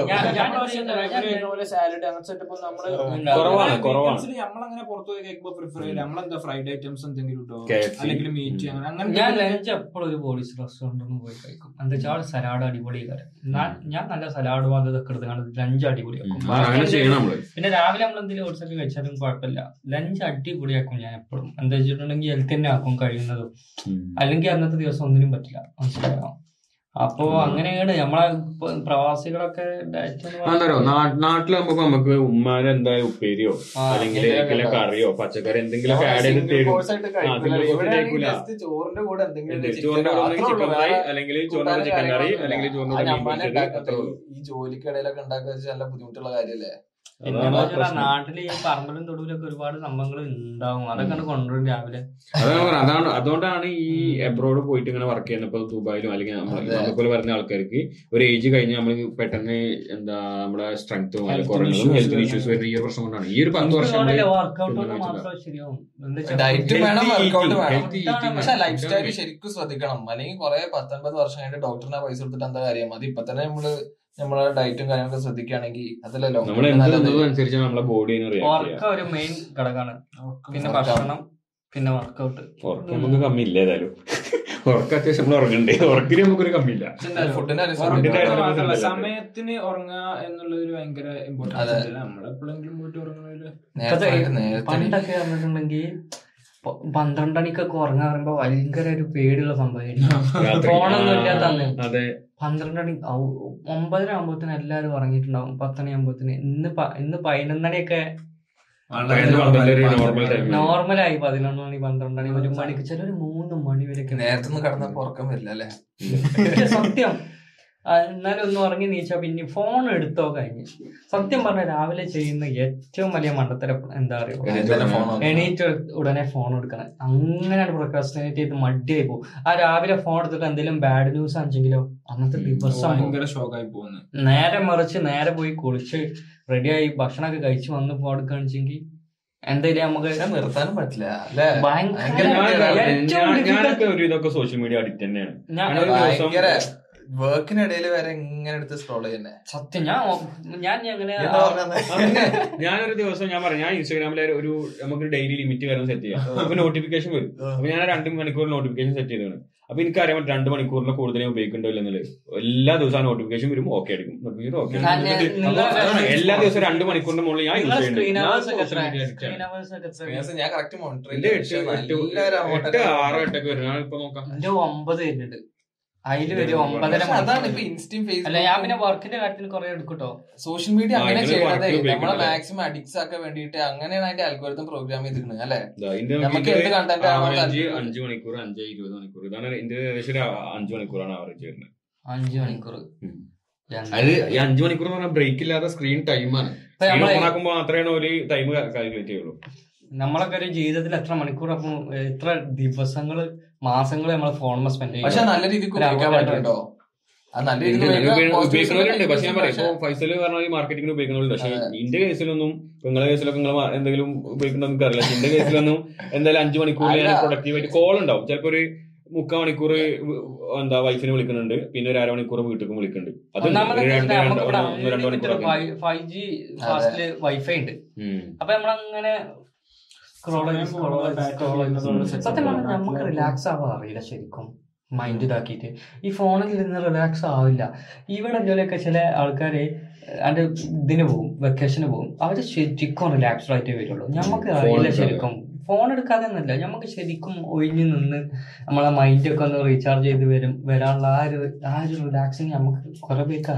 ഞാൻ- ഞാൻ സാലഡ് അങ്ങനത്തെ സെറ്റപ്പ് നമ്മൾ കുറവാണ്, കുറവാണ്. നമ്മളങ്ങനെ പുറത്ത് പോയി കഴിക്കുമ്പോ പ്രിഫർ ചെയ്യില്ല. നമ്മളെന്താ ഫ്രൈഡ് ഐറ്റംസ് എന്തെങ്കിലും ഇട്ടോ? അല്ലെങ്കിൽ മീറ്റ്. അങ്ങനെ ഞാൻ ലഞ്ച് എപ്പോഴും ഒരു പോലീസ് റെസ്റ്റോറന്റിൽ പോയി കഴിക്കും. എന്താ വെച്ചാൽ സലാഡ് അടിപൊളി ഞാൻ നല്ല സലാഡ് അതൊക്കെ എടുത്ത് കണ്ടത് ലഞ്ച് അടിപൊളിയാക്കും പിന്നെ രാവിലെ നമ്മൾ എന്തെങ്കിലും ഓട്സ് ഒക്കെ കഴിച്ചാലും കുഴപ്പമില്ല. ലഞ്ച് അടിപൊളിയാക്കും ഞാൻ എപ്പോഴും എന്താ വെച്ചിട്ടുണ്ടെങ്കിൽ ഹെൽത്ത് തന്നെ ആക്കും കഴിയുന്നതും. അല്ലെങ്കിൽ അന്നത്തെ ദിവസം ഒന്നിനും പറ്റില്ല. മനസ്സിലായോ? അപ്പോ അങ്ങനെയാണ് നമ്മളെ ഇപ്പൊ പ്രവാസികളൊക്കെ നാട്ടിലാകുമ്പോ നമുക്ക് ഉമ്മാരെ എന്തായാലും ഉപ്പേരിയോ? അല്ലെങ്കിൽ കറിയോ പച്ചക്കറി എന്തെങ്കിലും ആഡ് ചെയ്ത് തരും. ചോറിന്റെ കൂടെ. അല്ലെങ്കിൽ ചോറിന്റെ ചിക്കൻ കറി അല്ലെങ്കിൽ. ചോറിന്റെ മീൻ ഞമ്മൾ അത്രേ ഉള്ളൂ. ഈ ജോലിക്കിടയിലൊക്കെ ഉണ്ടാക്കുക വെച്ചാൽ നല്ല ബുദ്ധിമുട്ടുള്ള കാര്യല്ലേ? നാട്ടിൽ ഈ പറമ്പലും തൊടുവിലൊക്കെ ഒരുപാട് സംഭവങ്ങൾ ഉണ്ടാവും അതൊക്കെ കൊണ്ടുവരും രാവിലെ. അതാണ് അതുകൊണ്ടാണ് ഈ എബ്രോഡ് പോയിട്ട് ഇങ്ങനെ വർക്ക് ചെയ്യുന്നത് ഇപ്പൊ ദുബായിലും അല്ലെങ്കിൽ നമ്മളെപ്പോലെ വരുന്ന ആൾക്കാർക്ക് ഒരു ഏജ് കഴിഞ്ഞ് നമ്മൾ പെട്ടെന്ന് എന്താ നമ്മുടെ സ്ട്രെങ്ത്തും കുറഞ്ഞതും ഹെൽത്ത്. ഇഷ്യൂസ് വരുന്ന ഈ ഒരു പ്രശ്നം കൊണ്ടാണ്. ഈ ഒരു പത്ത് വർഷം. ലൈഫ് സ്റ്റൈൽ ശരിക്കും ശ്രദ്ധിക്കണം. അല്ലെങ്കിൽ കുറെ പത്തൊൻപത് വർഷം കഴിഞ്ഞിട്ട് ഡോക്ടറിനെ പൈസ കൊടുത്തിട്ട് എന്താ കാര്യം? അത് ഇപ്പൊ തന്നെ നമ്മൾ നമ്മളെ ഡയറ്റും കാര്യങ്ങളൊക്കെ ശ്രദ്ധിക്കുകയാണെങ്കിൽ അതല്ലല്ലോ. ഉറക്കം ഒരു മെയിൻ ഘടകമാണ്. പിന്നെ ഭക്ഷണം പിന്നെ വർക്കൗട്ട് നമുക്ക് കമ്മിയില്ല ഏതായാലും. ഉറക്കം അത്യാവശ്യം നമ്മൾ ഉറങ്ങണ്ടേ? ഉറക്കിന് നമുക്കൊരു കമ്മിയില്ല. സമയത്തിന് ഉറങ്ങുക എന്നുള്ളത് ഒരു ഭയങ്കര ഇമ്പോർട്ടൻസ് നമ്മളെപ്പോഴെങ്കിലും പോയിട്ട് ഉറങ്ങുന്നതിൽ പണ്ടൊക്കെ പറഞ്ഞിട്ടുണ്ടെങ്കിൽ പന്ത്രണ്ട് മണിക്കൊക്കെ ഉറങ്ങാൻ പറയുമ്പോ ഭയങ്കര ഒരു പേടിയുള്ള സംഭവമായിരുന്നു. ഫോണൊന്നും ഇല്ലാത്ത അന്ന്. അതെ. പന്ത്രണ്ട് മണി ഒമ്പതര ആകുമ്പോത്തിന് എല്ലാരും ഉറങ്ങിയിട്ടുണ്ടാവും. പത്തണി ആകുമ്പോത്തിന് ഇന്ന് ഇന്ന് പതിനൊന്നണിയൊക്കെ നോർമലായി പതിനൊന്ന് മണി പന്ത്രണ്ട് മണി ഒരു മണിക്ക് ചില ഒരു മൂന്ന് മണി വരെ നേരത്തെ കടന്നപ്പോ ഉറക്കം വരില്ല അല്ലെ? സത്യം. എന്നാലും ഒന്നും ഉറങ്ങി നീച്ചാ പിന്നെ ഫോൺ എടുത്തോ കഴിഞ്ഞ്. സത്യം പറഞ്ഞ രാവിലെ ചെയ്യുന്ന ഏറ്റവും വലിയ മണ്ടത്തര എന്താ പറയുക എണീറ്റ് ഉടനെ ഫോൺ എടുക്കണം അങ്ങനെയാണ് പ്രൊക്രാസ്റ്റിനേറ്റ് ചെയ്ത് മടിയായി പോകും. ആ രാവിലെ ഫോൺ എടുത്തിട്ട് എന്തെങ്കിലും ബാഡ് ന്യൂസ് ആണെങ്കിലോ അന്നത്തെ ദിവസം ഭയങ്കര ഷോക്കായി പോകുന്നു. നേരെ മറിച്ച് നേരെ പോയി കുളിച്ച് റെഡിയായി ഭക്ഷണമൊക്കെ കഴിച്ച് വന്ന് ഫോൺ എടുക്കുകയാണെച്ചെങ്കിൽ എന്തായാലും നമുക്ക് നിർത്താനും പറ്റില്ല ഭയങ്കര ഒരു ഇതൊക്കെ സോഷ്യൽ മീഡിയ അഡിക്റ്റ് തന്നെയാണ്. വർക്കിനിടയിൽ വരെ ഇങ്ങനെ എടുത്ത് സ്ക്രോൾ ചെയ്യുന്നേ. സത്യം ഞാൻ ഞാൻ? ഞാനൊരു ദിവസം ഞാൻ പറഞ്ഞു ഞാൻ ഇൻസ്റ്റാഗ്രാമിലെ ഒരു നമുക്ക് ഡെയിലി ലിമിറ്റ് വരെ സെറ്റ് ചെയ്യാം. അപ്പൊ നോട്ടിഫിക്കേഷൻ വരും. അപ്പൊ ഞാൻ രണ്ട് മണിക്കൂർ നോട്ടിഫിക്കേഷൻ സെറ്റ് ചെയ്തതാണ്. അപ്പൊ എനിക്കറിയാൻ പറ്റും രണ്ട് മണിക്കൂറിന് കൂടുതൽ ഞാൻ ഉപയോഗിക്കണ്ടോ എന്നുള്ളത് എല്ലാ ദിവസവും നോട്ടിഫിക്കേഷൻ വരും ഓക്കെ അടിക്കും നോട്ടിഫിക്കേഷൻ ഓക്കെ എല്ലാ ദിവസവും രണ്ട് മണിക്കൂറിന് മുകളിൽ ഞാൻ യൂസ് ചെയ്യുന്നുണ്ട്. ഞാൻ എട്ട് ആറോ എട്ടൊക്കെ വരും. ഇപ്പൊ നോക്കാം. ഒമ്പത് വരുന്നുണ്ട്. അതിൽ വരും ഒമ്പതര അതാണ് ഇപ്പൊ. ഇൻസ്റ്റയും അല്ല ഞാൻ പിന്നെ വർക്കിന്റെ കാര്യത്തിൽ കുറെ എടുക്കട്ടോ. സോഷ്യൽ മീഡിയ അങ്ങനെ ചെയ്യണതേ നമ്മളെ? മാക്സിമം അഡിക്ട്സ് ആക്കാൻ വേണ്ടിയിട്ട് അങ്ങനെയാണ് അതിന്റെ അൽഗോരിതം പ്രോഗ്രാം ചെയ്തിരിക്കുന്നത് അല്ലെ? നമുക്ക് എന്ത് കണ്ടന്റ്? അഞ്ച് മണിക്കൂർ അഞ്ച് ഇരുപത് മണിക്കൂർ. ഇതാണ് എന്റെ ഏകദേശം ഒരു അഞ്ച് മണിക്കൂറാണ് ആവറേജ് വരുന്നത്. അഞ്ചു മണിക്കൂർ. അത് ഈ അഞ്ചു മണിക്കൂർ എന്ന് പറഞ്ഞാൽ ബ്രേക്ക് ഇല്ലാതെ സ്ക്രീൻ ടൈമാണ് നമ്മളെ- മാത്രമേ ഒരു ടൈം കാൽക്കുലേറ്റ് ചെയ്യുള്ളൂ. നമ്മളൊക്കെ ഒരു ജീവിതത്തിൽ എത്ര മണിക്കൂർ അപ്പം എത്ര ദിവസങ്ങൾ മാസങ്ങൾ നമ്മൾ ഫോണിൽ സ്പെൻഡ് പക്ഷെ നല്ല രീതിക്ക് ഉപയോഗിക്കാൻ അത് നല്ല ഉപയോഗിക്കുന്നവരുണ്ട് പക്ഷെ ഞാൻ പറയാം. പക്ഷെ ഇപ്പൊ ഫൈസൽ പറഞ്ഞ ഈ മാർക്കറ്റിംഗിന് ഉപയോഗിക്കുന്നുണ്ട് പക്ഷെ ഇന്റെ കേസിലൊന്നും ഇപ്പൊ നിങ്ങളെ കേസിലൊക്കെ നിങ്ങൾ എന്തെങ്കിലും ഉപയോഗിക്കണമെന്ന് എനിക്ക് അറിയില്ല എന്റെ കേസിലൊന്നും എന്തായാലും അഞ്ചു മണിക്കൂറിൽ ഞാൻ അല്ല. കോൾ ഉണ്ടാവും. ചിലപ്പോ ഒരു മുക്കാൽ മണിക്കൂർ എന്താ വൈഫിനെ വിളിക്കുന്നുണ്ട്. പിന്നെ ഒരു അരമണിക്കൂർ വീട്ടിലേക്കും വിളിക്കുന്നുണ്ട്. അത് ഫൈവ് ജി വൈഫൈ ഉണ്ട്. അപ്പൊ നമ്മളങ്ങനെ ചെയ്ത് ചെയ്ത് ഉം. സത്യം പറഞ്ഞാൽ നമുക്ക് റിലാക്സ് ആവാൻ അറിയില്ല ശരിക്കും. മൈൻഡ് ഇതാക്കിയിട്ട്. ഈ ഫോണിൽ നിന്ന് റിലാക്സ് ആവില്ല. ഇവിടെ ജോലിയൊക്കെ ചില ആൾക്കാർ അതിന്റെ ഇതിന് പോകും വെക്കേഷന് പോകും അവർ ശരിക്കും റിലാക്സ്ഡ് ആയിട്ടേ വരുള്ളൂ. നമുക്ക് അറിയില്ല. ശരിക്കും. ഫോൺ എടുക്കാതെ എന്നല്ല നമുക്ക് ശരിക്കും ഒഴിഞ്ഞു നിന്ന് നമ്മളെ മൈൻഡ് ഒക്കെ ഒന്ന് റീചാർജ് ചെയ്ത് വരും. വരാനുള്ള ആ ഒരു ആ ഒരു റിലാക്സിങ് നമുക്ക് കുറെ പേർക്ക്